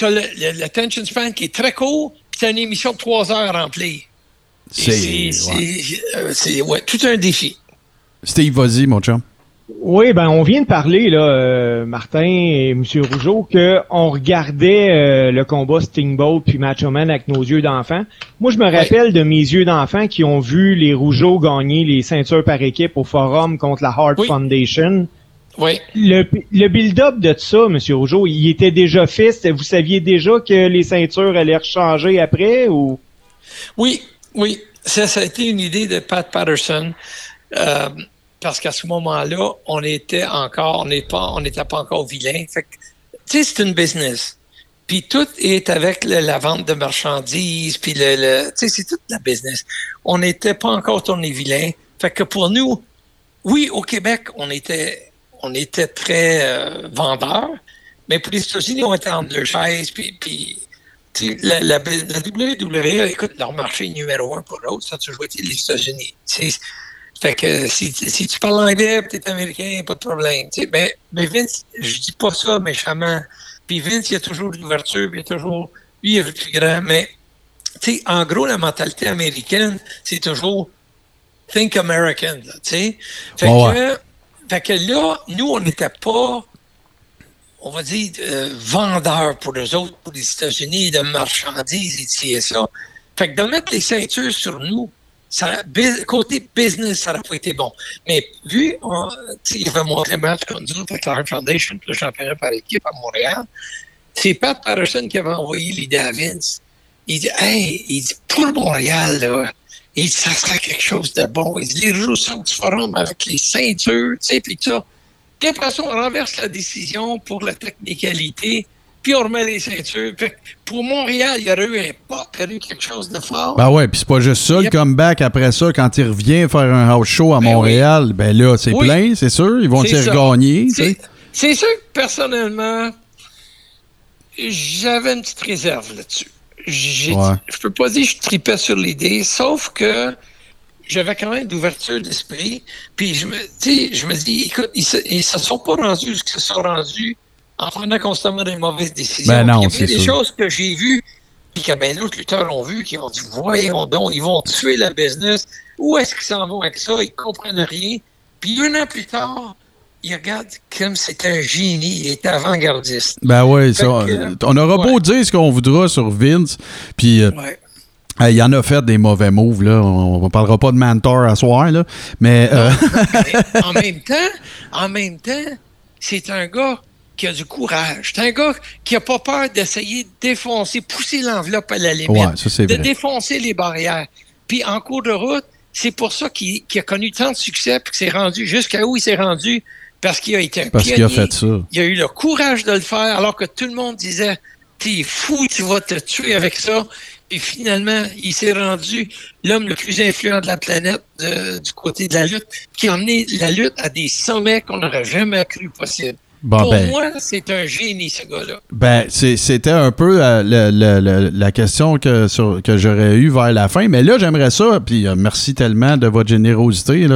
tu as l'attention span qui est très court, puis tu as une émission de trois heures C'est ouais. c'est- euh, c'est, ouais, tout un défi. Steve, vas-y, mon chum. Oui, ben on vient de parler, là, euh, Martin et M. Rougeau, qu'on regardait euh, le combat Stingbolt puis Macho Man avec nos yeux d'enfant. Moi, je me rappelle de mes yeux d'enfant qui ont vu les Rougeaux gagner les ceintures par équipe au forum contre la Hart Oui. Foundation. Oui. Le, le build-up de ça, M. Rougeau, il était déjà fait? Vous saviez déjà que les ceintures allaient rechanger après ou? Oui, oui. Ça, ça a été une idée de Pat Patterson. euh, parce qu'à ce moment-là, on était encore, on n'est pas, on n'était pas encore vilain. Fait que, tu sais, c'est une business. Puis tout est avec le- la vente de marchandises, puis le, le- tu sais, c'est toute la business. On n'était pas encore tourné vilain. Fait que pour nous, oui, au Québec, on était, on était très euh, vendeurs, mais pour les États-Unis, on était en deux chaises, puis, puis la, la, la WWE, écoute, leur marché numéro un pour l'autre, ça a toujours été les États-Unis. Fait que si, si tu parles anglais, tu es américain, pas de problème. tu sais. Mais, mais Vince, je dis pas ça méchamment. Puis Vince, il y a toujours l'ouverture, puis il y a toujours. Lui, il est plus grand, mais tu sais, en gros, la mentalité américaine, c'est toujours think American, là, tu sais. Fait, Ouais, que, fait que là, nous, on n'était pas, on va dire, euh, vendeurs pour les autres, pour les États-Unis, de marchandises et ça. Fait que de mettre les ceintures sur nous, côté business, ça n'aurait pas été bon. Mais vu, il avait montré un match contre nous avec la Foundation, le championnat par équipe à Montréal, c'est Pat Patterson qui avait envoyé l'idée à Vince. Il dit, hey, il dit, pour Montréal, là, il dit, ça serait quelque chose de bon. Il dit, les jours sont du forum avec les ceintures, tu sais, puis tout ça. Puis après ça, on renverse la décision pour la technicalité, puis on remet les ceintures. Pour Montréal, il y aurait eu un pop, il y aurait eu quelque chose de fort. Ben ouais, puis c'est pas juste ça, le comeback après ça, quand il revient faire un house show à Ben Montréal, ben là, c'est Oui. plein, c'est sûr. Ils vont C'est y ça. regagner, tu sais. C'est c'est sûr que personnellement, j'avais une petite réserve là-dessus. J'ai- Ouais. Je peux pas dire que je tripais sur l'idée, sauf que j'avais quand même d'ouverture d'esprit. Puis je me, je me dis, écoute, ils se, ils se sont pas rendus ce qu'ils se sont rendus en prenant constamment des mauvaises décisions. Ben non, il y avait des sûr. choses que j'ai vues, puis que ben, d'autres lutteurs ont vu, qui ont dit, voyons donc, ils vont tuer la business. Où est-ce qu'ils s'en vont avec ça? Ils comprennent rien. Puis un an plus tard, ils regardent comme c'est un génie, il est avant-gardiste. Ben Fait ça. que, on aura beau dire ce qu'on voudra sur Vince, puis euh, Ouais. il en a fait des mauvais moves, là. On, on parlera pas de Mentor à soir, là. Mais, euh, Mais *laughs* en même temps, en même temps, c'est un gars qui a du courage. C'est un gars qui a pas peur d'essayer de défoncer, pousser l'enveloppe à la limite, ouais, ça c'est de vrai. défoncer les barrières. Puis en cours de route, c'est pour ça qu'il qu'il a connu tant de succès puis qu'il s'est rendu jusqu'à où il s'est rendu parce qu'il a été un Parce qu'il a fait ça. Il a eu le courage de le faire alors que tout le monde disait T'es fou, tu vas te tuer avec ça. Et finalement, il s'est rendu l'homme le plus influent de la planète euh, du côté de la lutte, qui a emmené la lutte à des sommets qu'on n'aurait jamais cru possible. Bon, Pour ben, moi, c'est un génie, ce gars-là. Ben, c'était un peu euh, le- le- le- la question que, sur- que j'aurais eue vers la fin. Mais là, j'aimerais ça, puis euh, merci tellement de votre générosité.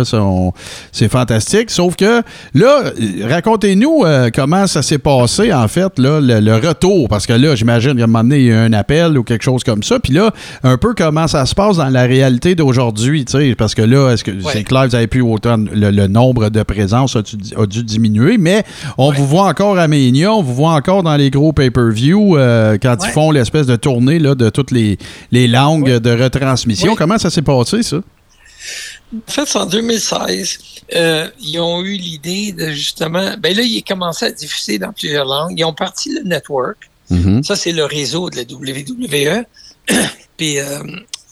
C'est fantastique. Sauf que là, euh, racontez-nous euh, comment ça s'est passé, en fait, là, le, retour. Parce que là, j'imagine qu'à un moment donné, il y a un appel ou quelque chose comme ça. Puis là, un peu comment ça se passe dans la réalité d'aujourd'hui. tu sais, Parce que là, est-ce que Ouais. c'est clair, vous avez plus autant. Le, le nombre de présences a, dû- a dû diminuer, mais on. Vous voit encore à Mania, on vous voit encore dans les gros pay-per-view euh, quand ils font l'espèce de tournée là, de toutes les, les langues de retransmission. Comment ça s'est passé, ça? En fait, c'est en 2016, euh, ils ont eu l'idée de justement. Ben là, ils ont commencé à diffuser dans plusieurs langues. Ils ont parti le network. Mhm. Ça, c'est le réseau de la WWE. *clears throat* Puis, euh,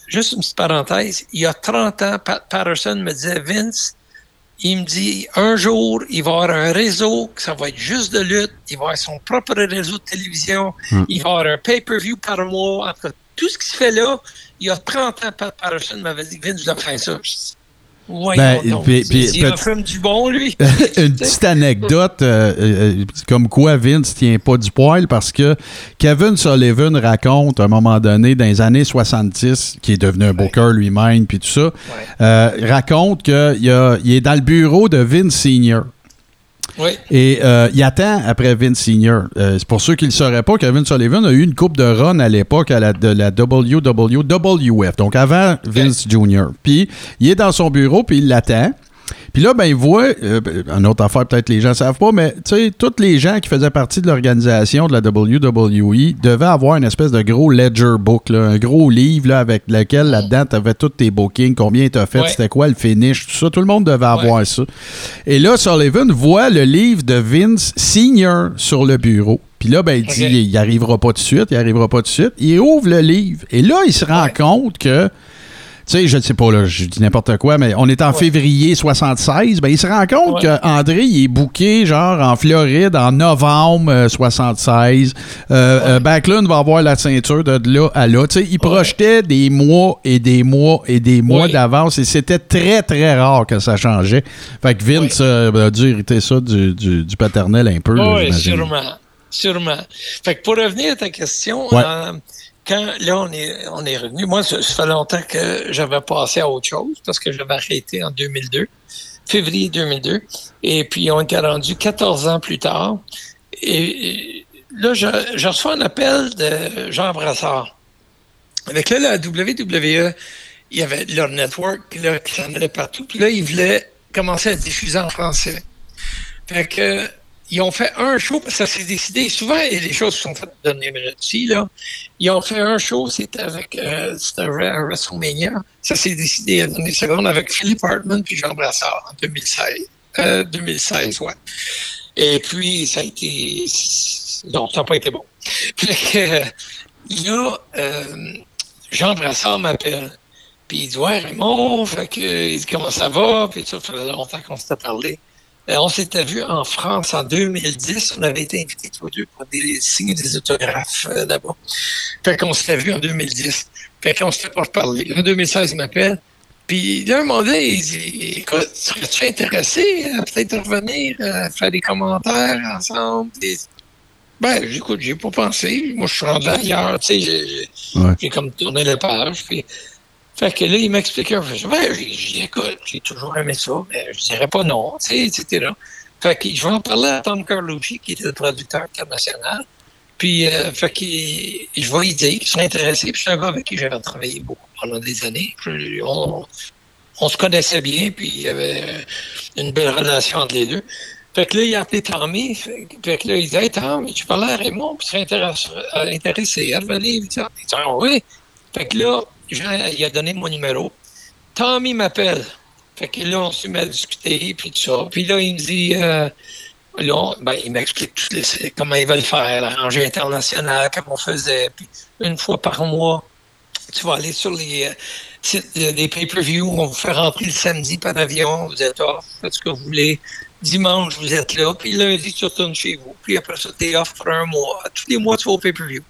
juste une petite parenthèse, il y a 30 ans, Pat Patterson me disait, Vince, il me dit, un jour, il va avoir un réseau, que ça va être juste de lutte, il va avoir son propre réseau de télévision, Hmm. il va avoir un pay-per-view par mois. En tout ce qui se fait là, il y a 30 ans, Pat Patterson m'avait dit, Vince, je dois faire ça. Je dis, Ben, puis- Il puis du bon, lui. *laughs* Une petite anecdote euh, euh, comme quoi Vince tient pas du poil parce que Kevin Sullivan raconte à un moment donné dans les années 70 qui est devenu un booker lui-même puis tout ça euh, raconte qu'il il est dans le bureau de Vince Senior Oui. et euh, il attend après Vince Senior. Euh, c'est pour ceux qui ne le sauraient pas, Kevin Sullivan a eu une coupe de run à l'époque à la, de la WWF, donc avant Vince Jr. Puis il est dans son bureau, puis il l'attend. Puis là, ben, il voit, euh, une autre affaire, peut-être les gens ne savent pas, mais tu sais, tous les gens qui faisaient partie de l'organisation de la WWE devaient avoir une espèce de gros ledger book, là, un gros livre là, avec lequel là-dedans, tu avais tous tes bookings, combien tu as fait, Ouais. c'était quoi le finish, tout ça. Tout le monde devait avoir Ouais. ça. Et là, Sullivan voit le livre de Vince Senior sur le bureau. Puis là, ben, il dit, Ok. il il arrivera pas tout de suite, il arrivera pas tout de suite. Il ouvre le livre. Et là, il se rend Ouais. compte que, sais, je ne sais pas, là, je dis n'importe quoi, mais on est en Ouais. février 76. Ben, il se rend compte Ouais. qu'André, il est booké, genre, en Floride, en novembre euh, 76. Euh, euh, Backlund va avoir la ceinture de là à là. Tu sais, il projetait des mois et des mois et des mois d'avance et c'était très, très rare que ça changeait. Fait que Vince a dû hériter ça du, du- du paternel un peu, Oui, sûrement. Sûrement. Fait que pour revenir à ta question, euh, quand là on est, on est revenu, moi, ça, ça fait longtemps que j'avais passé à autre chose parce que j'avais arrêté en 2002, février 2002. Et puis on était rendu 14 ans plus tard. Et, là, je, je reçois un appel de Jean Brassard. Avec là, la WWE, il y avait leur network là, qui s'en allait partout. Puis là, ils voulaient commencer à diffuser en français. Fait que ils ont fait un show, parce que ça s'est décidé. Souvent, et les choses sont faites de dernière aussi. Ils ont fait un show, c'était avec euh, WrestleMania. Ça s'est décidé à la dernière seconde avec Philippe Hartman puis Jean Brassard en 2016. Euh, 2016, ouais. Et puis, ça a été. Non, ça n'a pas été bon. Fait que, là, euh, Jean Brassard m'appelle. Puis il dit Ouais, Raymond, fait que, il dit comment ça va? Puis ça faisait longtemps qu'on s'était parlé. Euh, on s'était vu en France en 2010. On avait été invités tous les deux pour des, signer des autographes euh, là-bas. Fait qu'on s'était vu en 2010. Fait qu'on s'était pas reparlé. En 2016, il m'appelle. Puis là, un moment donné, il dit Écoute, serais-tu intéressé à peut-être revenir, à faire des commentaires ensemble? Puis, ben, j'écoute, j'ai pas pensé. Moi, je suis rendu ailleurs, tu sais, j'ai- j'ai Ouais. j'ai comme tourné la page. Puis, fait que là, il m'expliquait. Je ben, j'ai- j'ai toujours aimé ça, mais je dirais pas non, etc. Fait que je vais en parler à Tom Carlucci, qui était le producteur international. Puis, euh, fait que je vais lui dire qu'il serait intéressé. Puis, c'est un gars avec qui j'avais travaillé beaucoup pendant des années. Je- on, se connaissait bien, puis il y avait une belle relation entre les deux. Fait que là, il a appelé Tommy. Fait fait que là, il dit Hey, Tom, tu parlais à Raymond, puis intéressé, euh, intéressé à revenir. Il dit Ah, Ah, oui. Fait que là, Jean, il a donné mon numéro. Tommy m'appelle. Fait que là, on s'est mis à discuter, puis tout ça. Puis là, il me dit, euh, ben, il m'explique tout les- comment ils veulent faire, la rangée internationale, comment on faisait. Puis une fois par mois, tu vas aller sur les euh, sites des pay-per-view, on vous fait rentrer le samedi par avion, vous êtes off, faites ce que vous voulez. Dimanche, vous êtes là, puis lundi, tu retournes chez vous. Puis après ça, t'es off pour un mois. Tous les mois, tu vas au pay-per-view.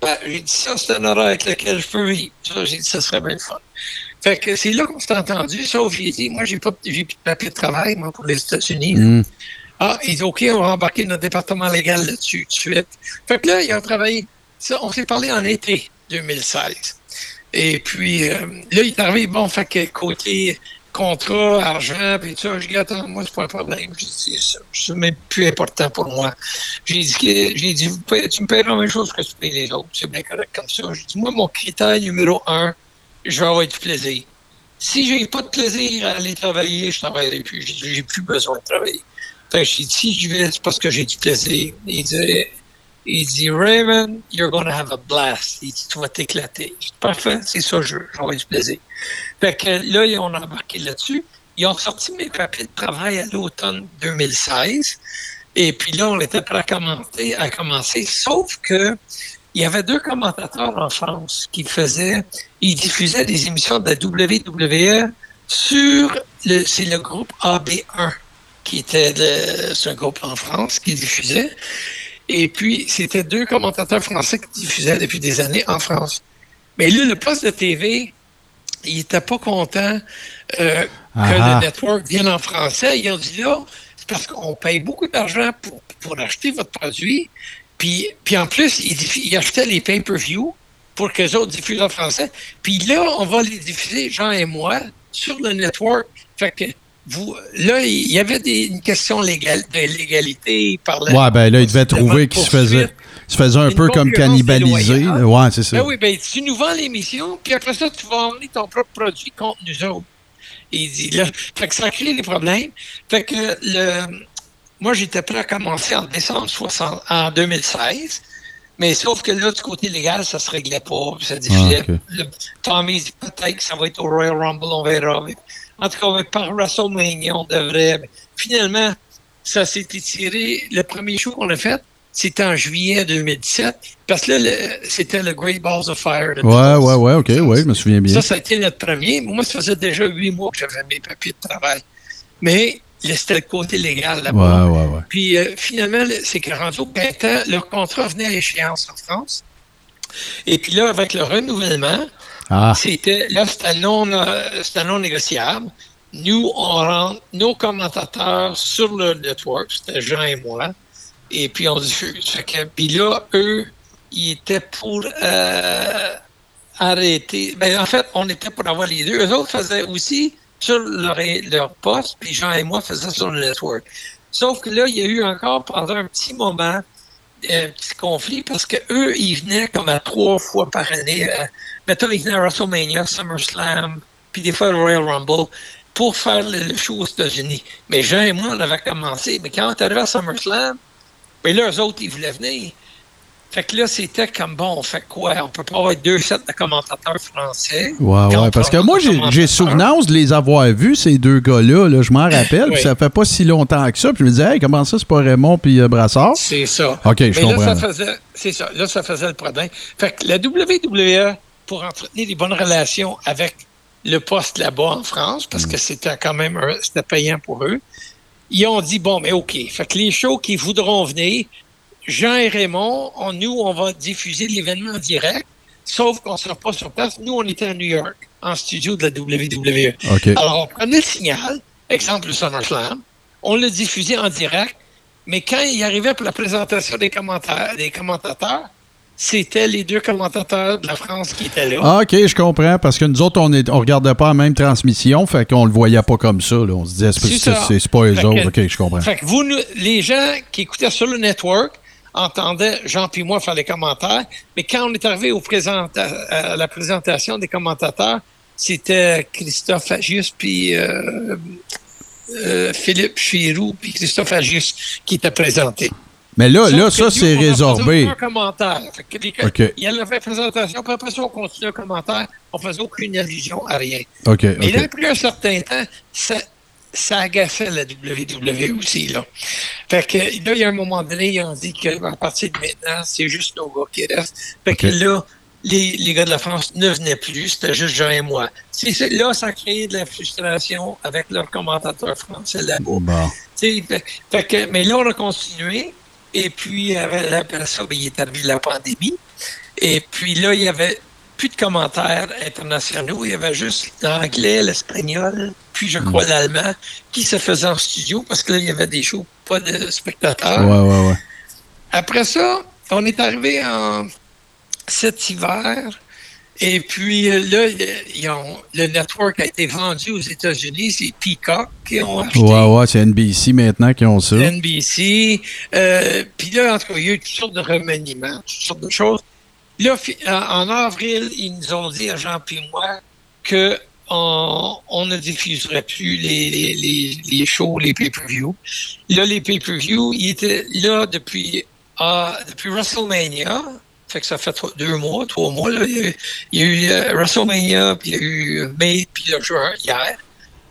Ben, j'ai dit ça, c'est un horaire avec lequel je peux vivre. Ça, j'ai dit ça serait bien fun. Fait que c'est là qu'on s'est entendu, sauf j'ai dit, moi, j'ai pas j'ai plus de papier de travail, moi, pour les États-Unis. là. Mm. Ah, il dit, OK, on va embarquer notre département légal là-dessus tout de suite. Fait que là, il a travaillé. Ça, on s'est parlé en été 2016. Et puis, euh, là, il est arrivé, bon, fait que côté contrat, argent, puis ça, je dis, attends, moi, c'est pas un problème. J'ai dit, c'est même plus important pour moi. J'ai dit, j'ai dit, tu me paieras la même chose que tu payes les autres. C'est bien correct comme ça. J'ai dit, moi, mon critère numéro un, je vais avoir du plaisir. Si j'ai pas de plaisir à aller travailler, je travaillerai plus. J'ai dit, plus besoin de travailler. Fait que j'ai dit, si je vais, c'est parce que j'ai du plaisir. Il dit, il dit, Raymond, you're gonna have a blast. Il dit, tu vas t'éclater. Parfait, c'est ça, je. J'aurai du plaisir. Fait que là, on a embarqué là-dessus. Ils ont sorti mes papiers de travail à l'automne 2016. Et puis là, on était prêt à commencer, à commencer. Sauf que il y avait deux commentateurs en France qui faisaient, ils diffusaient des émissions de la WWE sur le, c'est le groupe AB1 qui était le, un groupe en France qui diffusait. Et puis, c'était deux commentateurs français qui diffusaient depuis des années en France. Mais là, le poste de TV, il n'était pas content euh, que Ah. le network vienne en français. Ils ont dit là, c'est parce qu'on paye beaucoup d'argent pour, pour acheter votre produit. Puis, puis en plus, ils, ils achetaient les pay-per-view pour que les autres diffusent en français. Puis là, on va les diffuser, Jean et moi, sur le network. Fait que vous, là, il y avait des, une question légale, de légalité. Il parlait Ouais, ben là, il devait trouver qu'il se faisait, se faisait un peu comme déloyale. Ouais, c'est ça. Ben oui, ben tu nous vends l'émission, puis après ça, tu vas emmener ton propre produit contre nous autres. Il dit là, fait que ça crée des problèmes. Fait que le, moi, j'étais prêt à commencer en décembre 60, en 2016. Mais sauf que là, du côté légal, ça se réglait pas. Ça diffusait. Ah, ok. Le- Tommy dit peut-être que ça va être au Royal Rumble, on verra. En tout cas, par WrestleMania, on devrait. Finalement, ça s'est étiré. Le premier show qu'on a fait, c'était en juillet 2017. Parce que là, c'était le Great Balls of Fire. Ouais, ouais, ouais, ok, ouais, je me souviens bien. Ça, ça a été notre premier. Moi, ça faisait déjà huit mois que j'avais mes papiers de travail. Mais c'était le côté légal là-bas. Ouais, ouais, ouais. Puis euh, finalement, le- c'est que rendu au printemps, leur contrat venait à échéance en France. Et puis là, avec le renouvellement, Ah, c'était là, c'était non, euh, non négociable. Nous, on rentre nos commentateurs sur le network, c'était Jean et moi, et puis on diffuse. Puis là, eux, ils étaient pour euh, arrêter. Ben, en fait, on était pour avoir les deux. Eux autres faisaient aussi sur leur, leur poste, puis Jean et moi faisaient sur le network. Sauf que là, il y a eu encore pendant un petit moment un petit conflit parce que eux, ils venaient comme à trois fois par année. euh, mettons, venaient à WrestleMania, SummerSlam, puis des fois le Royal Rumble pour faire le, show aux États-Unis. Mais Jean et moi, on avait commencé. Mais quand on est arrivé à SummerSlam, mais là, eux autres, ils voulaient venir. Fait que là, c'était comme bon, on fait quoi? On peut pas avoir deux sets de commentateurs français. ouais, ouais. Parce que moi, j'ai souvenance de les avoir vus, ces deux gars-là. là. Je m'en rappelle. puis Oui. Ça fait pas si longtemps que ça. Puis je me disais, hey, comment ça, c'est pas Raymond puis euh, Brassard? C'est ça. OK, je comprends. là, ça faisait, c'est ça. Là, ça faisait le problème. Fait que la WWE, pour entretenir des bonnes relations avec le poste là-bas en France, parce Mm. que c'était quand même, c'était payant pour eux, ils ont dit, bon, mais OK. Fait que les shows qui voudront venir, Jean et Raymond, on- nous, on va diffuser l'événement en direct, sauf qu'on ne sera pas sur place. Nous, on était à New York, en studio de la WWE. Alors, on prenait le signal, exemple le SummerSlam, on le diffusait en direct, mais quand il arrivait pour la présentation des commentaires, des commentateurs, c'était les deux commentateurs de la France qui étaient là. Ah, OK, je comprends. Parce que nous autres, on ne on regardait pas la même transmission. Fait qu'on le voyait pas comme ça. là. On se disait, c'est pas eux Fait autres. que- OK, je comprends. Fait que vous, nous- les gens qui écoutaient sur le network entendaient Jean puis moi faire les commentaires, mais quand on est arrivé au présenta- à la présentation des commentateurs, c'était Christophe Agius puis euh, euh, Philippe Chirou puis Christophe Agius qui étaient présentés. Mais là, là ça, c'est résorbé. aucun commentaire. Fait que les- OK. Il y avait la présentation, puis après ça, on continuait un commentaire. On faisait aucune allusion à rien. OK, Mais là, après un certain temps, ça, ça agaçait la WWE aussi. Là. Fait que là, il y a un moment donné, ils ont dit qu'à partir de maintenant, c'est juste nos gars qui restent. Fait que là, les, les gars de la France ne venaient plus, c'était juste Jean et moi. Là, ça a créé de la frustration avec leurs commentateurs français là-bas. Bon. Tu sais, fait- fait que, mais là, on a continué. Et puis, après après ça, il est arrivé la pandémie. Et puis là, il y avait plus de commentaires internationaux. Il y avait juste l'anglais, l'espagnol, puis je crois l'allemand qui se faisait en studio parce que là, il y avait des shows, pas de spectateurs. Ouais, ouais, ouais. Après ça, on est arrivé en cet hiver. Et puis euh, là, ils ont- le network a été vendu aux États-Unis. C'est Peacock qui ont acheté. Ouais, ouais, c'est NBC maintenant qui ont ça. NBC. Euh, Puis là, en tout cas, il y a eu toutes sortes de remaniements, toutes sortes de choses. Là, en, avril, ils nous ont dit, à Jean et moi, que on, on ne diffuserait plus les, les, les, les shows, les pay-per-view. Là, les pay-per-view, ils étaient là depuis, depuis WrestleMania. Fait que ça fait deux mois, trois mois. Là. Il y a eu, euh, WrestleMania, puis il y a eu euh, May, puis le juin, hier.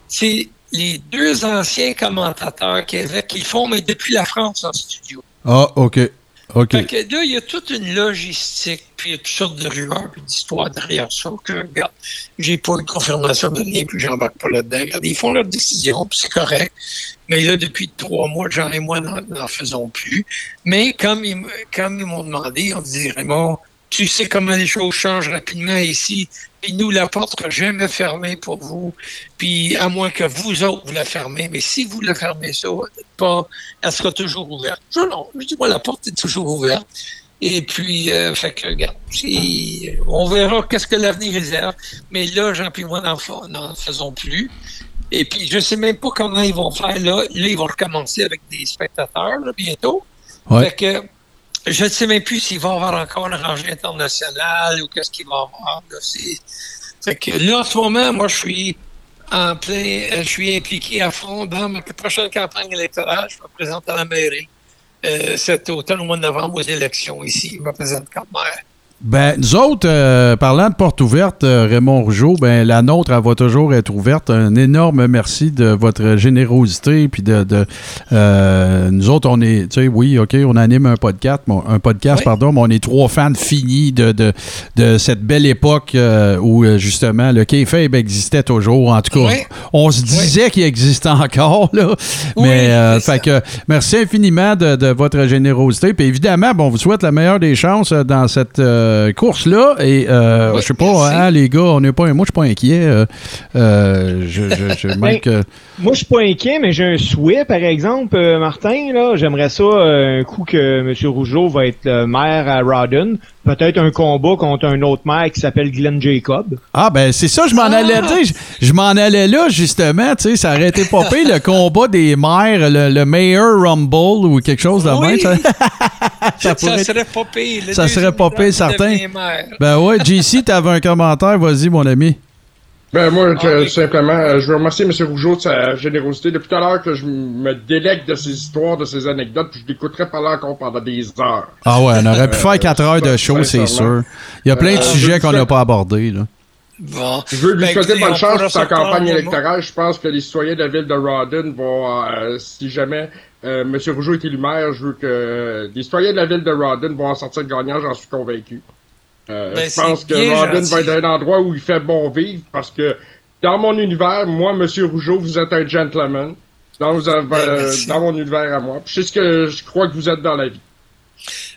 C'est les deux anciens commentateurs qui, qui font, mais depuis la France en studio. Ah, OK. OK. Fait que là, il y a toute une logistique, puis il y a toutes sortes de rumeurs, puis d'histoires derrière ça. Que, regarde, j'ai pas une confirmation de rien, puis j'embarque pas là-dedans. Ils font leur décision, puis c'est correct. Mais là, depuis trois mois, Jean et moi n'en faisons plus. Mais comme ils, comme ils m'ont demandé, on dit Raymond, tu sais comment les choses changent rapidement ici. Puis nous, la porte sera jamais fermée pour vous. Puis à moins que vous autres, vous la fermez. Mais si vous la fermez ça, pas, elle sera toujours ouverte. Je, non, je dis, moi, la porte est toujours ouverte. Et puis, euh, fait que, regarde, c'est- on verra qu'est-ce que l'avenir réserve. Mais là, Jean et moi, n'en faisons plus. Et puis, je sais même pas comment ils vont faire là. Là, ils vont recommencer avec des spectateurs, là, bientôt. Ouais. Fait que, je ne sais même plus s'il va y avoir encore une rangée internationale ou qu'est-ce qu'il va y avoir. Là. Fait que là, en ce moment, moi, je suis en plein, euh, je suis impliqué à fond dans ma prochaine campagne électorale. Je me présente à la mairie euh, cet automne, au mois de novembre, aux élections ici. Je me présente comme maire. Ben, nous autres, euh, parlant de porte ouverte, euh, Raymond Rougeau, ben, la nôtre, elle va toujours être ouverte. Un énorme merci de votre générosité. Puis de, de euh, nous autres, on est, tu sais, oui, OK, on anime un podcast, un podcast, Oui. pardon, mais on est trois fans finis de, de, de cette belle époque où, justement, le kayfabe existait toujours. En tout cas, Oui. on se disait qu'il existait encore, là. Mais, fait que, merci infiniment de, de votre générosité. Puis évidemment, bon, on vous souhaite la meilleure des chances dans cette euh, course-là. Et euh, Oui, je sais pas, hein, les gars, on n'est pas, moi, je suis pas inquiet. euh, euh, je, je, je *laughs* manque, euh, Moi, je suis pas inquiet, mais j'ai un souhait, par exemple, Martin. Là, j'aimerais ça un coup que M. Rougeau va être maire à Rawdon. Peut-être un combat contre un autre maire qui s'appelle Glenn Jacob. Ah, ben, c'est ça, je m'en allais dire. Je, m'en allais là, justement. Tu sais, ça aurait été pas pire, le *laughs* combat des maires, le, le Mayor Rumble ou quelque chose de Oui. même. *laughs* *laughs* Ça, serait pas pire. Le ça serait pas pire, certain. Ben ouais, JC, t'avais un commentaire. Vas-y, mon ami. Ben moi, Ah oui. tout simplement, euh, je veux remercier M. Rougeau de sa générosité. Depuis tout à l'heure que je me délecte de ses histoires, de ses anecdotes, puis je l'écouterais parler encore pendant des heures. Ah ouais, on aurait pu faire 4 heures de ouais, show, c'est sûr. Il y a plein de Euh, sujets je qu'on n'a pas abordés. Là. Bon. Je veux lui Ben, souhaiter bonne on chance pour sa campagne électorale. Je pense que les citoyens de la ville de Rawdon vont, euh, si jamais euh, M. Rougeau est élu maire, je veux que les citoyens de la ville de Rawdon vont en sortir gagnants, j'en suis convaincu. Euh, Ben, je pense que gentil. va être un endroit où il fait bon vivre parce que dans mon univers, moi, M. Rougeau, vous êtes un gentleman. Dans, vous avez- Ben, euh, dans mon univers à moi. Puis Je sais ce que je crois que vous êtes dans la vie.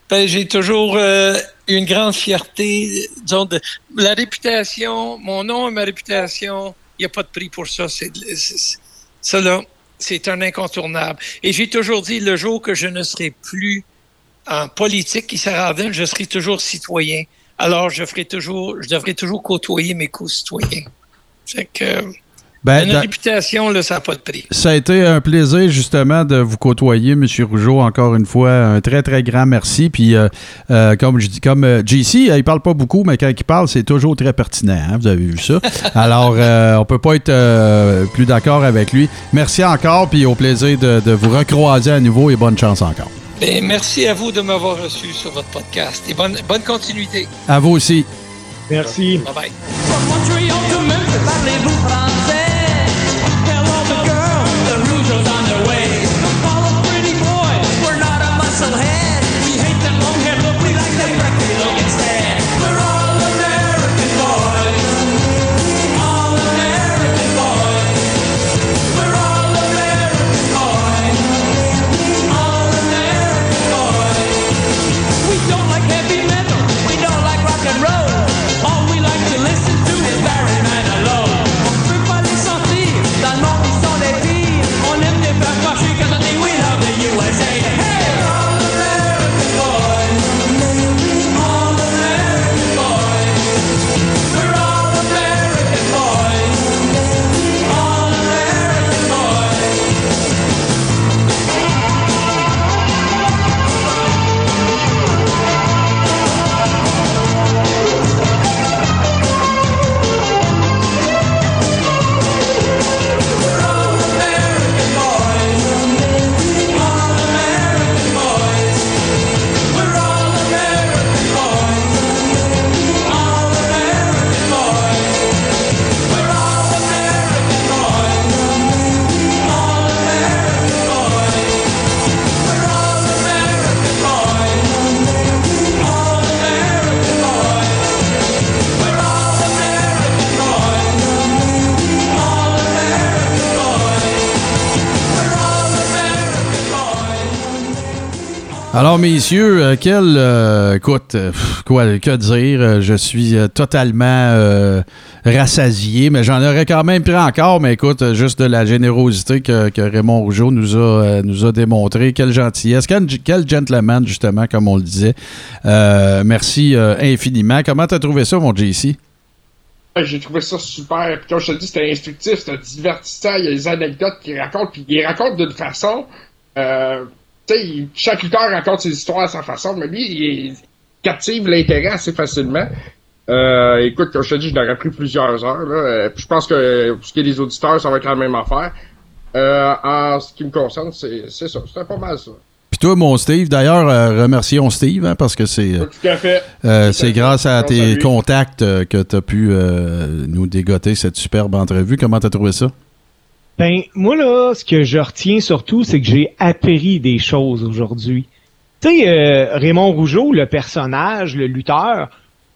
Ben, j'ai toujours euh, une grande fierté. Disons, de, la réputation, mon nom et ma réputation, il n'y a pas de prix pour ça. C'est, de- c'est- c'est- ça, là, c'est un incontournable. Et j'ai toujours dit, le jour que je ne serai plus en politique à Rawdon, je serai toujours citoyen. Alors, je ferai toujours, je devrais toujours côtoyer mes co-citoyens. Fait que, Ben, une dans- réputation, là, ça n'a pas de prix. ça a été un plaisir justement de vous côtoyer, M. Rougeau. Encore une fois, un très très grand merci. Puis euh, euh, comme je dis, comme euh, JC, euh, il parle pas beaucoup, mais quand il parle, c'est toujours très pertinent. hein, vous avez vu ça. *laughs* Alors, euh, on peut pas être euh, plus d'accord avec lui. Merci encore, puis au plaisir de, de vous recroiser à nouveau et bonne chance encore. Ben, merci à vous de m'avoir reçu sur votre podcast et bonne, bonne continuité. À vous aussi. Merci. Bye bye. Alors, messieurs, euh, quel. euh, écoute, euh, quoi, que dire? Je suis totalement rassasié, mais j'en aurais quand même pris encore. Mais écoute, juste de la générosité que, Raymond Rougeau nous a, nous a démontré. Quelle gentillesse. Quel, gentleman, justement, comme on le disait. Merci infiniment. Comment t'as trouvé ça, mon JC? J'ai trouvé ça super. Puis comme je te dis, c'était instructif, c'était divertissant. Il y a des anecdotes qu'il raconte. Puis il raconte d'une façon. Sais, chaque lutteur raconte ses histoires à sa façon. Mais lui, il captive l'intérêt assez facilement. Euh, écoute, comme je te dis, je l'aurais pris plusieurs heures. Là. Euh, puis je pense que pour ce qui est des auditeurs, ça va être la même affaire. Euh, en ce qui me concerne, c'est c'est ça. C'était pas mal ça. Puis toi, mon Steve, d'ailleurs, euh, remercions Steve, hein, parce que c'est. euh. Euh, c'est grâce à tes contacts euh, que tu as pu euh, nous dégoter cette superbe entrevue. Comment tu as trouvé ça? Ben, moi, là, ce que je retiens surtout, c'est que j'ai appris des choses aujourd'hui. Tu sais, euh, Raymond Rougeau, le personnage, le lutteur,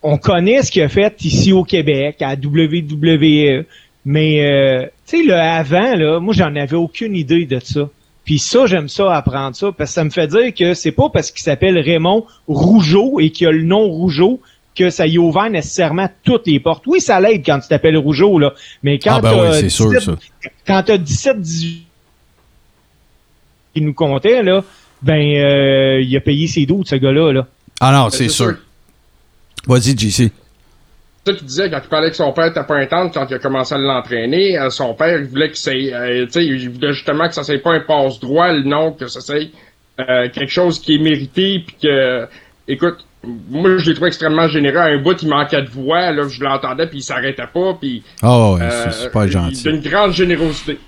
on connaît ce qu'il a fait ici au Québec, à WWE, mais, euh, tu sais, le avant, là, moi, j'en avais aucune idée de ça. Puis ça, j'aime ça, apprendre ça, parce que ça me fait dire que c'est pas parce qu'il s'appelle Raymond Rougeau et qu'il a le nom Rougeau que ça y a ouvert nécessairement toutes les portes. Oui, ça l'aide quand tu t'appelles Rougeau, là, mais quand ah, ben t'as oui, c'est sûr, 17 ça. quand t'as 17, 18 qui nous comptait, là, ben, euh, il a payé ses doutes, ce gars-là, là. Ah non, c'est sûr. Vas-y, JC. C'est ça qu'il disait quand il parlait que son père était pas intense quand il a commencé à l'entraîner. euh, son père, il voulait que c'est, euh, tu sais, il voulait justement que ça soit pas un passe droit, le nom, que ça soit euh, quelque chose qui est mérité, puis que, écoute, moi je l'ai trouvé extrêmement généreux. À un bout, il manquait de voix, là, je l'entendais, puis il s'arrêtait pas, puis Ah ouais, euh, c'est super gentil. D'une grande générosité.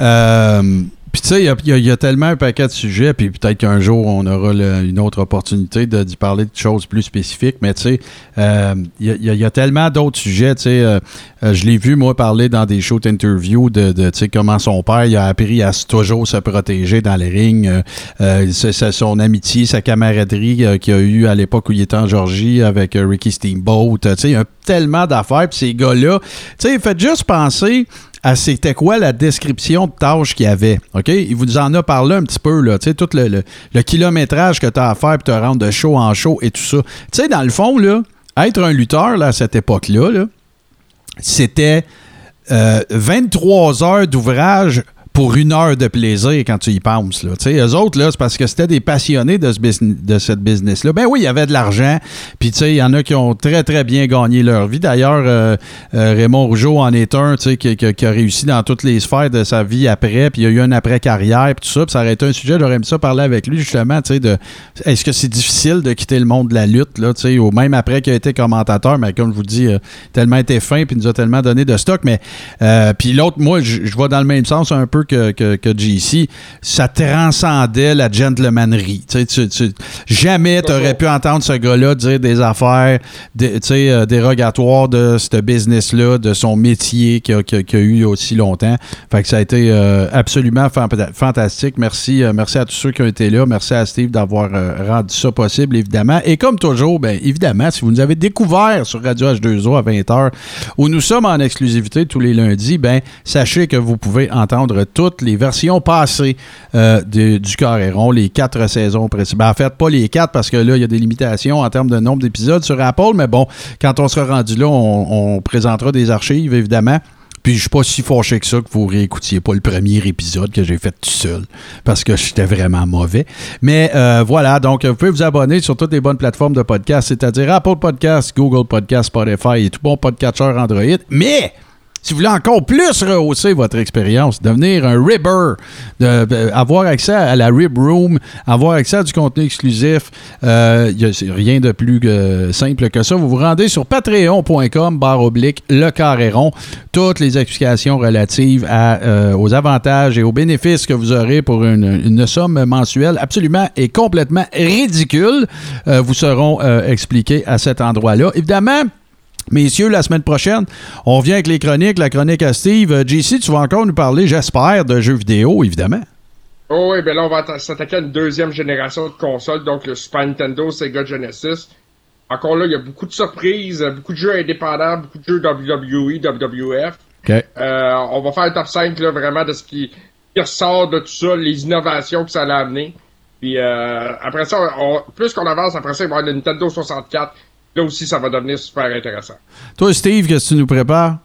Euh, tu sais, il y a- tellement un paquet de sujets, puis peut-être qu'un jour, on aura une autre opportunité d'y parler de choses plus spécifiques, mais tu sais, euh, il y, a- tellement d'autres sujets, tu sais, euh, euh, je l'ai vu, moi, parler dans des shows d'interview de, tu sais, comment son père, il a appris à toujours se protéger dans les rings, son amitié, sa camaraderie qu'il a eu à l'époque où il était en Georgie avec Ricky Steamboat, tu sais, il y a tellement d'affaires, puis ces gars-là, tu sais, faites juste penser c'était quoi la description de tâche qu'il y avait? OK? Il vous en a parlé un petit peu, là. Tu sais, tout le, le- kilométrage que tu as à faire pour te rendre de show en show et tout ça. Tu sais, dans le fond, là, être un lutteur, là, à cette époque-là, là, c'était euh, 23 heures d'ouvrage pour une heure de plaisir quand tu y penses. Là. Eux autres, c'est parce que c'était des passionnés de, ce business, de cette business-là. Ben oui, il y avait de l'argent. Puis, il y en a qui ont très, très bien gagné leur vie. D'ailleurs, euh, euh, Raymond Rougeau en est un, qui, a réussi dans toutes les sphères de sa vie après. Puis, il y a eu un après-carrière, puis tout ça. Puis, ça aurait été un sujet, j'aurais aimé ça parler avec lui, justement, de est-ce que c'est difficile de quitter le monde de la lutte, là, ou même après qu'il a été commentateur, mais comme je vous dis, euh, tellement été fin, puis nous a tellement donné de stock. Mais, euh, puis l'autre, moi, je vais dans le même sens un peu que, que, que JC. Ça transcendait la gentlemannerie. Tu tu- jamais tu aurais pu entendre ce gars-là dire des affaires des- euh, dérogatoires de ce business-là, de son métier qu'il a, a- eu aussi longtemps. Fait que ça a été euh, absolument fan- fantastique. Merci, euh, merci à tous ceux qui ont été là. Merci à Steve d'avoir euh, rendu ça possible, évidemment. Et comme toujours, ben, évidemment, si vous nous avez découvert sur Radio H2O à 20h, où nous sommes en exclusivité tous les lundis, ben, sachez que vous pouvez entendre toutes les versions passées euh, de- du Carréron, les quatre saisons précédentes. Ben, en fait, pas les quatre, parce que là, il y a des limitations en termes de nombre d'épisodes sur Apple, mais bon, quand on sera rendu là, on, on présentera des archives, évidemment. Puis je suis pas si fâché que ça que vous réécoutiez pas le premier épisode que j'ai fait tout seul parce que j'étais vraiment mauvais. Mais euh, voilà, donc vous pouvez vous abonner sur toutes les bonnes plateformes de podcast, c'est-à-dire Apple Podcast, Google Podcast, Spotify et tout bon podcatcher Android. Mais si vous voulez encore plus rehausser votre expérience, devenir un ribber, avoir accès à la Rib Room, avoir accès à du contenu exclusif, euh, a- rien de plus simple que ça. Vous vous rendez sur patreon.com barre oblique le carré rond. Toutes les explications relatives euh, aux avantages et aux bénéfices que vous aurez pour une, une somme mensuelle absolument et complètement ridicule euh, vous seront expliquées à cet endroit-là. Évidemment, Messieurs, la semaine prochaine, on revient avec les chroniques, la chronique à Steve. Euh, JC, tu vas encore nous parler, j'espère, de jeux vidéo, évidemment. Oh oui, ben là, on va atta- s'attaquer à une deuxième génération de consoles, donc le Super Nintendo, Sega Genesis. Encore là, il y a beaucoup de surprises, beaucoup de jeux indépendants, beaucoup de jeux WWE, WWF. OK. Euh, on va faire un top 5 là, vraiment de ce qui, qui ressort de tout ça, les innovations que ça a amené. Puis euh, après ça, on- plus qu'on avance, après ça, il va y avoir le Nintendo 64. Là aussi, ça va devenir super intéressant. Toi, Steve, qu'est-ce que tu nous prépares?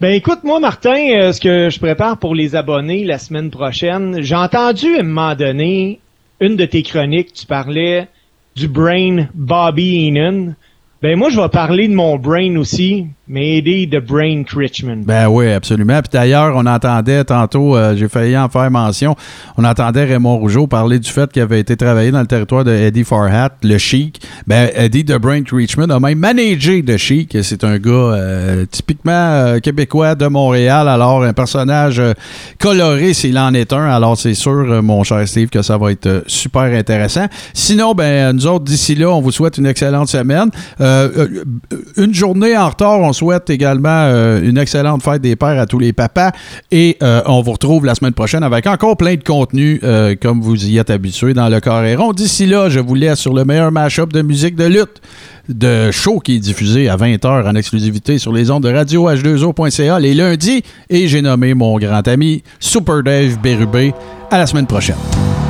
Ben écoute, moi, Martin, euh, ce que je prépare pour les abonnés la semaine prochaine, j'ai entendu à un moment donné une de tes chroniques, tu parlais du brain Bobby Heenan. Ben moi, je vais parler de mon brain aussi, aider de Brain Critchman. Ben oui, absolument. Puis d'ailleurs, on entendait tantôt, euh, j'ai failli en faire mention, on entendait Raymond Rougeau parler du fait qu'il avait été travaillé dans le territoire de Eddie Farhat, le Chic. Ben, Eddie de Brain Richmond a même managé de Chic. C'est un gars euh, typiquement euh, québécois de Montréal. Alors, un personnage coloré s'il en est un. Alors, c'est sûr, mon cher Steve, que ça va être super intéressant. Sinon, ben, nous autres, d'ici là, on vous souhaite une excellente semaine. Une journée en retard, on souhaite également euh, une excellente fête des pères à tous les papas. Et euh, on vous retrouve la semaine prochaine avec encore plein de contenu, euh, comme vous y êtes habitués dans le Carré. D'ici là, je vous laisse sur le meilleur mashup de musique de lutte de show qui est diffusé à 20h en exclusivité sur les ondes de radio h2o.ca les lundis. Et j'ai nommé mon grand ami Super Dave Bérubé. À la semaine prochaine.